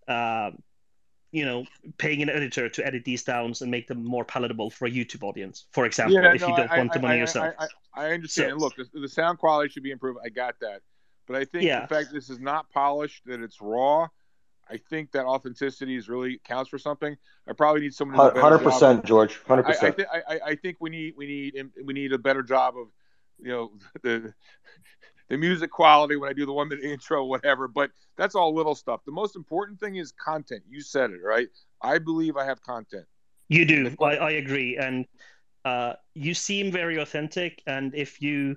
uh, you know, paying an editor to edit these down and make them more palatable for a YouTube audience, for example, Yeah, if no, you don't I- want the I- money I- yourself. I, I, I understand. So- Look, the, the sound quality should be improved. I got that, but I think Yeah. the fact this is not polished, that it's raw. I think that authenticity is really counts for something. I probably need someone to do a better Hundred job of- percent, George. Hundred I, I, percent. I, I- I think we need we need we need a better job of you know the the music quality when I do the one minute (laughs) intro, whatever. But that's all little stuff. The most important thing is content. You said it right. I believe I have content. You do. I, I agree. And uh, you seem very authentic. And if you,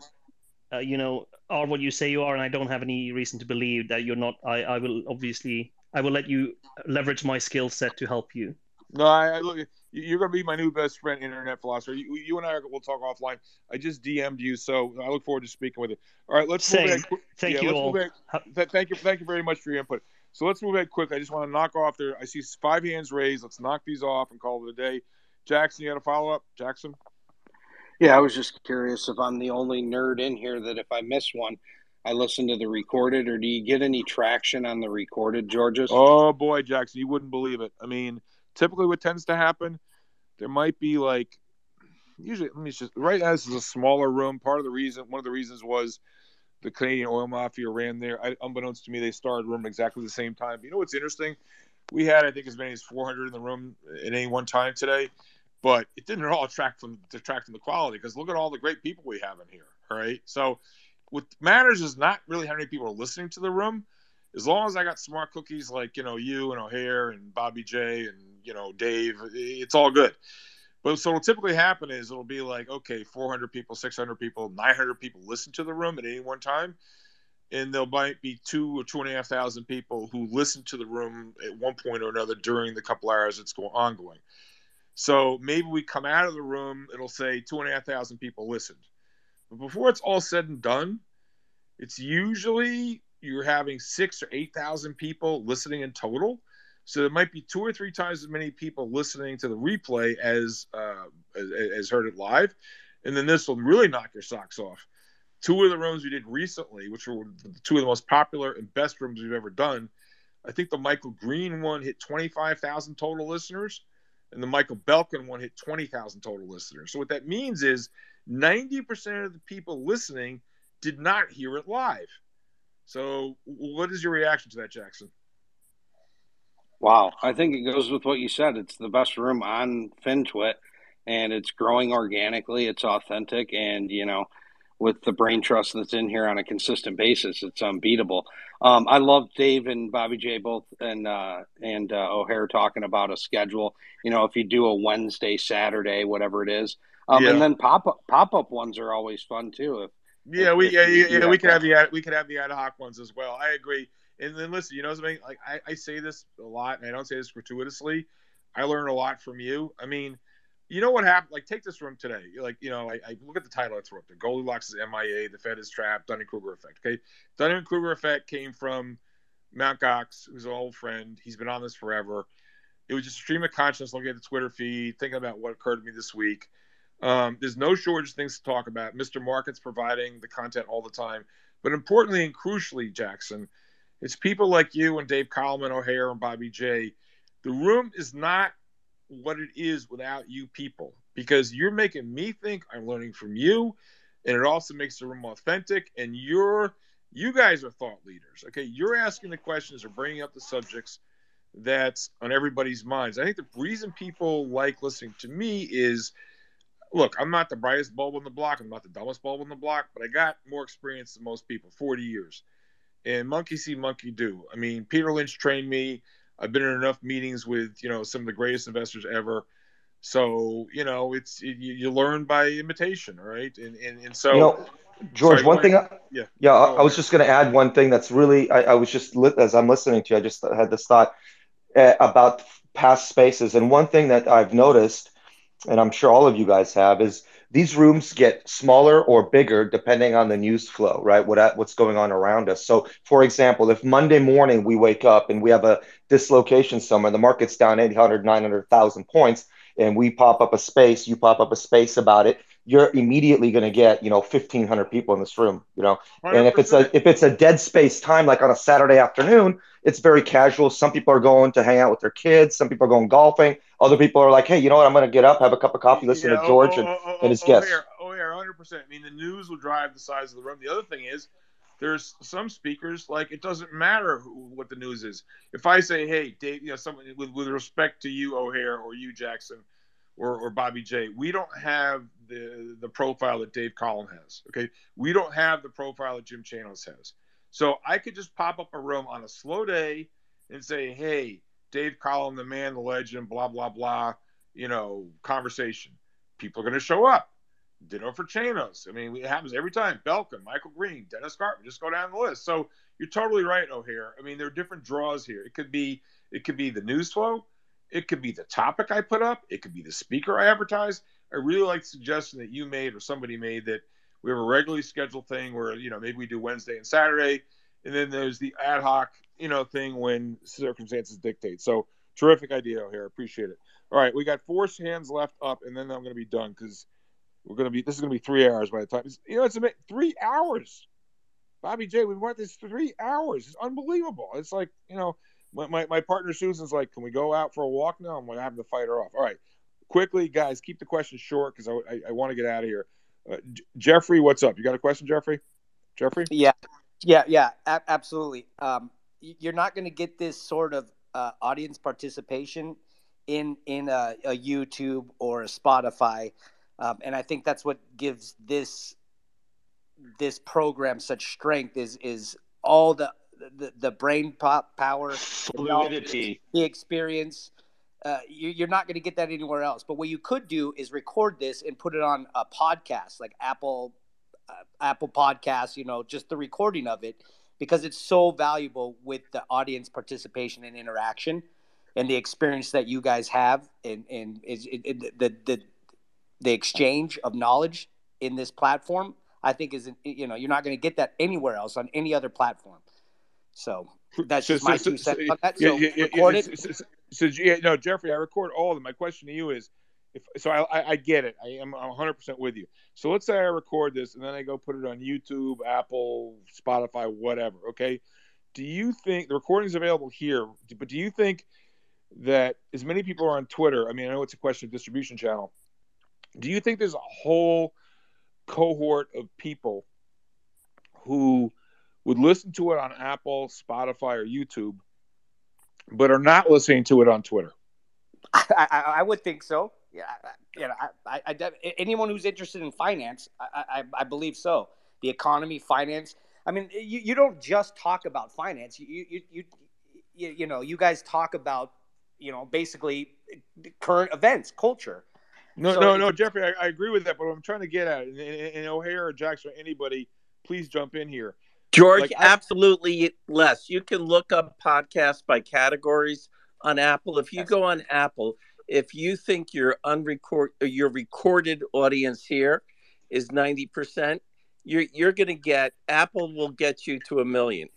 uh, you know, are what you say you are, and I don't have any reason to believe that you're not, I, I will obviously, I will let you leverage my skill set to help you. No, I, I look. You- You're gonna be my new best friend, internet philosopher. You, you and I will talk offline. I just DM'd you, so I look forward to speaking with you. All right, let's move Same. ahead. quick- Thank yeah, you all. Th- thank you, thank you very much for your input. So let's move ahead quick. I just want to knock off there. I see five hands raised. Let's knock these off and call it a day. Jackson, you had a follow up, Jackson? Yeah, I was just curious if I'm the only nerd in here that if I miss one, I listen to the recorded, or do you get any traction on the recorded, Georges? Oh boy, Jackson, you wouldn't believe it. I mean, typically what tends to happen, there might be like usually let me just right as is a smaller room. Part of the reason, one of the reasons was the Canadian oil mafia ran there. I, unbeknownst to me, they started room exactly the same time. You know what's interesting? We had, I think, as many as 400 in the room at any one time today, but it didn't at all attract from detract from the quality because look at all the great people we have in here. All right, so what matters is not really how many people are listening to the room. As long as I got smart cookies like you know you and O'Hare and Bobby J and you know Dave, it's all good. But so what'll typically happen is it'll be like, okay, 400 people, 600 people, 900 people listen to the room at any one time. And there might be two or two and a half thousand people who listen to the room at one point or another during the couple hours it's going ongoing. So maybe we come out of the room, it'll say two and a half thousand people listened. But before it's all said and done, it's usually you're having six or 8,000 people listening in total so there might be two or three times as many people listening to the replay as uh, as, as heard it live, and then this will really knock your socks off. Two of the rooms we did recently, which were two of the most popular and best rooms we've ever done, I think the Michael Green one hit 25,000 total listeners, and the Michael Belkin one hit 20,000 total listeners. So what that means is 90% of the people listening did not hear it live. So what is your reaction to that, Jackson? Wow, I think it goes with what you said. It's the best room on FinTwit, and it's growing organically. It's authentic, and you know, with the brain trust that's in here on a consistent basis, it's unbeatable. Um, I love Dave and Bobby J both, and uh, and uh, O'Hare talking about a schedule. You know, if you do a Wednesday, Saturday, whatever it is, um, yeah. and then pop up pop up ones are always fun too. If, yeah, we yeah, yeah, yeah we could have the we could have the ad hoc ones as well. I agree. And then listen, you know something? Like I, I say this a lot, and I don't say this gratuitously. I learn a lot from you. I mean, you know what happened? Like, take this room today. Like, you know, I, I look at the title I threw up there. Goldilocks is MIA. The Fed is trapped. Dunning Kruger effect. Okay, Dunning Kruger effect came from Mount Gox, who's an old friend. He's been on this forever. It was just a stream of consciousness, looking at the Twitter feed, thinking about what occurred to me this week. Um, there's no shortage of things to talk about. Mr. Market's providing the content all the time. But importantly and crucially, Jackson, it's people like you and Dave Collum, O'Hare, and Bobby J. The room is not what it is without you people because you're making me think I'm learning from you, and it also makes the room authentic. And you're you guys are thought leaders. Okay, you're asking the questions or bringing up the subjects that's on everybody's minds. I think the reason people like listening to me is look, I'm not the brightest bulb on the block, I'm not the dumbest bulb on the block, but I got more experience than most people 40 years and monkey see, monkey do. I mean, Peter Lynch trained me. I've been in enough meetings with you know some of the greatest investors ever. So you know, it's it, you, learn by imitation, right? And and, and so. You know, George, sorry, one thing, I, yeah, yeah, I, I was just going to add one thing that's really, I, I was just as I'm listening to you, I just had this thought uh, about past spaces, and one thing that I've noticed, and I'm sure all of you guys have, is these rooms get smaller or bigger depending on the news flow, right? What what's going on around us. So, for example, if Monday morning we wake up and we have a dislocation somewhere, the market's down 800, 900,000 points, and we pop up a space, you pop up a space about it, you're immediately going to get, you know, 1500 people in this room, you know. 100%. And if it's a if it's a dead space time like on a Saturday afternoon, it's very casual. Some people are going to hang out with their kids, some people are going golfing, other people are like, "Hey, you know what? I'm going to get up, have a cup of coffee, listen yeah, to George oh, and, oh, oh, and his oh, oh, guests." Oh, yeah, 100%. I mean, the news will drive the size of the room. The other thing is there's some speakers like it doesn't matter who, what the news is. If I say, "Hey, Dave," you know, someone with, with respect to you, O'Hare, or you, Jackson, or, or Bobby J. We don't have the the profile that Dave Collum has. Okay, we don't have the profile that Jim Chanos has. So I could just pop up a room on a slow day and say, "Hey, Dave Collum, the man, the legend, blah blah blah," you know, conversation. People are going to show up. Dinner for Chanos. I mean, it happens every time. Belkin, Michael Green, Dennis Gartman. Just go down the list. So you're totally right, O'Hare. I mean, there are different draws here. It could be it could be the news flow. It could be the topic I put up. It could be the speaker I advertise. I really like the suggestion that you made or somebody made that we have a regularly scheduled thing where you know maybe we do Wednesday and Saturday, and then there's the ad hoc you know thing when circumstances dictate. So terrific idea here. Appreciate it. All right, we got four hands left up, and then I'm going to be done because we're going to be. This is going to be three hours by the time. You know, it's three hours. Bobby J, we want this three hours. It's unbelievable. It's like you know my, my, my, partner Susan's like, can we go out for a walk now? I'm to have to fight her off. All right, quickly, guys, keep the questions short because I, I, I want to get out of here. Uh, J- Jeffrey, what's up? You got a question, Jeffrey? Jeffrey? Yeah, yeah, yeah, a- absolutely. Um, you're not going to get this sort of uh, audience participation in in a, a YouTube or a Spotify, um, and I think that's what gives this this program such strength is is all the the, the brain pop power, fluidity, the experience. Uh, you, you're not going to get that anywhere else. But what you could do is record this and put it on a podcast, like Apple uh, Apple Podcasts. You know, just the recording of it, because it's so valuable with the audience participation and interaction, and the experience that you guys have, and and is it, it, the the the exchange of knowledge in this platform. I think is you know you're not going to get that anywhere else on any other platform. So that's just my two cents on that. So yeah, yeah, record it. So, so, so, yeah, no, Jeffrey, I record all of them. My question to you is, if so, I, I, I get it. I am 100 percent with you. So let's say I record this and then I go put it on YouTube, Apple, Spotify, whatever. Okay. Do you think the recording is available here? But do you think that as many people are on Twitter? I mean, I know it's a question of distribution channel. Do you think there's a whole cohort of people who would listen to it on Apple, Spotify, or YouTube, but are not listening to it on Twitter. I, I, I would think so. Yeah, you know, I, I, anyone who's interested in finance, I, I, I believe so. The economy, finance. I mean, you, you don't just talk about finance. You, you, you, you, you know, you guys talk about, you know, basically current events, culture. No, So no, no, Jeffrey, I, agree with that, but what I'm trying to get at, and, and, and O'Hare or Jackson or anybody, please jump in here. George, Like, I- absolutely less. You can look up podcasts by categories on Apple. If you go on Apple, if you think your unrecord your recorded audience here is 90%, you're you're going to get Apple will get you to a million.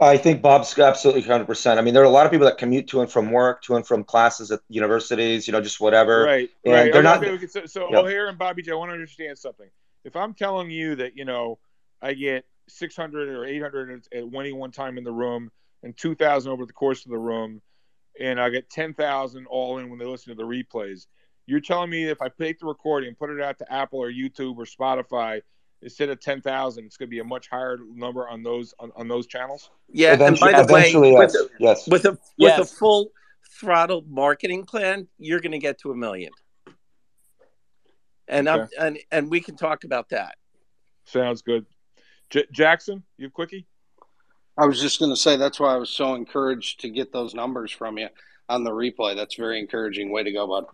I think Bob's absolutely 100%. I mean, there are a lot of people that commute to and from work, to and from classes at universities, you know, just whatever. Right, And right. they're not. okay, so, so Yeah. O'Hare and Bobby J, I want to understand something. If I'm telling you that, you know, I get 600 or 800 at any one time in the room and 2,000 over the course of the room, and I get 10,000 all in when they listen to the replays, you're telling me if I take the recording and put it out to Apple or YouTube or Spotify, instead of 10,000, it's going to be a much higher number on those on, on those channels? Yeah, Eventually- and by the way, eventually, with yes, a, yes. with a with Yes. a full throttle marketing plan, you're going to get to a million. And I'm, and and we can talk about that. Sounds good. J- Jackson, you have quickie? I was just going to say that's why I was so encouraged to get those numbers from you on the replay. That's very encouraging. Way to go, bud.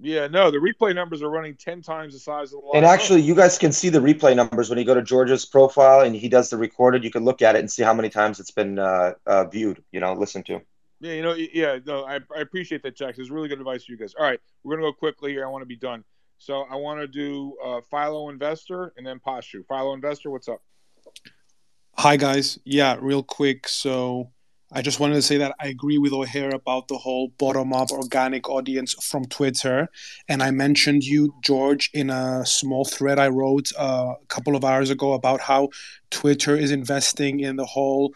Yeah, no, the replay numbers are running 10 times the size of the live. And actually, you guys can see the replay numbers when you go to George's profile and he does the recorded. You can look at it and see how many times it's been uh, uh, viewed, you know, listened to. Yeah, you know, yeah, no, I, I appreciate that, Jackson. It's really good advice for you guys. All right, we're gonna go quickly here. I want to be done. So I want to do uh, Philo Investor and then Pashu. Philo Investor, what's up? Hi guys. Yeah, real quick. So I just wanted to say that I agree with O'Hare about the whole bottom-up organic audience from Twitter, and I mentioned you, George, in a small thread I wrote uh, a couple of hours ago about how Twitter is investing in the whole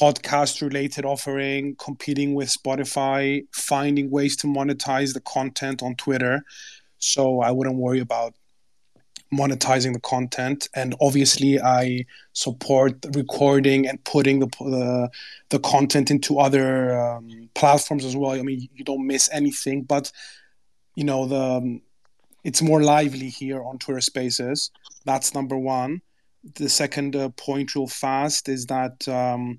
podcast-related offering, competing with Spotify, finding ways to monetize the content on Twitter. So I wouldn't worry about monetizing the content. And obviously i support recording and putting the the, the content into other um, platforms as well. I mean you don't miss anything but you know the um, it's more lively here on twitter spaces. That's number one. The second uh, point real fast is that um,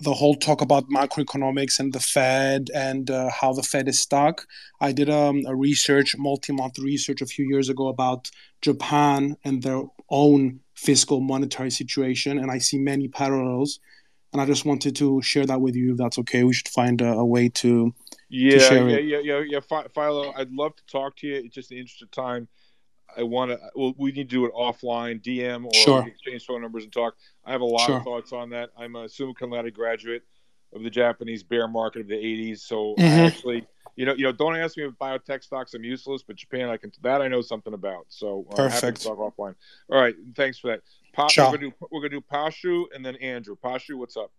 the whole talk about macroeconomics and the Fed and uh, how the Fed is stuck. I did um, a research, multi-month research a few years ago about Japan and their own fiscal monetary situation, and I see many parallels. And I just wanted to share that with you. If that's okay, we should find a, a way to Yeah, to share yeah, it. yeah, yeah, yeah. Phi- Philo, I'd love to talk to you. It's just in the interest of time. I want to. Well, we need to do it offline, DM, or Sure. exchange phone numbers and talk. I have a lot Sure. of thoughts on that. I'm a summa cum laude graduate of the Japanese bear market of the '80s, so I Mhm. actually, you know, you know, don't ask me about biotech stocks. I'm useless, but Japan, I can. That I know something about. So uh, happy Perfect. to talk offline. All right, thanks for that. Pa- Ciao. we're gonna do we're gonna do Pashu and then Andrew. Pashu, what's up?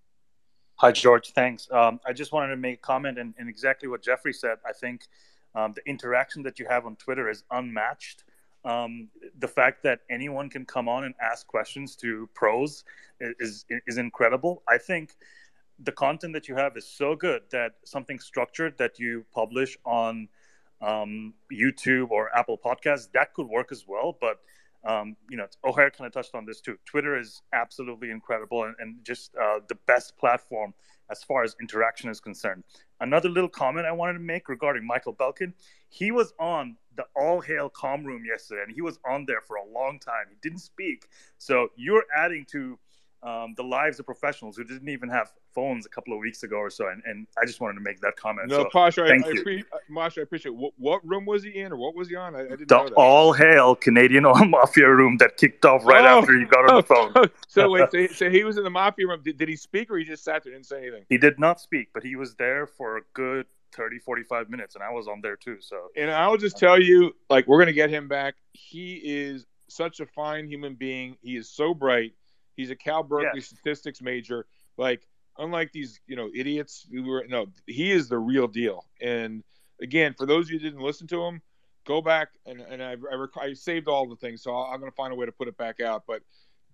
Hi, George. Thanks. Um, I just wanted to make a comment and, and exactly what Jeffrey said. I think um, the interaction that you have on Twitter is unmatched. Um, the fact that anyone can come on and ask questions to pros is is incredible. I think the content that you have is so good that something structured that you publish on um, YouTube or Apple Podcasts that could work as well. But um, you know, O'Hare kind of touched on this too. Twitter is absolutely incredible and, and just uh, the best platform as far as interaction is concerned. Another little comment I wanted to make regarding Michael Belkin. He was on the All Hail Com Room yesterday, and he was on there for a long time. He didn't speak, so you're adding to um, the lives of professionals who didn't even have phones a couple of weeks ago or so. And, and I just wanted to make that comment. No, so, Pasha, I, thank I, you. appreciate, uh, Masha, I appreciate. What, what room was he in, or what was he on? I, I didn't the know that. all hail Canadian (laughs) Oil Mafia room that kicked off right Oh, after you got on the phone. (laughs) so wait, so he, (laughs) so he was in the mafia room. Did, did he speak, or he just sat there and didn't say anything? He did not speak, but he was there for a good 30, 45 minutes, and I was on there too. So And I'll just tell you, like, we're gonna get him back. He is such a fine human being. He is so bright. He's a Cal Berkeley Yes. statistics major. Like, unlike these, you know, idiots who were no, he is the real deal. And again, for those who didn't listen to him, go back and and I I, rec- I saved all the things, so I'm gonna find a way to put it back out. But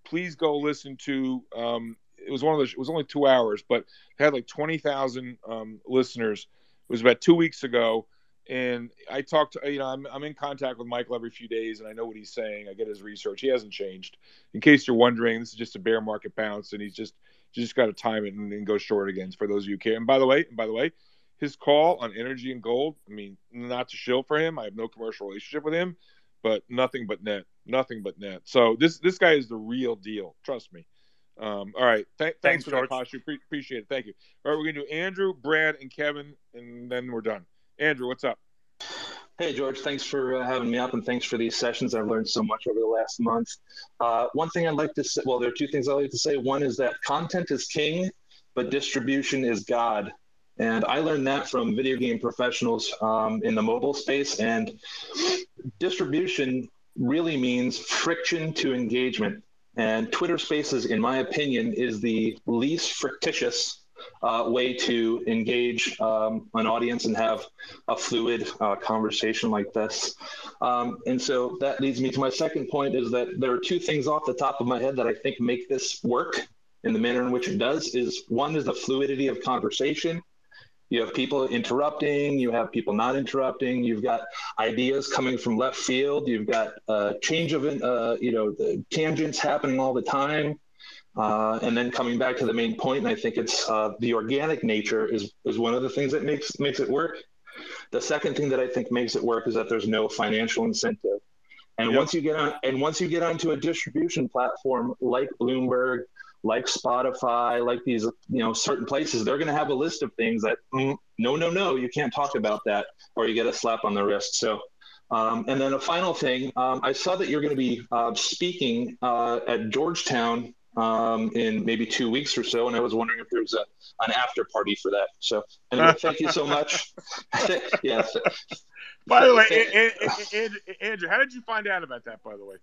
please go listen to. Um, it was one of those. It was only two hours, but it had like twenty thousand um, listeners. It was about two weeks ago, and I talked to you know I'm I'm in contact with Michael every few days, and I know what he's saying. I get his research. He hasn't changed. In case you're wondering, this is just a bear market bounce, and he's just just got to time it and, and go short again. For those of you who care. And by the way, and by the way, his call on energy and gold. I mean, not to shill for him. I have no commercial relationship with him, but nothing but net, nothing but net. So this this guy is the real deal. Trust me. Um, all right. Th- thanks, Thanks, for George. that, Pasha. Pre- appreciate it. Thank you. All right, we're gonna do Andrew, Brad, and Kevin, and then we're done. Andrew, what's up? Hey, George, thanks for uh, having me up and thanks for these sessions. I've learned so much over the last month. Uh, one thing I'd like to say well, there are two things I'd like to say. One is that content is king, but distribution is God. And I learned that from video game professionals um, in the mobile space. And distribution really means friction to engagement. And Twitter Spaces, in my opinion, is the least frictitious uh, way to engage um, an audience and have a fluid uh, conversation like this. Um, and so that leads me to my second point is that there are two things off the top of my head that I think make this work in the manner in which it does is one is the fluidity of conversation. You have people interrupting, you have people not interrupting, you've got ideas coming from left field, you've got uh, change of, uh, you know, the tangents happening all the time. Uh, and then coming back to the main point, and I think it's uh, the organic nature is is one of the things that makes makes it work. The second thing that I think makes it work is that there's no financial incentive. And Yep. once you get on, and once you get onto a distribution platform like Bloomberg, like Spotify, like these you know certain places, they're going to have a list of things that mm, no, no, no, you can't talk about that, or you get a slap on the wrist. So. Um, and then a final thing, um, I saw that you're going to be uh, speaking uh, at Georgetown um, in maybe two weeks or so, and I was wondering if there was a, an after party for that. So, anyway, (laughs) thank you so much. (laughs) yes. By the way, A- A- A- Andrew, Andrew, how did you find out about that? By the way.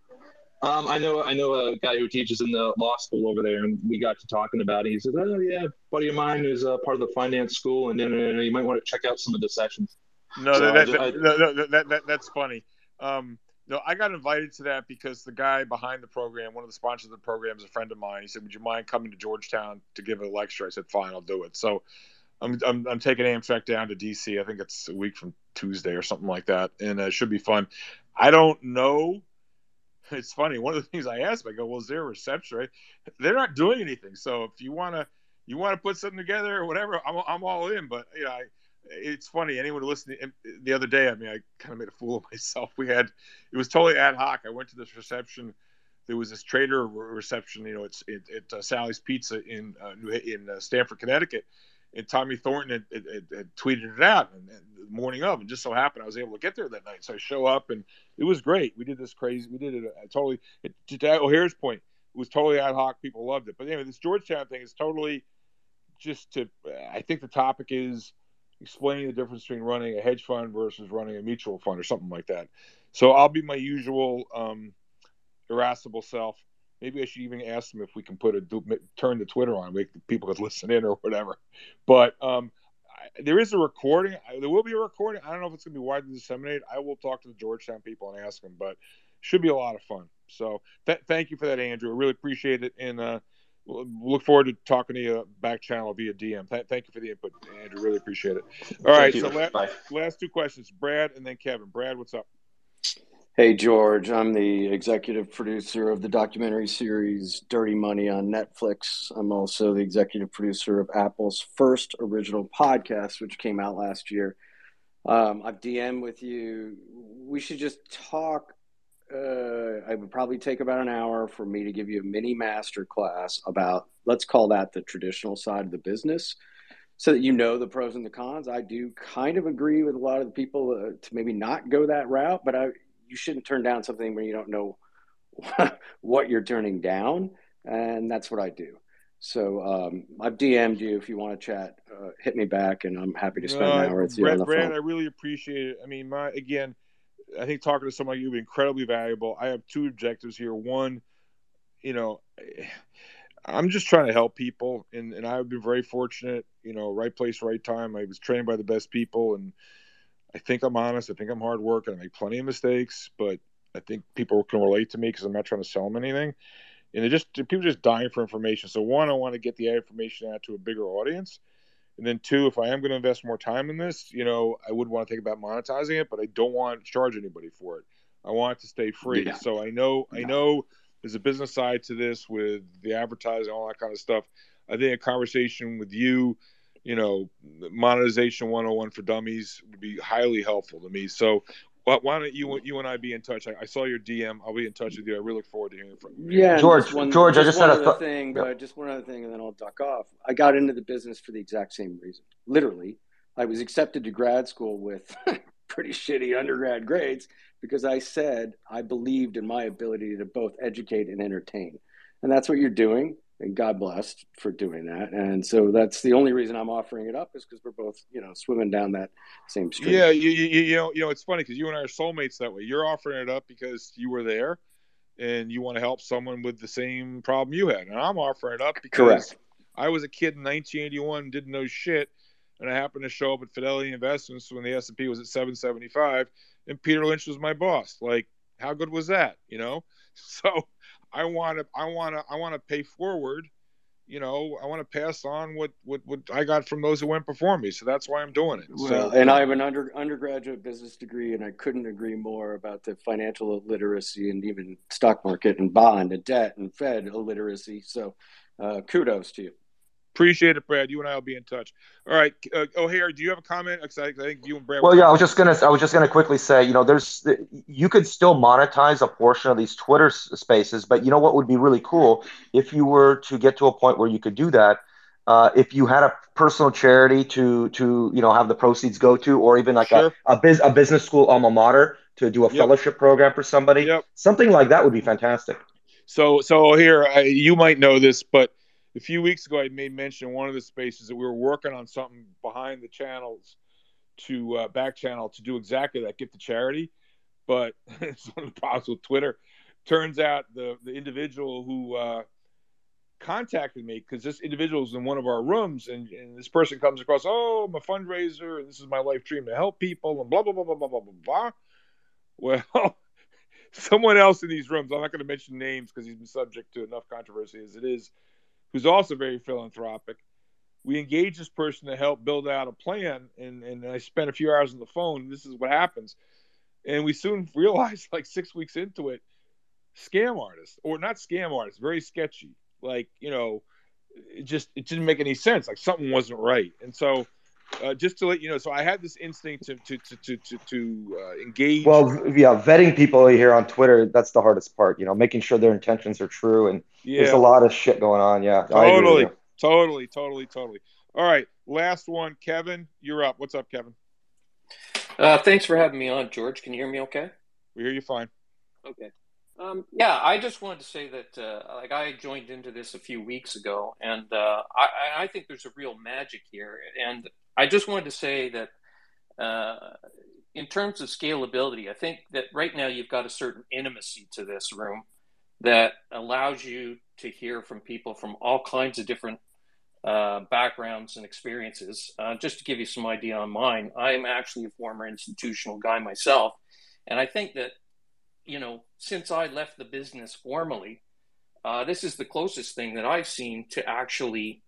Um, I know I know a guy who teaches in the law school over there, and we got to talking about it. He said, "Oh yeah, a buddy of mine is uh, part of the finance school, and you might want to check out some of the sessions." No, So I that, ju- that, I- no, no, that, that, that's funny. Um, no, I got invited to that because the guy behind the program, one of the sponsors of the program, is a friend of mine. He said, "Would you mind coming to Georgetown to give a lecture?" I said, "Fine, I'll do it." So, I'm I'm, I'm taking Amtrak down to DC. I think it's a week from Tuesday or something like that, and uh, it should be fun. I don't know. (laughs) It's funny. One of the things I asked, I go, "Well, is there a reception?" Right? They're not doing anything. So if you wanna you want to put something together or whatever, I'm I'm all in. But you know, I, it's funny. Anyone who listened to, the other day, I mean, I kind of made a fool of (laughs) myself. We had it was totally ad hoc. I went to this reception. There was this trader reception. You know, it's it, at uh, Sally's Pizza in uh, New in uh, Stamford, Connecticut. And Tommy Thornton had, had, had, tweeted it out and, and the morning of, and just so happened I was able to get there that night. So I show up, and it was great. We did this crazy. We did it uh, totally. It, to O'Hare's point, it was totally ad hoc. People loved it. But anyway, this Georgetown thing is totally just to. I think the topic is explaining the difference between running a hedge fund versus running a mutual fund or something like that. So I'll be my usual um, irascible self. Maybe I should even ask them if we can put a turn the Twitter on, make people could (laughs) listen in or whatever. But um, I, there is a recording. There will be a recording. I don't know if it's going to be widely disseminated. I will talk to the Georgetown people and ask them. But should be a lot of fun. So th- thank you for that, Andrew. I really appreciate it, and uh, look forward to talking to you back channel via DM. Th- thank you for the input, Andrew. Really appreciate it. All right, so la- last two questions, Brad and then Kevin. Brad, what's up? Hey, George. I'm the executive producer of the documentary series Dirty Money on Netflix. I'm also the executive producer of Apple's first original podcast, which came out last year. Um, I've DM with you. We should just talk. Uh, I would probably take about an hour for me to give you a mini master class about, let's call that the traditional side of the business so that you know the pros and the cons. I do kind of agree with a lot of the people uh, to maybe not go that route, but I, you shouldn't turn down something when you don't know (laughs) what you're turning down, and that's what I do. So um, I've DM'd you if you want to chat. Uh, hit me back, and I'm happy to spend uh, an hour with you Brad, on the Brad, phone. I really appreciate it. I mean, my again, I think talking to someone like you is incredibly valuable. I have two objectives here. One, you know, I'm just trying to help people, and and I've been very fortunate. You know, right place, right time. I was trained by the best people, and I think I'm honest. I think I'm hard working. I make plenty of mistakes, but I think people can relate to me because I'm not trying to sell them anything. And they're just people just dying for information. So one, I want to get the information out to a bigger audience. And then two, if I am going to invest more time in this, you know, I would want to think about monetizing it, but I don't want to charge anybody for it. I want it to stay free. Yeah. So I know I know there's a business side to this with the advertising, all that kind of stuff. I think a conversation with you you know, monetization 101 for dummies would be highly helpful to me. So why don't you you and I be in touch? I, I, saw your DM. I'll be in touch with you. I really look forward to hearing from you. Yeah, George. One, George, just I just one had a th- thing, but just one other thing, and then I'll duck off. I got into the business for the exact same reason. Literally, I was accepted to grad school with (laughs) pretty shitty undergrad grades because I said I believed in my ability to both educate and entertain, and that's what you're doing and God blessed for doing that. And so that's the only reason I'm offering it up is because we're both, you know, swimming down that same stream. Yeah, you, you, you know, you know, it's funny because you and I are soulmates that way. You're offering it up because you were there, and you want to help someone with the same problem you had, and I'm offering it up because Correct. I was a kid in 1981, didn't know shit, and I happened to show up at Fidelity Investments when the S and P was at 775, and Peter Lynch was my boss. Like, how good was that? You know, (laughs) so I want to, I want to, I want to pay forward. You know, I want to pass on what, what what I got from those who went before me. So that's why I'm doing it. Well, so, and I have an under, undergraduate business degree, and I couldn't agree more about the financial literacy and even stock market and bond and debt and Fed illiteracy. So, uh, kudos to you. Appreciate it, Brad. You and I will be in touch. All right, uh, O'Hare, do you have a comment? Because I think you and Brad. Well, yeah, I was just gonna, I was just gonna quickly say, you know, there's, you could still monetize a portion of these Twitter spaces, but you know what would be really cool if you were to get to a point where you could do that. Uh, if you had a personal charity to to you know have the proceeds go to, or even like Sure. a a, biz, a business school alma mater to do a Yep. fellowship program for somebody, Yep. something like that would be fantastic. So, so here, I, you might know this, but a few weeks ago, I made mention in one of the spaces that we were working on something behind the channels to uh, back channel to do exactly that, get to charity. But (laughs) it's one of the problems with Twitter. Turns out the the individual who uh, contacted me because this individual is in one of our rooms, and, and this person comes across, oh, I'm a fundraiser, and this is my life dream to help people, and blah blah blah blah blah blah blah blah. Well, (laughs) someone else in these rooms, I'm not going to mention names because he's been subject to enough controversy as it is, who's also very philanthropic. We engaged this person to help build out a plan, and, and I spent a few hours on the phone. This is what happens. And we soon (laughs) realized, like six weeks into it, scam artists, or not scam artists, very sketchy. Like, you know, it just it didn't make any sense. Like something wasn't right. And so uh, just to let you know, so I had this instinct to to to to to, to uh, engage. Well, yeah, vetting people here on Twitter, that's the hardest part, you know, making sure their intentions are true. And there's a lot of shit going on. Yeah. I agree with totally, totally, totally, totally. All right, last one, Kevin, you're up. What's up, Kevin? Uh, thanks for having me on, George. Can you hear me okay? We hear you fine. Okay. Um, yeah, I just wanted to say that, uh, like, I joined into this a few weeks ago, and uh, I, I think there's a real magic here. And I just wanted to say that, uh, in terms of scalability, I think that right now you've got a certain intimacy to this room that allows you to hear from people from all kinds of different uh, backgrounds and experiences. Uh, just to give you some idea on mine, I'm actually a former institutional guy myself, and I think that you know, since I left the business formally, uh, this is the closest thing that I've seen to actually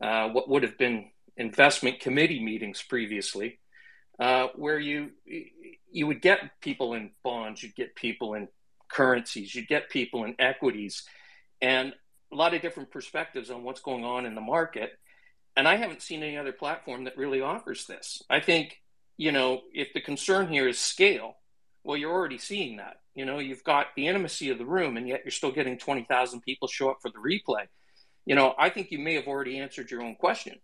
uh, what would have been investment committee meetings previously, uh, where you you would get people in bonds, you'd get people in currencies, you'd get people in equities, and a lot of different perspectives on what's going on in the market. And I haven't seen any other platform that really offers this. I think, you know, if the concern here is scale, well, you're already seeing that. You know, you've got the intimacy of the room, and yet you're still getting 20,000 people show up for the replay. You know, I think you may have already answered your own question.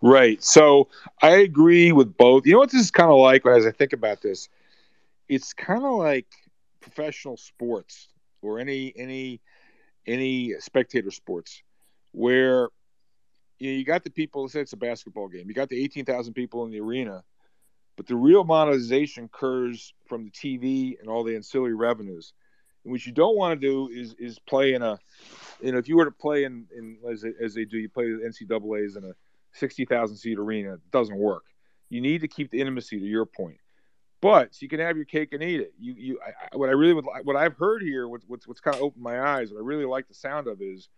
Right. So I agree with both. You know what this is kind of like as I think about this? It's kind of like professional sports or any any any spectator sports where you, know, you got the people say it's a basketball game you got the 18,000 people in the arena but the real monetization occurs from the TV and all the ancillary revenues and what you don't want to do is is play in a you know if you were to play in, in as, they, as they do you play the NCAA's in a 60,000 seat arena doesn't work you need to keep the intimacy to your point but you can have your cake and eat it. You, you, I, what I really would, like, what I've heard here, what, what's, what's kind of opened my eyes, what I really like the sound of is,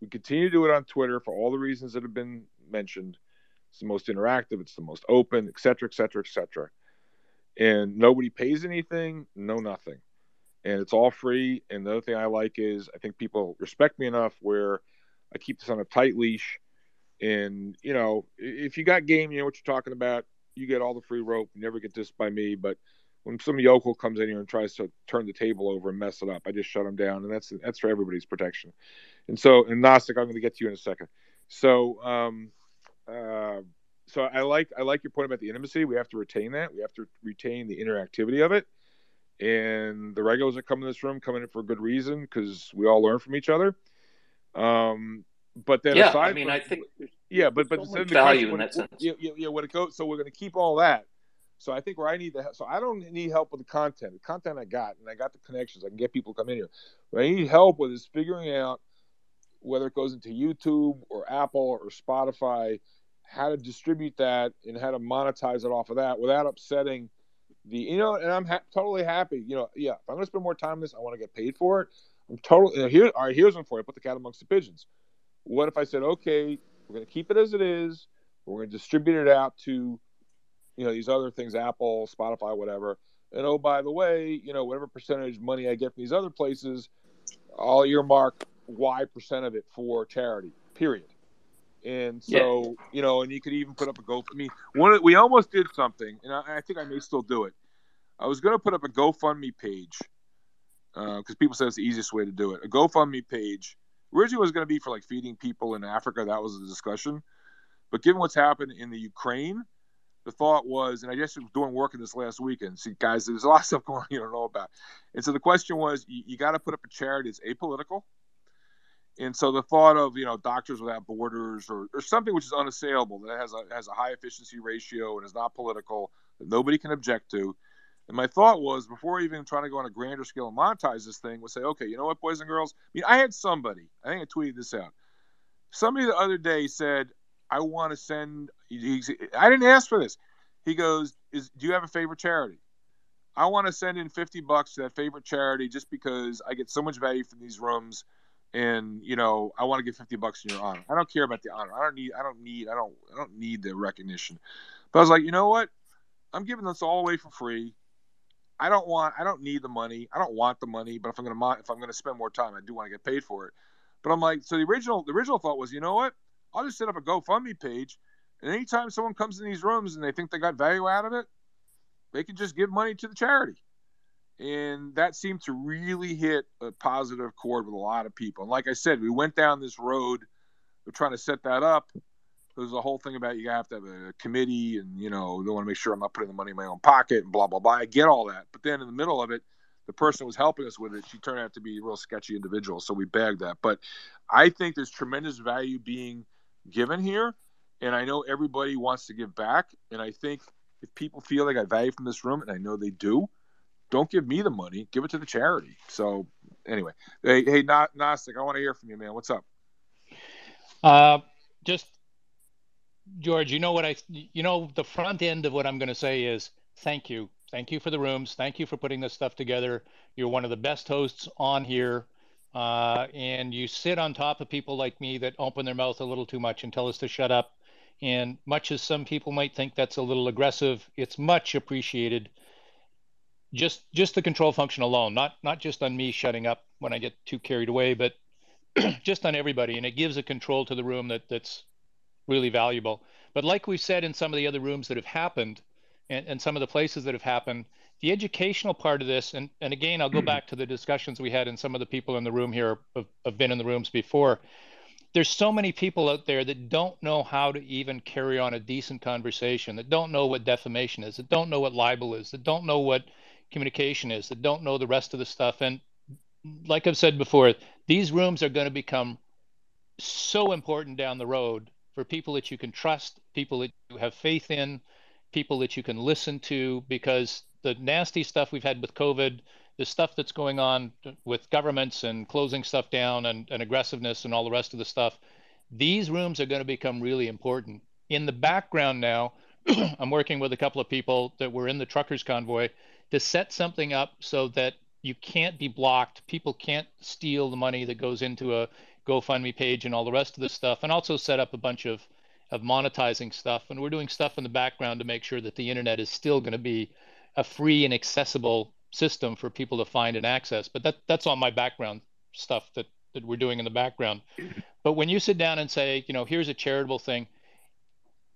we continue to do it on Twitter for all the reasons that have been mentioned. It's the most interactive, it's the most open, et cetera, et cetera, et cetera. And nobody pays anything, no nothing, and it's all free. And the other thing I like is, I think people respect me enough where I keep this on a tight leash. And you know, if you got game, you know what you're talking about you get all the free rope. You never get this by me. But when some yokel comes in here and tries to turn the table over and mess it up, I just shut him down, and that's that's for everybody's protection. And so, and Gnostic, I'm going to get to you in a second. So, um, uh, so I like I like your point about the intimacy. We have to retain that. We have to retain the interactivity of it. And the regulars that come in this room come in for a good reason because we all learn from each other. Um, but then yeah, aside I mean, from, I think yeah, but but so then the value question, in that sense. yeah, yeah, yeah, when it goes, so we're going to keep all that. So I think where I need the so I don't need help with the content. The content I got, and I got the connections. I can get people to come in here. What I need help with is figuring out whether it goes into YouTube or Apple or Spotify, how to distribute that and how to monetize it off of that without upsetting the you know. And I'm ha- totally happy. You know, yeah. If I'm going to spend more time on this, I want to get paid for it. I'm totally you know, here. All right, here's one for you. Put the cat amongst the pigeons. What if I said, okay, we're going to keep it as it is. We're going to distribute it out to, you know, these other things, Apple, Spotify, whatever. And oh, by the way, you know, whatever percentage money I get from these other places, I'll earmark Y percent of it for charity. Period. And so, you know, and you could even put up a GoFundMe. One of, we almost did something, and I, I think I may still do it. I was going to put up a GoFundMe page because uh, people said it's the easiest way to do it. A GoFundMe page originally was going to be for like feeding people in Africa. That was the discussion. But given what's happened in the Ukraine, the thought was, and I just was doing work in this last weekend. See, guys, there's a lot of stuff (laughs) going on you don't know about. And so the question was, you, you got to put up a charity that's apolitical. And so the thought of you know Doctors Without Borders or, or something which is unassailable that has a has a high efficiency ratio and is not political that nobody can object to. And my thought was before even trying to go on a grander scale and monetize this thing, was say, okay, you know what, boys and girls. I mean, I had somebody. I think I tweeted this out. Somebody the other day said, I want to send. I didn't ask for this. He goes, "Is do you have a favorite charity?" I want to send in fifty bucks to that favorite charity just because I get so much value from these rooms, and you know I want to give fifty bucks in your honor. I don't care about the honor. I don't need. I don't need. I don't. I don't need the recognition. But I was like, you know what? I'm giving this all away for free. I don't want. I don't need the money. I don't want the money. But if I'm gonna if I'm gonna spend more time, I do want to get paid for it. But I'm like, so the original the original thought was, you know what? I'll just set up a GoFundMe page, and anytime someone comes in these rooms and they think they got value out of it, they can just give money to the charity. And that seemed to really hit a positive chord with a lot of people. And like I said, we went down this road of trying to set that up. There's a whole thing about you have to have a committee, and you know, they want to make sure I'm not putting the money in my own pocket, and blah blah blah. I get all that, but then in the middle of it, the person who was helping us with it, she turned out to be a real sketchy individual, so we bagged that. But I think there's tremendous value being given here, and I know everybody wants to give back, and I think if people feel they got value from this room, and I know they do, don't give me the money, give it to the charity. So anyway, hey, hey, Gnostic, I want to hear from you, man. What's up? Uh, just George, you know what I, you know, the front end of what I'm going to say is thank you thank you for the rooms. Thank you for putting this stuff together. You're one of the best hosts on here. Uh, and you sit on top of people like me that open their mouth a little too much and tell us to shut up. And much as some people might think that's a little aggressive, it's much appreciated. Just just the control function alone, not not just on me shutting up when I get too carried away, but (clears throat) just on everybody. And it gives a control to the room that that's really valuable. But like we've said in some of the other rooms that have happened, and, and some of the places that have happened, the educational part of this, and, and again, I'll go back to the discussions we had, and some of the people in the room here have, have been in the rooms before. There's so many people out there that don't know how to even carry on a decent conversation, that don't know what defamation is, that don't know what libel is, that don't know what communication is, that don't know the rest of the stuff. And like I've said before, these rooms are going to become so important down the road for people that you can trust, people that you have faith in, people that you can listen to, because the nasty stuff we've had with COVID, the stuff that's going on with governments and closing stuff down and, and aggressiveness and all the rest of the stuff, these rooms are going to become really important. In the background now, (clears throat) I'm working with a couple of people that were in the truckers convoy to set something up so that you can't be blocked. People can't steal the money that goes into a GoFundMe page and all the rest of this stuff, and also set up a bunch of of monetizing stuff. And we're doing stuff in the background to make sure that the internet is still going to be a free and accessible system for people to find and access. But that that's all my background stuff that that we're doing in the background. But when you sit down and say, you know, here's a charitable thing,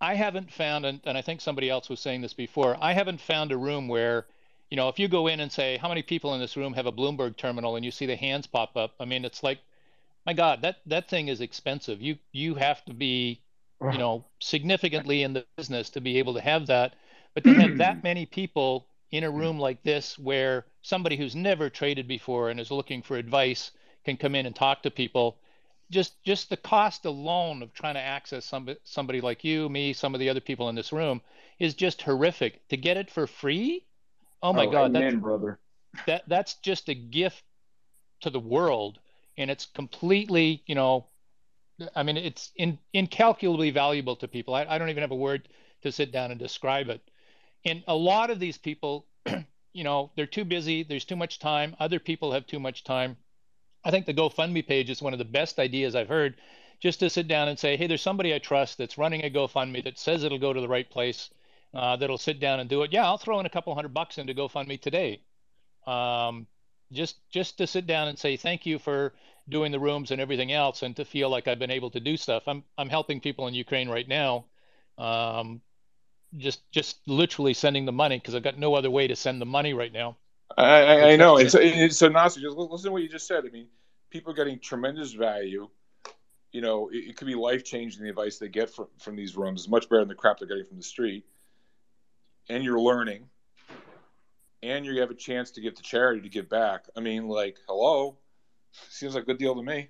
I haven't found, and, and I think somebody else was saying this before, I haven't found a room where, you know, if you go in and say, how many people in this room have a Bloomberg terminal, and you see the hands pop up, I mean, it's like, my God, that that thing is expensive. You you have to be, you know, significantly in the business to be able to have that. But to have that many people in a room like this where somebody who's never traded before and is looking for advice can come in and talk to people just just the cost alone of trying to access somebody somebody like you me some of the other people in this room is just horrific to get it for free oh my oh, god amen, that's brother that that's just a gift to the world and it's completely you know i mean it's in, incalculably valuable to people. I, I don't even have a word to sit down and describe it. And a lot of these people (clears throat) you know they're too busy there's too much time other people have too much time. I think the gofundme page is one of the best ideas i've heard just to sit down and say hey there's somebody i trust that's running a gofundme that says it'll go to the right place uh, that'll sit down and do it. Yeah i'll throw in a couple hundred bucks into gofundme today. Um, just just to sit down and say thank you for doing the rooms and everything else and to feel like i've been able to do stuff i'm, I'm helping people in ukraine right now um, just just literally sending the money because I've got no other way to send the money right now. I, I, I know, so, and so Nasser, just listen to what you just said. I mean, people are getting tremendous value. You know, it, it could be life changing the advice they get from from these rooms is much better than the crap they're getting from the street. And you're learning, and you have a chance to give to charity to give back. I mean, like, hello, seems like a good deal to me.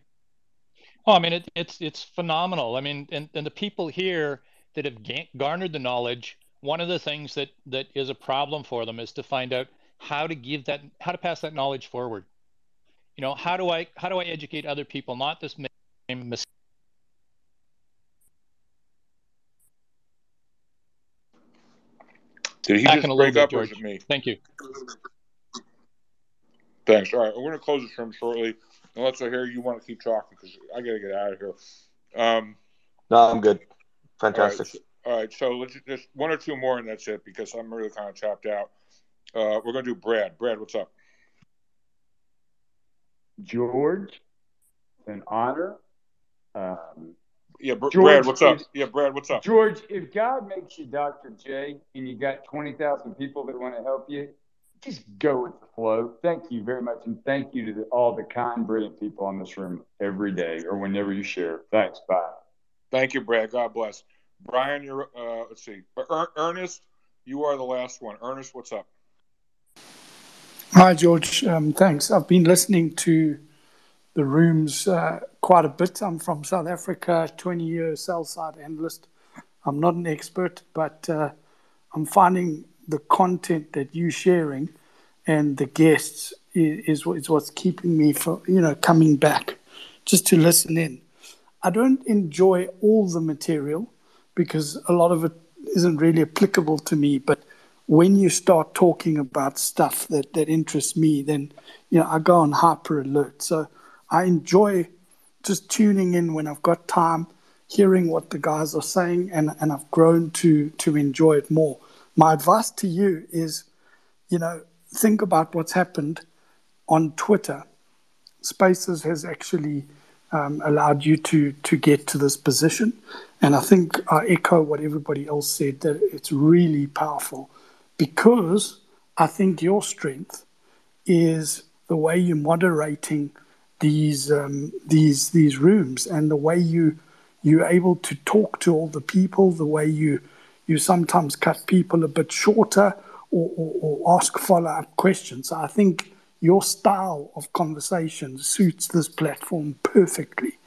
Oh, I mean, it, it's it's phenomenal. I mean, and, and the people here that have garnered the knowledge, one of the things that that is a problem for them is to find out how to give that how to pass that knowledge forward. You know, how do I how do I educate other people, not this mistake? Did he Back just in a break little up bit, or is it me? Thank you. Thanks. All right, we're going to close this room shortly. Unless I hear you want to keep talking because I got to get out of here. Um, No, I'm good. all right, Fantastic. so, all right, so let's just one or two more and that's it because I'm really kind of tapped out. Uh, we're going to do Brad. Brad, what's up? George, it's an honor. Um, Yeah, Br- George Brad, what's up? is- Yeah, Brad, what's up? George, if God makes you Dr. J and you got 20,000 people that want to help you, just go with the flow. Thank you very much. And thank you to the, all the kind, brilliant people in this room every day or whenever you share. Thanks. Bye. Thank you, Brad. God bless. Brian, you're. Uh, let's see. Er- Ernest, you are the last one. Ernest, what's up? Hi, George. Um, thanks. I've been listening to the rooms uh, quite a bit. I'm from South Africa, 20 year sell side analyst. I'm not an expert, but uh, I'm finding the content that you're sharing and the guests is, is, what- is keeping me from, you know, coming back just to listen in. I don't enjoy all the material because a lot of it isn't really applicable to me, but when you start talking about stuff that, that interests me, then you know I go on hyper alert. So I enjoy just tuning in when I've got time, hearing what the guys are saying, and, and I've grown to to enjoy it more. My advice to you is, you know, think about what's happened on Twitter. Spaces has actually um, allowed you to to get to this position, and I think I echo what everybody else said that it's really powerful because I think your strength is the way you're moderating these um, these these rooms and the way you you're able to talk to all the people, the way you you sometimes cut people a bit shorter or, or, or ask follow up questions. I think your style of conversation suits this platform perfectly.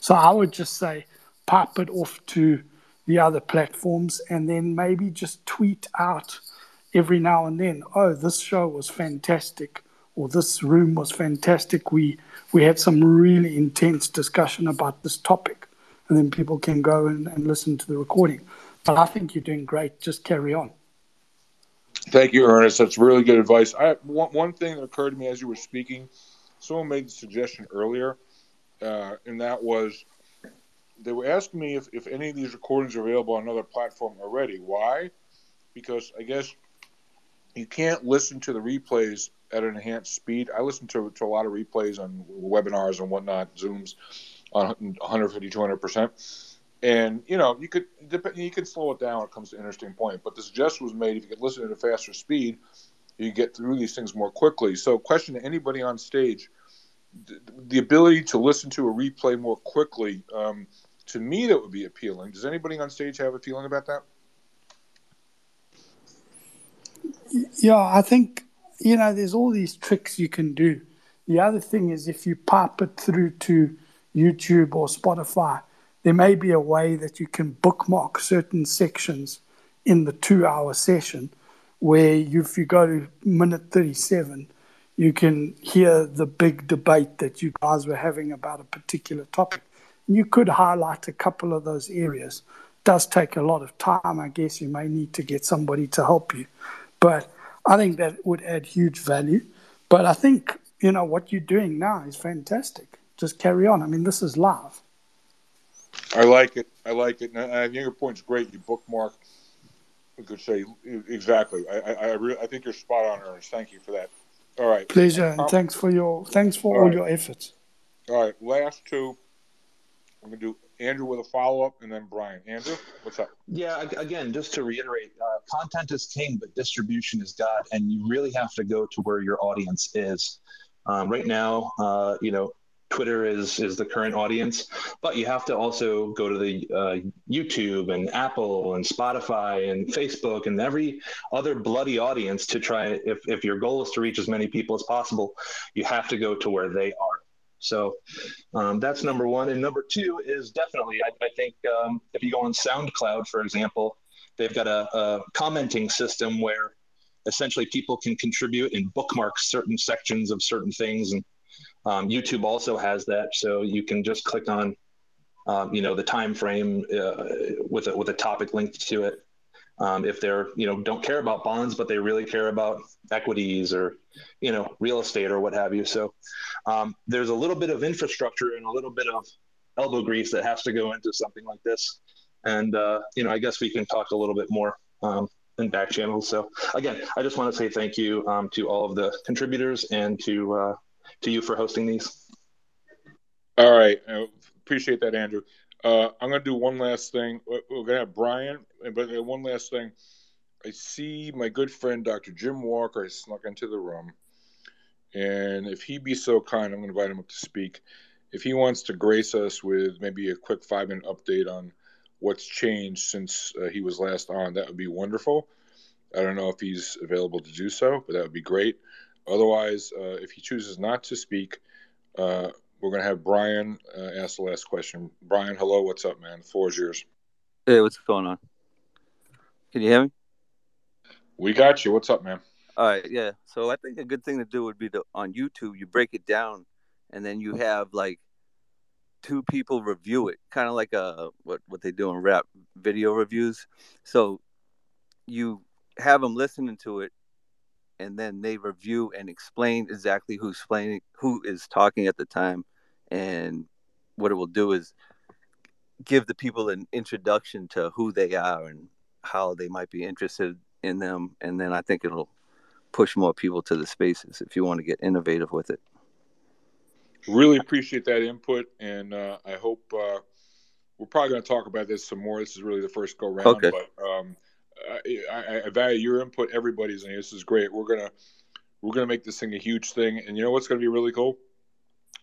So I would just say pipe it off to the other platforms and then maybe just tweet out every now and then, oh, this show was fantastic or this room was fantastic. We we had some really intense discussion about this topic. And then people can go and, and listen to the recording. But I think you're doing great. Just carry on. Thank you, Ernest. That's really good advice. I one, one thing that occurred to me as you were speaking, someone made the suggestion earlier, uh, and that was they were asking me if, if any of these recordings are available on another platform already. Why? Because I guess you can't listen to the replays at an enhanced speed. I listen to, to a lot of replays on webinars and whatnot, Zooms on 150, 200 percent. And you know, you could you can slow it down when it comes to interesting point. But the suggestion was made if you could listen at a faster speed, you get through these things more quickly. So, question to anybody on stage: the ability to listen to a replay more quickly. Um, to me, that would be appealing. Does anybody on stage have a feeling about that? Yeah, I think you know there's all these tricks you can do. The other thing is if you pipe it through to YouTube or Spotify, there may be a way that you can bookmark certain sections in the two hour session where you, if you go to minute 37, you can hear the big debate that you guys were having about a particular topic. You could highlight a couple of those areas. It does take a lot of time. I guess you may need to get somebody to help you. But I think that would add huge value. But I think, you know, what you're doing now is fantastic. Just carry on. I mean, this is live. I like it. I like it. And I think your point's great. You bookmark. We could say exactly. I I, I, re- I think you're spot on, Ernest. Thank you for that. All right. Pleasure, and um, thanks for your thanks for all, all right. your efforts. All right, last two. I'm gonna do Andrew with a follow up, and then Brian. Andrew, what's up? Yeah, again, just to reiterate, uh, content is king, but distribution is God, and you really have to go to where your audience is. Um, right now, uh, you know, Twitter is is the current audience, but you have to also go to the uh, YouTube and Apple and Spotify and Facebook and every other bloody audience to try. If if your goal is to reach as many people as possible, you have to go to where they are. So um, that's number one, and number two is definitely I, I think um, if you go on SoundCloud, for example, they've got a, a commenting system where essentially people can contribute and bookmark certain sections of certain things. And um, YouTube also has that, so you can just click on, um, you know, the time frame uh, with a, with a topic linked to it. Um, if they're, you know, don't care about bonds, but they really care about equities or, you know, real estate or what have you. So um, there's a little bit of infrastructure and a little bit of elbow grease that has to go into something like this. And uh, you know, I guess we can talk a little bit more um, in back channels. So again, I just want to say thank you um, to all of the contributors and to uh, to you for hosting these. All right. I appreciate that, Andrew. Uh, I'm going to do one last thing. We're going to have Brian, but one last thing. I see my good friend Dr. Jim Walker has snuck into the room. And if he be so kind, I'm going to invite him up to speak. If he wants to grace us with maybe a quick five minute update on what's changed since uh, he was last on, that would be wonderful. I don't know if he's available to do so, but that would be great. Otherwise, uh, if he chooses not to speak, uh, we're going to have Brian uh, ask the last question. Brian, hello. What's up, man? The floor is yours. Hey, what's going on? Can you hear me? We got you. What's up, man? All right, yeah. So I think a good thing to do would be to on YouTube, you break it down, and then you have like two people review it, kind of like a what what they do in rap video reviews. So you have them listening to it, and then they review and explain exactly who's explaining who is talking at the time, and what it will do is give the people an introduction to who they are and how they might be interested in them, and then I think it'll push more people to the spaces if you want to get innovative with it. Really appreciate that input, and uh, I hope uh, we're probably going to talk about this some more. This is really the first go round, Okay. but um, I, I, I value your input. Everybody's in. This is great. We're gonna we're gonna make this thing a huge thing, and you know what's going to be really cool?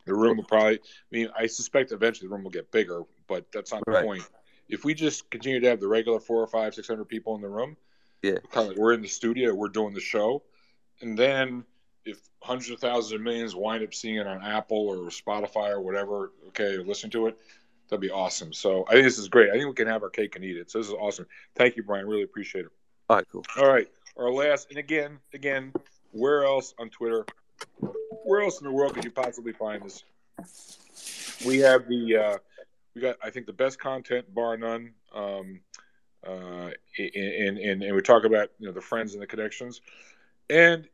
The room will probably. I mean, I suspect eventually the room will get bigger, but that's not the Right. point. If we just continue to have the regular four or five, six hundred people in the room, Yeah. kind of like we're in the studio, we're doing the show, and then if hundreds of thousands of millions wind up seeing it on Apple or Spotify or whatever, okay, listen to it, that'd be awesome. So I think this is great. I think we can have our cake and eat it. So this is awesome. Thank you, Brian. Really appreciate it. All right, cool. All right, our last, and again, again, where else on Twitter? Where else in the world could you possibly find this? We have the, uh, we got, I think, the best content, bar none. Um, uh, and, and and we talk about you know the friends and the connections, and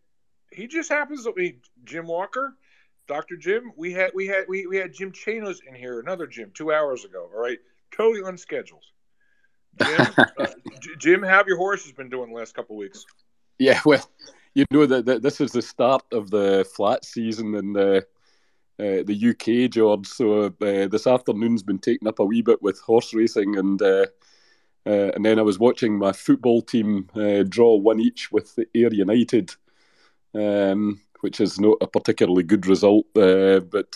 he just happens to be Jim Walker, Doctor Jim. We had we had we, we had Jim Chanos in here, another Jim, two hours ago. All right, totally unscheduled. Jim, (laughs) uh, Jim, how have your horses been doing the last couple weeks? Yeah, well, you know that this is the start of the flat season in the uh, the UK, George. So uh, this afternoon's been taken up a wee bit with horse racing, and uh, uh, and then I was watching my football team uh, draw one each with the Ayr United, um, which is not a particularly good result, uh, but.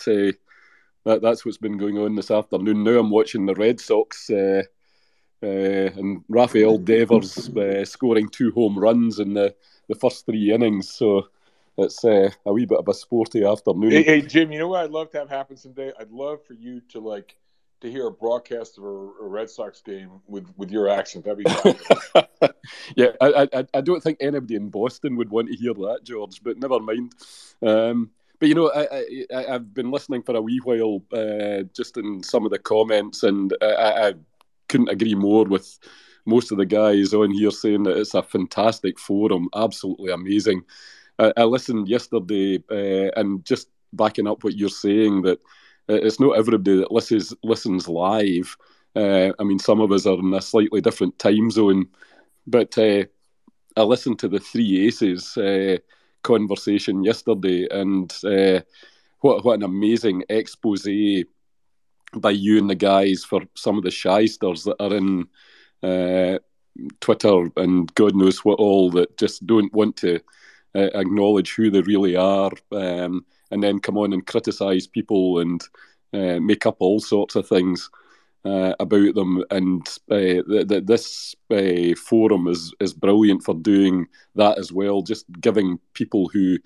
That, that's what's been going on this afternoon. Now I'm watching the Red Sox and Rafael Devers scoring two home runs in the, the first three innings. So it's uh, a wee bit of a sporty afternoon. Hey, hey, Jim, you know what I'd love to have happen someday? I'd love for you to like to hear a broadcast of a, a Red Sox game with with your accent. That'd be (laughs) yeah, I, I I don't think anybody in Boston would want to hear that, George. But never mind. Um, but you know, I, I I've been listening for a wee while, uh, just in some of the comments, and I I couldn't agree more with most of the guys on here saying that it's a fantastic forum, absolutely amazing. I, I listened yesterday, uh, and just backing up what you're saying that uh, it's not everybody that listens listens live. Uh, I mean, some of us are in a slightly different time zone, but uh, I listened to the Three Aces uh, conversation yesterday, and uh, what what an amazing expose by you and the guys for some of the shysters that are in uh, Twitter and God knows what all that just don't want to uh, acknowledge who they really are, um, and then come on and criticise people and uh, make up all sorts of things uh, about them. And uh, th- th- this uh, forum is is brilliant for doing that as well, just giving people who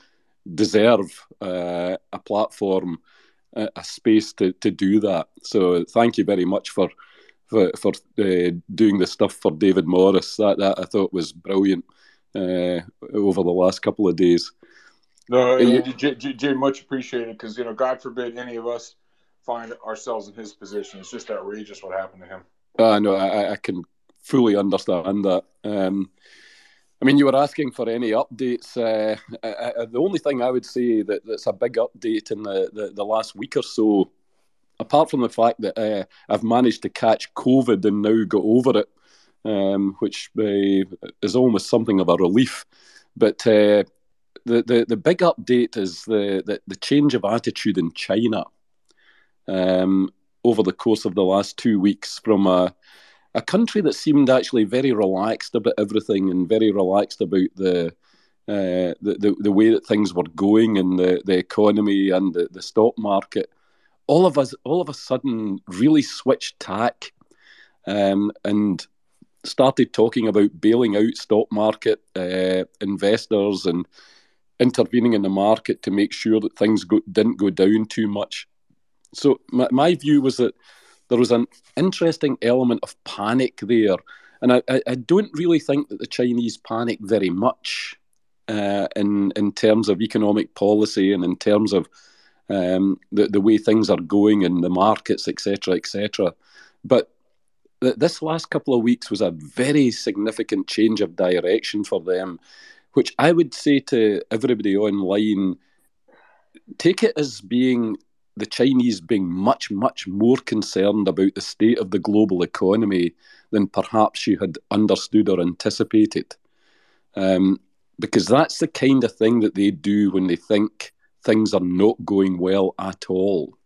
deserve uh, a platform a, a space to, to do that. So thank you very much for for, for uh, doing the stuff for David Morris. That that I thought was brilliant uh, over the last couple of days. No, Uh, you- J- J- much appreciated because you know, God forbid any of us find ourselves in his position. It's just outrageous what happened to him. Uh, no, I, I- I can fully understand that. Um, I mean, you were asking for any updates. Uh, I, I, the only thing I would say that, that's a big update in the, the, the last week or so, apart from the fact that uh, I've managed to catch COVID and now got over it, um, which uh, is almost something of a relief. But uh, the, the, the big update is the, the, the change of attitude in China um, over the course of the last two weeks from a, a country that seemed actually very relaxed about everything and very relaxed about the uh, the, the the way that things were going in the, the economy and the, the stock market. All of us, all of a sudden, really switched tack um, and started talking about bailing out stock market uh, investors and intervening in the market to make sure that things go, didn't go down too much. So my, my view was that there was an interesting element of panic there, and I, I, don't really think that the Chinese panic very much uh, in in terms of economic policy and in terms of um, the the way things are going in the markets, etc., etc. But this last couple of weeks was a very significant change of direction for them, which I would say to everybody online take it as being the Chinese being much, much more concerned about the state of the global economy than perhaps you had understood or anticipated. Um, because that's the kind of thing that they do when they think things are not going well at all.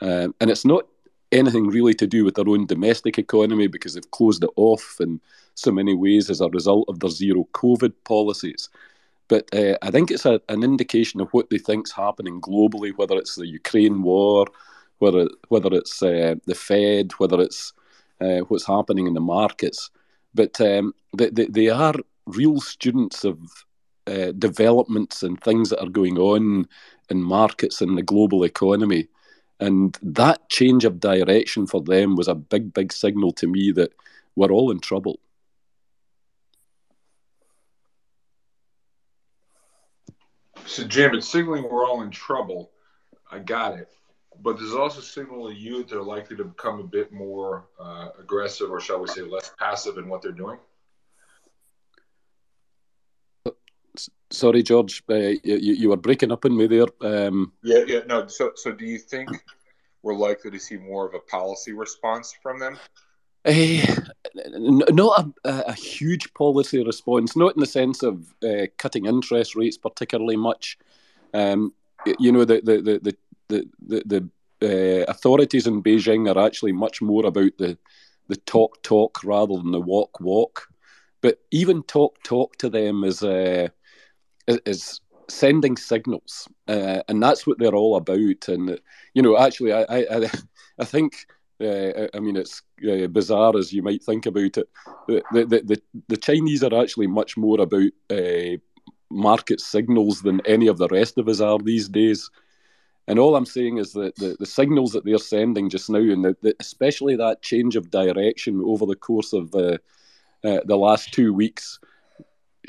Um, and it's not anything really to do with their own domestic economy because they've closed it off in so many ways as a result of their zero COVID policies. But uh, I think it's a, an indication of what they think's happening globally, whether it's the Ukraine war, whether whether it's uh, the Fed, whether it's uh, what's happening in the markets. But um, they, they, they are real students of uh, developments and things that are going on in markets and the global economy. And that change of direction for them was a big, big signal to me that we're all in trouble. So, Jim, it's signaling we're all in trouble. I got it. But there's also signal to you they're likely to become a bit more uh, aggressive, or shall we say, less passive in what they're doing. Sorry, George, uh, you, you were breaking up on me there. Um, yeah, yeah, no. So, so do you think we're likely to see more of a policy response from them? Uh, not a, a, huge policy response, not in the sense of uh, cutting interest rates particularly much. Um, you know, the the the the the, the uh, authorities in Beijing are actually much more about the the talk talk rather than the walk walk. But even talk talk to them is uh, is sending signals, uh, and that's what they're all about. And you know, actually, I I, I (laughs) think. Uh, I mean, it's uh, bizarre as you might think about it. The, the, the, the Chinese are actually much more about uh, market signals than any of the rest of us are these days. And all I'm saying is that the, the signals that they're sending just now, and the, the, especially that change of direction over the course of the, uh, the last two weeks,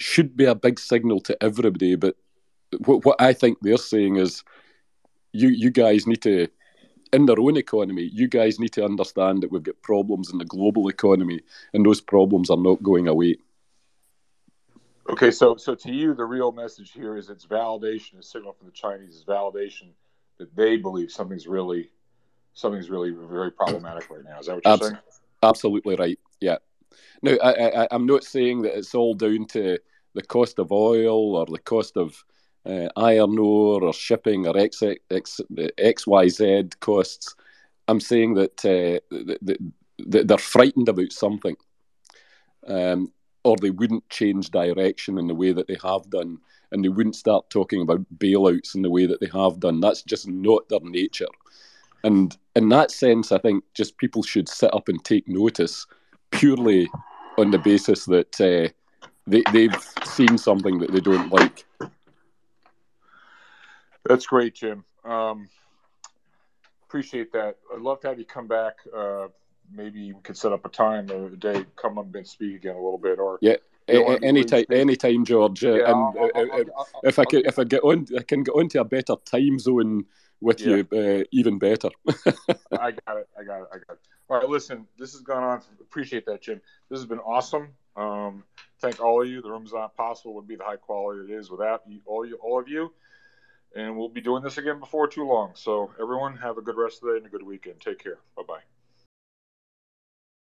should be a big signal to everybody. But what, what I think they're saying is, you you guys need to, in their own economy, you guys need to understand that we've got problems in the global economy, and those problems are not going away. Okay, so so to you, the real message here is it's validation, a signal from the Chinese is validation that they believe something's really something's really very problematic right now. Is that what you're Abs- saying? Absolutely right. Yeah. Now, I, I, I'm not saying that it's all down to the cost of oil or the cost of uh, iron ore or shipping or X, X, XYZ costs. I'm saying that, uh, that they're frightened about something, um, or they wouldn't change direction in the way that they have done, and they wouldn't start talking about bailouts in the way that they have done. That's just not their nature. And in that sense, I think just people should sit up and take notice purely on the basis that uh, they, they've seen something that they don't like. That's great, Jim. Um, appreciate that. I'd love to have you come back. Uh, maybe we could set up a time or a day, come up and speak again a little bit, or yeah. Anytime, anytime, George. Uh, yeah, and I'll, I'll, I'll, if I can, if I get on, I can get onto a better time zone with yeah. you, uh, even better. (laughs) I got it. I got it. I got it. All right, listen, this has gone on. Appreciate that, Jim. This has been awesome. Um, thank all of you. The room's not possible would be the high quality it is without you, all you, all of you. And we'll be doing this again before too long. So everyone, have a good rest of the day and a good weekend. Take care. Bye bye.